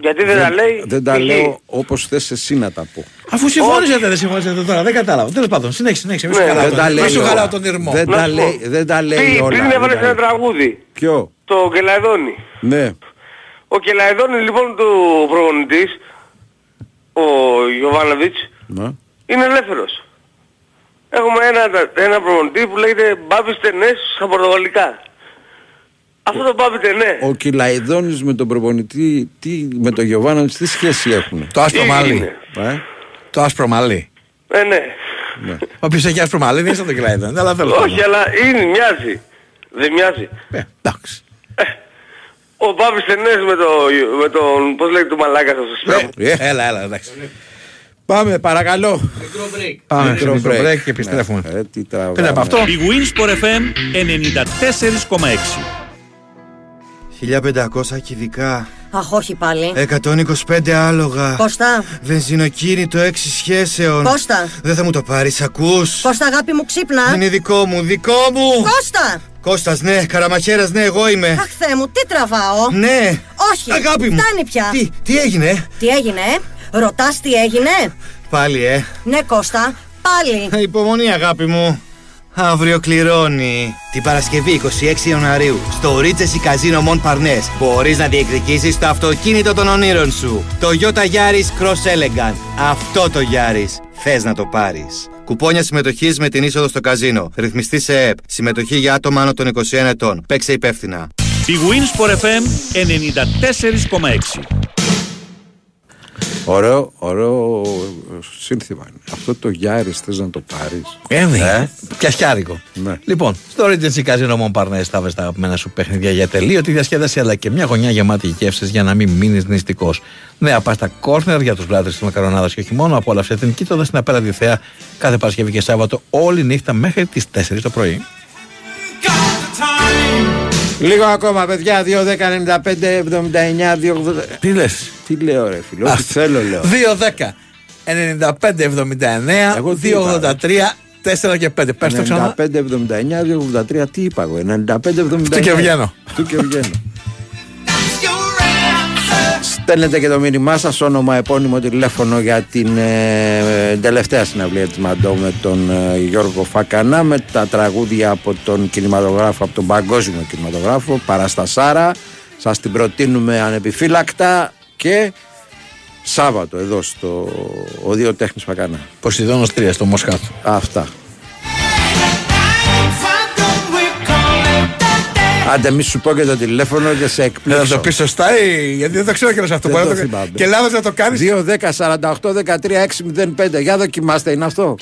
Γιατί δεν, τα λέει. Δεν τα π.χ. λέω όπως θες εσύ να τα πω. Αφού συμφώνησατε, δεν συμφώνησατε τώρα, δεν κατάλαβα. Τέλος πάντων, συνέχισε, συνέχισε. Μην σου Ναι, χαλάω δεν τον- τα λέει μην σου όλα. χαλάω τον ήρμο. Δεν Να τα σου λέει, πω. δεν τα λέει Πριν- όλα. Πριν δεν έβαλε τα ένα λέει. τραγούδι. Ποιο; Το Κελαϊδόνι. Ναι. Ο Κελαϊδόνι λοιπόν του προπονητής, ο Γιωβάνοβιτς, Ναι. είναι ελεύθερος. Έχουμε ένα, ένα προπονητή που λέγεται Μπάμπης Τενές στα πορτογαλικά. Αυτό το πάπετε, ναι. Ο Κυλαϊδόνης με τον προπονητή, τι, με τον Γιωβάνα, τι σχέση έχουν. Το άσπρο Τι μαλλί. είναι; Ε; Το άσπρο μαλλί. Ε, ναι. Όποιος έχει άσπρο μαλλί δεν είναι σαν το Κυλαϊδόνη. Αλλά θέλω Όχι, αλλά είναι, μοιάζει. Δεν μοιάζει. Ε, εντάξει. Ο Πάπης Τενές με, το, με τον, πώς λέγεται το μαλάκα σας, στο σπίτι. Ε, Έλα, έλα, εντάξει. Πάμε, παρακαλώ. Πάμε Μικρό σε μικρό break. break και επιστρέφουμε. Ναι, ε, τι τραβάμε. Πέρα από αυτό. Η Winsport FM 94,6. 1500 κυβικά, Αχ, όχι πάλι. 125 άλογα. Κώστα, Βενζινοκίνητο 6 σχέσεων. Κώστα. Δεν θα μου το πάρεις, ακούς. Κώστα αγάπη μου ξύπνα. Είναι δικό μου, δικό μου. Κώστα! Κώστας, ναι, καραμαχέρας, ναι, εγώ είμαι. Αχ, Θεέ μου, τι τραβάω. Ναι. Όχι, Αγάπη μου. φτάνει πια. Τι, τι έγινε, Τι έγινε, ε; Ρωτάς τι έγινε; πάλι, ε. Ναι, Κώστα, πάλι. Υπομονή, αγάπη μου. Αύριο κληρώνει. Την Παρασκευή 26 Ιανουαρίου στο Regency Casino Mont Parnes μπορείς να διεκδικήσεις το αυτοκίνητο των ονείρων σου. Το Toyota Yaris Cross Elegant. Αυτό το Yaris θες να το πάρεις. Κουπόνια συμμετοχής με την είσοδο στο καζίνο. Ρυθμιστή σε ΕΠ. Συμμετοχή για άτομα άνω των 21 ετών. Παίξε υπεύθυνα. Η Winsport FM 94,6. Ωραίο, ωραίο σύνθημα είναι. Αυτό το Γιάρης θες να το πάρεις. Ε, ναι. Πιασιάρικο. Ναι. Λοιπόν, στο Regency Casino Montparnasse θα βρει τα αγαπημένα σου παιχνίδια για τελείωτη διασκέδαση αλλά και μια γωνιά γεμάτη γεύσεις για να μην μείνεις νηστικός. Νέα πάστα κόρνερ για τους λάτρε της μακαρονάδας και όχι μόνο. Απόλαυσε την κοίτοντα στην απέραντη θέα κάθε Παρασκευή και Σάββατο όλη νύχτα μέχρι τις 4 το πρωί. Λίγο ακόμα, παιδιά. 2, 10, 95, 79, 2, 80. Τι λες; Τι λέω, ρε φίλε. Ό,τι θέλω, λέω. 2, 10, 95, 79, Εγώ τι 2, 83, 4 και 5. Πες το ξανά. 95, 79, 2, 83. Τι είπα εγώ. 95, 79. Του και βγαίνω. Του και βγαίνω. Στέλνετε και το μήνυμά σας, όνομα, επώνυμο, τηλέφωνο για την ε, τελευταία συναυλία της Μαντό με τον ε, Γιώργο Φακανά με τα τραγούδια από τον κινηματογράφο, από τον παγκόσμιο κινηματογράφο, Παραστασάρα. Σας την προτείνουμε ανεπιφύλακτα και Σάββατο εδώ στο Οδείο Τέχνης Φακανά. Ποσειδώνος 3 στο Μοσχάτο. Αυτά. Άντε μη σου πω και το τηλέφωνο και σε Δεν εκπλήξω. θα το πεις σωστά ή γιατί δεν το ξέρω και σε αυτό. Δεν Μπορεί να το το- θυμάμαι. Και λάθο να το κάνεις. 2, 10, 48, 13, 605. Για δοκιμάστε, είναι αυτό.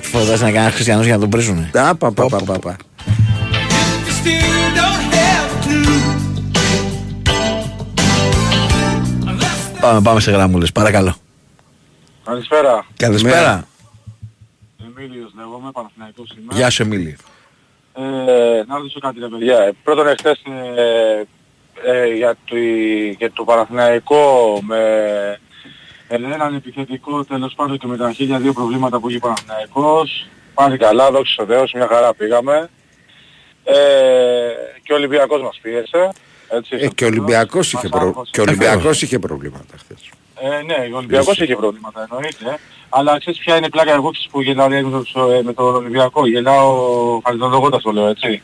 Φοβάσαι να κάνει χριστιανούς για να τον πρίζουν. Α, πα, πα, πα, πα, πα. Πάμε, πάμε σε γραμμούλες, παρακαλώ. Καλησπέρα. Καλησπέρα. Εμίλιος λέγομαι, Παναθηναϊκός είμαι. Γεια σου, Εμίλη. Ε, να ρωτήσω κάτι ρε παιδιά. Ε, Πρώτον εχθές ε, ε, για, το, για το Παναθηναϊκό με ε, έναν επιθετικό τέλος πάντων και με τα χίλια δύο προβλήματα που είχε ο Παναθηναϊκός. Πάλι καλά, δόξα στο Θεός, μια χαρά πήγαμε. Ε, και ο Ολυμπιακός μας πίεσε. Έτσι, Ε, στο και ο τέλος. Ολυμπιακός είχε, Μας προ... άγχωσε. και ο Ολυμπιακός είχε προβλήματα χθες. Ε, ναι, ο Ολυμπιακός είχε προβλήματα εννοείται. Αλλά ξέρεις ποια είναι η πλάκα εγώ ξέρεις που γελάω λέει, με, το, με τον Ολυμπιακό. Γελάω χαριτολογώντας το λέω έτσι.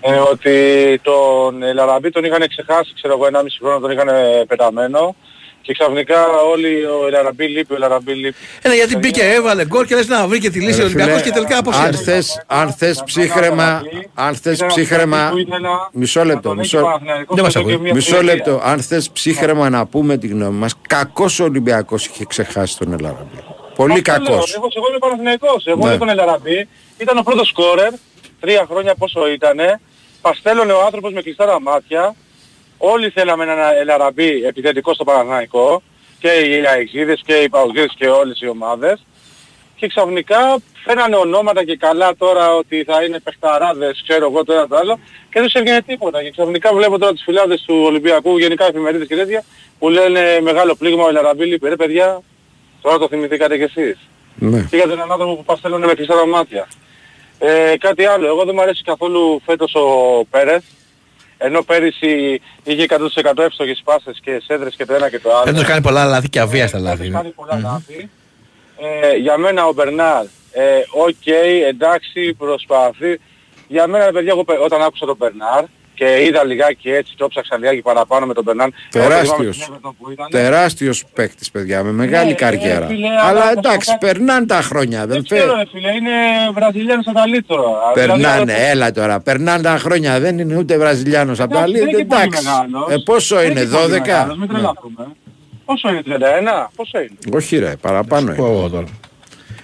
Ε, ότι τον Ελαραμπή τον είχαν ξεχάσει, ξέρω εγώ, 1,5 χρόνο τον είχαν πεταμένο. Και ξαφνικά όλοι ο Ελαραμπή λείπει, ο Ελαραμπή λείπει. Ε, ναι, γιατί μπήκε, έβαλε γκολ και λες να βρήκε τη λύση ο Ρε φίλε, Ολυμπιακός και τελικά αν αποσύρει. θες, αν θες ψύχρεμα, αν θες Ήταν ψύχρεμα, αυτό που ήθελα μισό να λεπτό, τον έχει μισό, ο Παναθηναϊκός Δεν μας εδώ και ακούει. μια μισό τριετία. λεπτό, αν θες ψύχρεμα να πούμε τη γνώμη μας, κακός ο Ολυμπιακός είχε ξεχάσει τον Ελαραμπή. Πολύ Αυτό λέω, κακός. Εγώ, εγώ είμαι Παναθηναϊκός. Εγώ Ναι. με τον Ελαραμπή ήταν ο πρώτος σκόρερ, τρία χρόνια πόσο ήτανε. Παστέλωνε ο άνθρωπος με κλειστά τα μάτια. Όλοι θέλαμε έναν Ελαραμπή επιθετικό στο Παναθηναϊκό. Και οι Αεξίδες και οι Παουζίδες και όλες οι ομάδες. Και ξαφνικά φαίνανε ονόματα και καλά τώρα ότι θα είναι παιχταράδες, ξέρω εγώ το ένα το άλλο. Και δεν τους έβγαινε τίποτα. Και ξαφνικά βλέπω τώρα τις φυλάδες του Ολυμπιακού, γενικά εφημερίδες και τέτοια, που λένε μεγάλο πλήγμα ο Ελαραμπή λείπει. Ρε παιδιά, τώρα το θυμηθήκατε κι εσείς Ναι. και για τον άνθρωπο που παστέλνουν με κλειστά τα μάτια. Ε, κάτι άλλο, εγώ δεν μου αρέσει καθόλου φέτος ο Πέρεθ, ενώ πέρυσι είχε 100% εύστοχες πάσες και σέντρες και το ένα και το άλλο. Έτος κάνει πολλά λάθη και αβίαστα λάθη. Έχει κάνει πολλά λάθη. Ε, για μένα ο Μπερνάρ, ε, οκ, εντάξει, προσπαθεί. Για μένα, ρε παιδιά, εγώ, πε- όταν άκουσα τον Μπερνάρ, και είδα λιγάκι έτσι και έψαξα λιγάκι παραπάνω με τον Μπερνάρ. Τεράστιος, τεράστιος παίκτης παιδιά με μεγάλη Ναι, καριέρα. ε, φίλε, Αλλά αλλά εντάξει, περνάνε τα χρόνια, Δεν δεν ξέρω ρε φίλε, είναι Βραζιλιάνος απ' τα Lidl τώρα. Περνάνε, Δηλαδή, έλα τώρα, περνάνε τα χρόνια, δεν είναι ούτε Βραζιλιάνος από τα Εντάξει, δεν Lidl, είναι και πολύ εντάξει. μεγάλος. Ε, πόσο δεν είναι, και πολύ 12? μεγάλος, Μην Ναι. τρελαθούμε. Πόσο είναι, 31, πόσο είναι; Όχι ρε, παραπάνω είναι.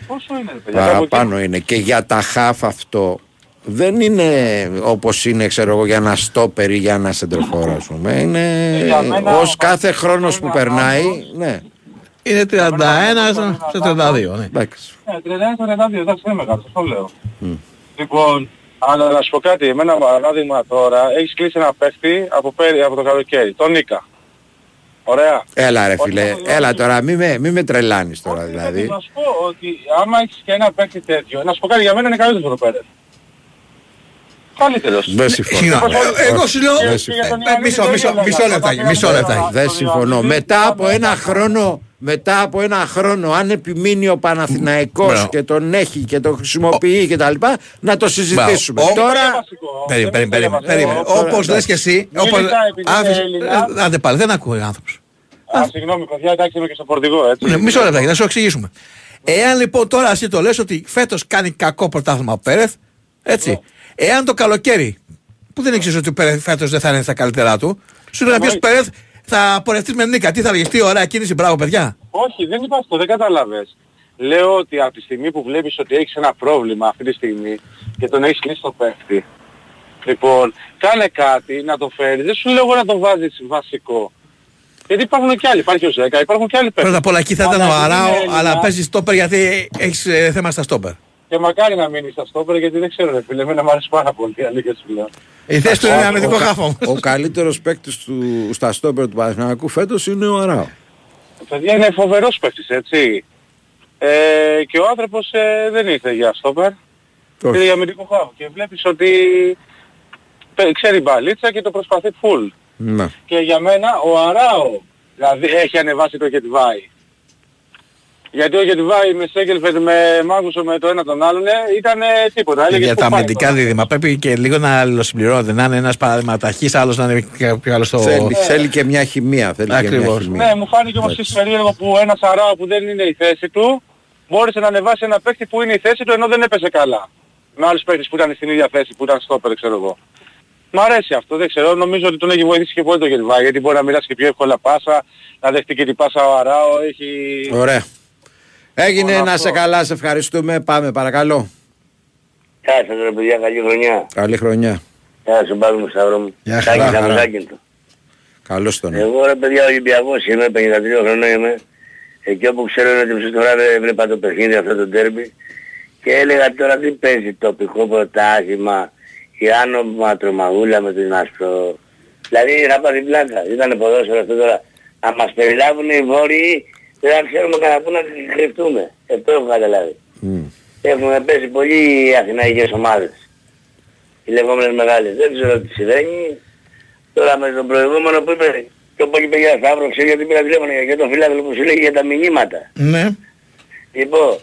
Πόσο είναι, ρε παιδιά; κάπου εκεί. Παραπάνω είναι. Και για τα χαφ αυτό δεν είναι όπως είναι ξέρω εγώ για ένα στόπερ ή για ένα σεντροφόρο ας πούμε. Είναι για μένα ως κάθε χρόνος που περνάει, ναι. Είναι 31 σε 32. Ναι. Εντάξει. Ναι, 31-32, εντάξει δεν είναι μεγάλος, αυτό λέω. Λοιπόν, αλλά να σου πω κάτι, εμένα παράδειγμα τώρα, έχεις κλείσει ένα παίχτη από, πέρι, από το καλοκαίρι, τον Νίκα. Ωραία. Έλα ρε Όταν φίλε, το έλα τώρα, μη με, μη με τρελάνεις τώρα δηλαδή. Να σου πω ότι άμα έχεις και ένα παίκτη τέτοιο, να σου πω κάτι για μένα είναι καλύτερος από το Πέρες. Καλύτερος. Δεν συμφωνώ. Συγγνώμη, ε, εγώ σου λέω- Δεν Ε, συμφωνώ. ε, μισό, μισό, μισό λεπτάκι, μισό λεπτάκι. Δεν συμφωνώ. Μετά από ένα χρόνο, μετά από ένα χρόνο, αν επιμείνει ο Παναθηναϊκός Μπράβο. και τον έχει και τον χρησιμοποιεί και τα λοιπά, να το συζητήσουμε. Μπράβο. Τώρα, Περίμενε, περίμενε, περίμενε, περίμενε. Τώρα, Όπως λες και εσύ, Μην όπως... ζητάει επειδή είναι άφησε- Έλληνα. ε, Άντε πάλι, δεν ακούει ο άνθρωπος. Α, συγγνώμη παιδιά, εντάξει είμαι και στο φορτηγό, έτσι. Ναι, μισό λεπτάκι, να σου εξηγήσουμε. Εάν λοιπόν τώρα εσύ το λες ότι φέτος κάνει κακό πρωτάθλημα ο Πέρεθ, έτσι. Εάν το καλοκαίρι, που δεν ήξερες ότι ο Πέρεθ φέτος δεν θα είναι στα καλύτερά του, σου λέει να πεις Πέρεθ θα πορευτείς με νίκα. Τι θα λέγεις, τι ωραία κίνηση, μπράβο παιδιά. Όχι, δεν είπα αυτό, δεν κατάλαβες. Λέω ότι από τη στιγμή που βλέπεις ότι έχεις ένα πρόβλημα αυτή τη στιγμή και τον έχεις κλείσει το παίχτη, λοιπόν, κάνε κάτι να το φέρεις. Δεν σου λέω εγώ να το βάζεις βασικό. Γιατί υπάρχουν και άλλοι, υπάρχει ο Ζέκα, υπάρχουν και άλλοι παίχτες. Πρώτα απ' όλα εκεί θα ήταν Αλλά ο επειδή Αράο, είναι Έλληνα, αλλά παίζεις στόπερ γιατί έχεις ε, θέμα στα στόπερ. Και μακάρι να μείνεις στα στόπερ γιατί δεν ξέρω ρε φίλε, εμένα μου αρέσει πάρα πολύ η αλήθεια σου λέω. Η θέση του είναι ο- αμυντικό ο- χάφο. Ο καλύτερος παίκτης του, στα στόπερ του Παναθηναϊκού φέτος είναι ο Αράο. Παιδιά είναι φοβερός παίχτης, έτσι. Ε, και ο άνθρωπος ε, δεν ήρθε για στόπερ. Όχι. Ήρθε για αμυντικό χάφο. Και βλέπεις ότι παι- ξέρει μπαλίτσα και το προσπαθεί full. Ναι. Και για μένα ο Αράο δηλαδή έχει ανεβάσει το Γετβάη. Γιατί ο Γετβάη με Σέγκελφετ, με Μάγουσο, με το ένα τον άλλον ε, ήταν τίποτα. Έλεγες Για πού τα πάει αμυντικά τώρα. δίδυμα πρέπει και λίγο να αλληλοσυμπληρώνεται. Να είναι ένας παραδειγματαχής, άλλος να είναι πιο πιο άλλος στο... Θέλει, θέλει και μια χημεία. Θέλει και μια Ακριβώς. χημεία. Ναι, μου φάνηκε όμως Εντάξει. και περίεργο που ένας Αράο που δεν είναι η θέση του μπόρεσε να ανεβάσει ένα παίκτη που είναι η θέση του ενώ δεν έπεσε καλά. Με άλλους παίκτες που ήταν στην ίδια θέση, που ήταν στόπερ, ξέρω εγώ. Μ' αρέσει αυτό, δεν ξέρω. Νομίζω ότι τον έχει βοηθήσει και πολύ το Γετβάη, γιατί μπορεί να μοιράσει και πιο εύκολα πάσα, να δεχτεί και την πάσα ο Αράο, έχει... Ωραία. Έγινε Λοιπόν, να αυτό. σε καλά, σε ευχαριστούμε. Πάμε, παρακαλώ. Γεια σας ρε παιδιά, καλή χρονιά. Καλή χρονιά. Γεια σου Παύλο μου Σταύρο μου. Γεια Τάκης χαρά, από χαρά. Ζάκυνθο. Καλώς τον. Εγώ ρε παιδιά Ολυμπιακός είμαι, 53 χρονών είμαι. Εκεί όπου ξέρω ότι μισή φορά δεν έβλεπα το παιχνίδι αυτό το τέρμπι και έλεγα τώρα τι παίζει τοπικό πρωτάθλημα η άνομα τρομαγούλα με την άσπρο. Δηλαδή θα πάρει πλάκα. Ήταν ποδόσφαιρο αυτό τώρα. Αν μας περιλάβουν οι βόρειοι δεν θα ξέρουμε κατά πού να τις κρυφτούμε. Αυτό έχω καταλάβει. Έχουν πέσει πολύ οι αθηναϊκές ομάδες. Οι λεγόμενες μεγάλες. Δεν ξέρω τι συμβαίνει. Τώρα με τον προηγούμενο που είπε το πολύ παιδιά Σταύρος, ξέρει γιατί πήρα τηλέφωνο για το φιλάδελφο που σου λέει για τα μηνύματα. Ναι. Λοιπόν,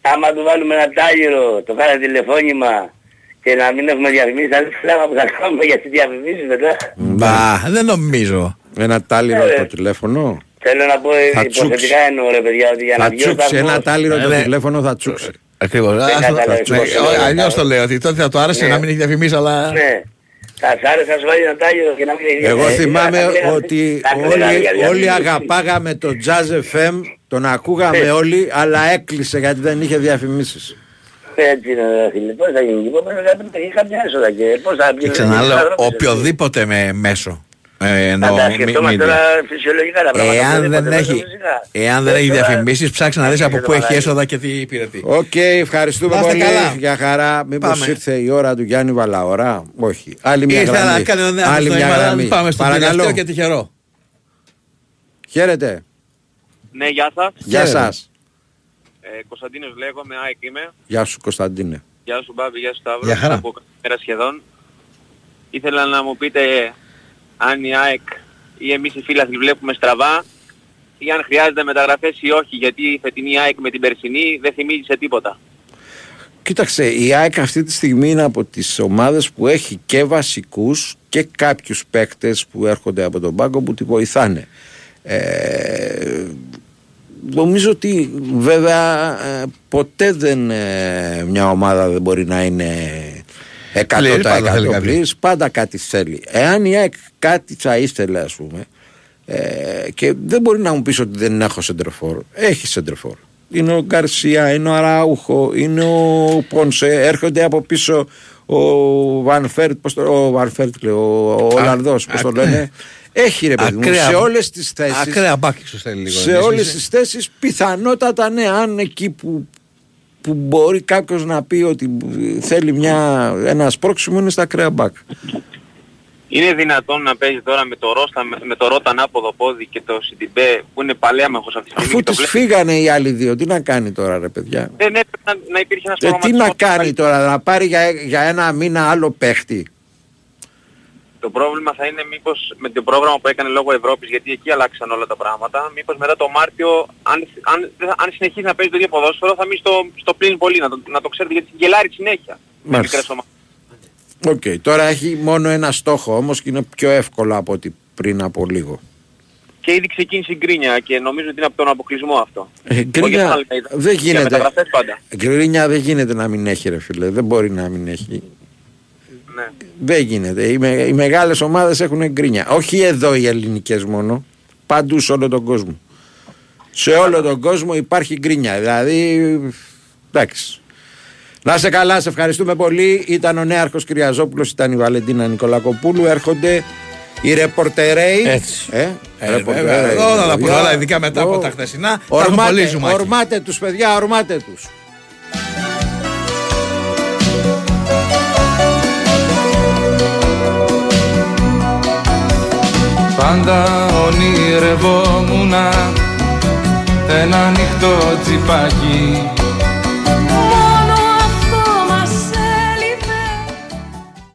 άμα του βάλουμε ένα τάγιρο, το κάνα τηλεφώνημα και να μην έχουμε διαφημίσεις, θα δεις φλάμα που θα κάνουμε για τις διαφημίσεις μετά. Μπα, δεν νομίζω. Ένα τάλιρο Ε, το τηλέφωνο. Θέλω να πω Θα υποθετικά εννοώ ρε παιδιά ότι για να Θα βγει ο τσούξει. σταθμός- Ένα τάλιρο Ε, το ναι. τηλέφωνο θα τσούξει. Ακριβώς. Δεν Ας το- καταλαβαίνεις ναι, πώς το ο- λέω, Αλλιώς το κατάλαβες. λέω ότι τότε θα του άρεσε Ναι. να μην έχει διαφημίσει αλλά... Ναι. Θα σ' άρεσε να σου βάλει ένα τάγιρο και να μην έχει Εγώ διαφημίσεις. θυμάμαι Θα λέγαμε- ότι θα λέγαμε όλοι, για όλοι διαφημίσεις. αγαπάγαμε το Jazz FM, τον ακούγαμε Ναι. όλοι, αλλά έκλεισε γιατί δεν είχε διαφημίσεις. Έτσι είναι ρε φίλε, πώς θα γίνει, πώς θα πρέπει να έχει κάποια έσοδα και πώς θα Και βγει. ξαναλέω, οποιοδήποτε με μέσο. Ε, Θα εννοώ, τα μη- σκεφτόμαστε media. τώρα φυσιολογικά τα πράγματα. Εάν οποιοδήποτε δεν μέσο έχει, φυσικά. εάν δεν έχει Τώρα- διαφημίσεις, ψάξε να δεις από Έχετε πού το έχει μαγαζί. έσοδα και τι υπηρετεί. Οκ, ευχαριστούμε Να είστε πολύ. καλά. Για χαρά. Μήπως Πάμε. ήρθε η ώρα του Γιάννη Βαλαωρά; Όχι. Άλλη μια Ήθελα γραμμή. να κάνω ένα Άλλη μια νόημα, γραμμή. να πάμε στο Παρακαλώ. τελευταίο και τυχερό. Χαίρετε. Ναι, γεια σας. Γεια Χαίρετε. σας. Ε, Κωνσταντίνος λέγομαι, ΑΕΚ είμαι. Γεια σου Κωνσταντίνε. Γεια σου Μπάμπη, γεια σου Σταύρο. Γεια χαρά. Από μέρα σχεδόν. Ήθελα να μου πείτε αν η ΑΕΚ ή εμείς οι φίλαθλοι βλέπουμε στραβά ή αν χρειάζεται μεταγραφές ή όχι, γιατί η φετινή ΑΕΚ με την περσινή δεν θυμίζει σε τίποτα. Κοίταξε, η ΑΕΚ αυτή τη στιγμή είναι από τις ομάδες που έχει και βασικούς και κάποιους παίκτες που έρχονται από τον πάγκο που τη βοηθάνε. Ε, νομίζω ότι βέβαια ε, ποτέ δεν ε, μια ομάδα δεν μπορεί να είναι 100% Πλήρης, πάντα θέλει κάτι. πλήρης, πάντα κάτι θέλει. Εάν η ΑΕΚ κάτι θα ήθελε ας πούμε ε, και δεν μπορεί να μου πεις ότι δεν έχω σεντροφόρ. Έχει σεντροφόρ. Είναι ο Γκαρσία, είναι ο Αράουχο, είναι ο Πόνσε, έρχονται από πίσω ο Βανφέρτ, πώς το, ο Βανφέρτ λέω, ο Ολλανδός, πώς το ακραία. λένε. Έχει ρε παιδί μου, Ακραία- σε όλες τις θέσεις Ακραία μπάκ ίσως θέλει λίγο. σε να όλες ζήσει. τις θέσεις πιθανότατα ναι, αν εκεί που, που μπορεί κάποιος να πει ότι θέλει μια, ένα σπρώξιμο είναι στα ακραία μπακ. Είναι δυνατόν να παίζει τώρα με το Ρώστα, με, με το Ρότα ανάποδο πόδι και το Σιντιμπέ που είναι παλέμαχος αυτή τη στιγμή. Αφού και το τις βλέπεις. φύγανε οι άλλοι δύο, τι να κάνει τώρα ρε παιδιά; Δεν έπρεπε να, να υπήρχε ένας Ε, τι να προγραμματισμός. κάνει τώρα, να πάρει για, για ένα μήνα άλλο παίχτη. Το πρόβλημα θα είναι μήπως με το πρόγραμμα που έκανε λόγω Ευρώπης, γιατί εκεί αλλάξαν όλα τα πράγματα, μήπως μετά το Μάρτιο, αν, αν, δεν θα- αν συνεχίσει να παίζει το ίδιο ποδόσφαιρο, θα μείνει στο, στο πλήν πολύ, να το, να το ξέρετε, γιατί γκελάρει συνέχεια. Με Μάλιστα. μικρές ομάδες. Οκ, τώρα έχει μόνο ένα στόχο όμως και είναι πιο εύκολο από ότι πριν από λίγο. Και ήδη ξεκίνησε η γκρίνια και νομίζω ότι είναι από τον αποκλεισμό αυτό. Ε, Όχι γκρίνια για άλλα είδα. δεν Για γίνεται. μεταγραφές πάντα. Γκρίνια δεν γίνεται να μην έχει ρε φίλε, δεν μπορεί να μην έχει. Ναι. Δεν γίνεται. Οι, με, οι μεγάλες ομάδες έχουν γκρίνια. Όχι εδώ οι ελληνικές μόνο. Παντού σε όλο τον κόσμο. Σε όλο τον κόσμο υπάρχει γκρίνια. Δηλαδή, εντάξει. Να είσαι καλά, σε ευχαριστούμε πολύ. Ήταν ο νέαρχος Κυριαζόπουλος, ήταν η Βαλεντίνα Νικολακοπούλου. Έρχονται οι ρεπορτερέοι. Έτσι. Ε, Ε, ρεπορτερέοι, βέβαια, εδώ θα τα πούμε παιδιά. όλα, ειδικά μετά από Ω. τα χθεσινά. Θα έχουμε πολύ Ορμάτε, ζουμάκι. ορμάτε τους παιδιά, ορμάτε τους. Πάντα ονειρευόμουν ένα ανοιχτό τσιπάκι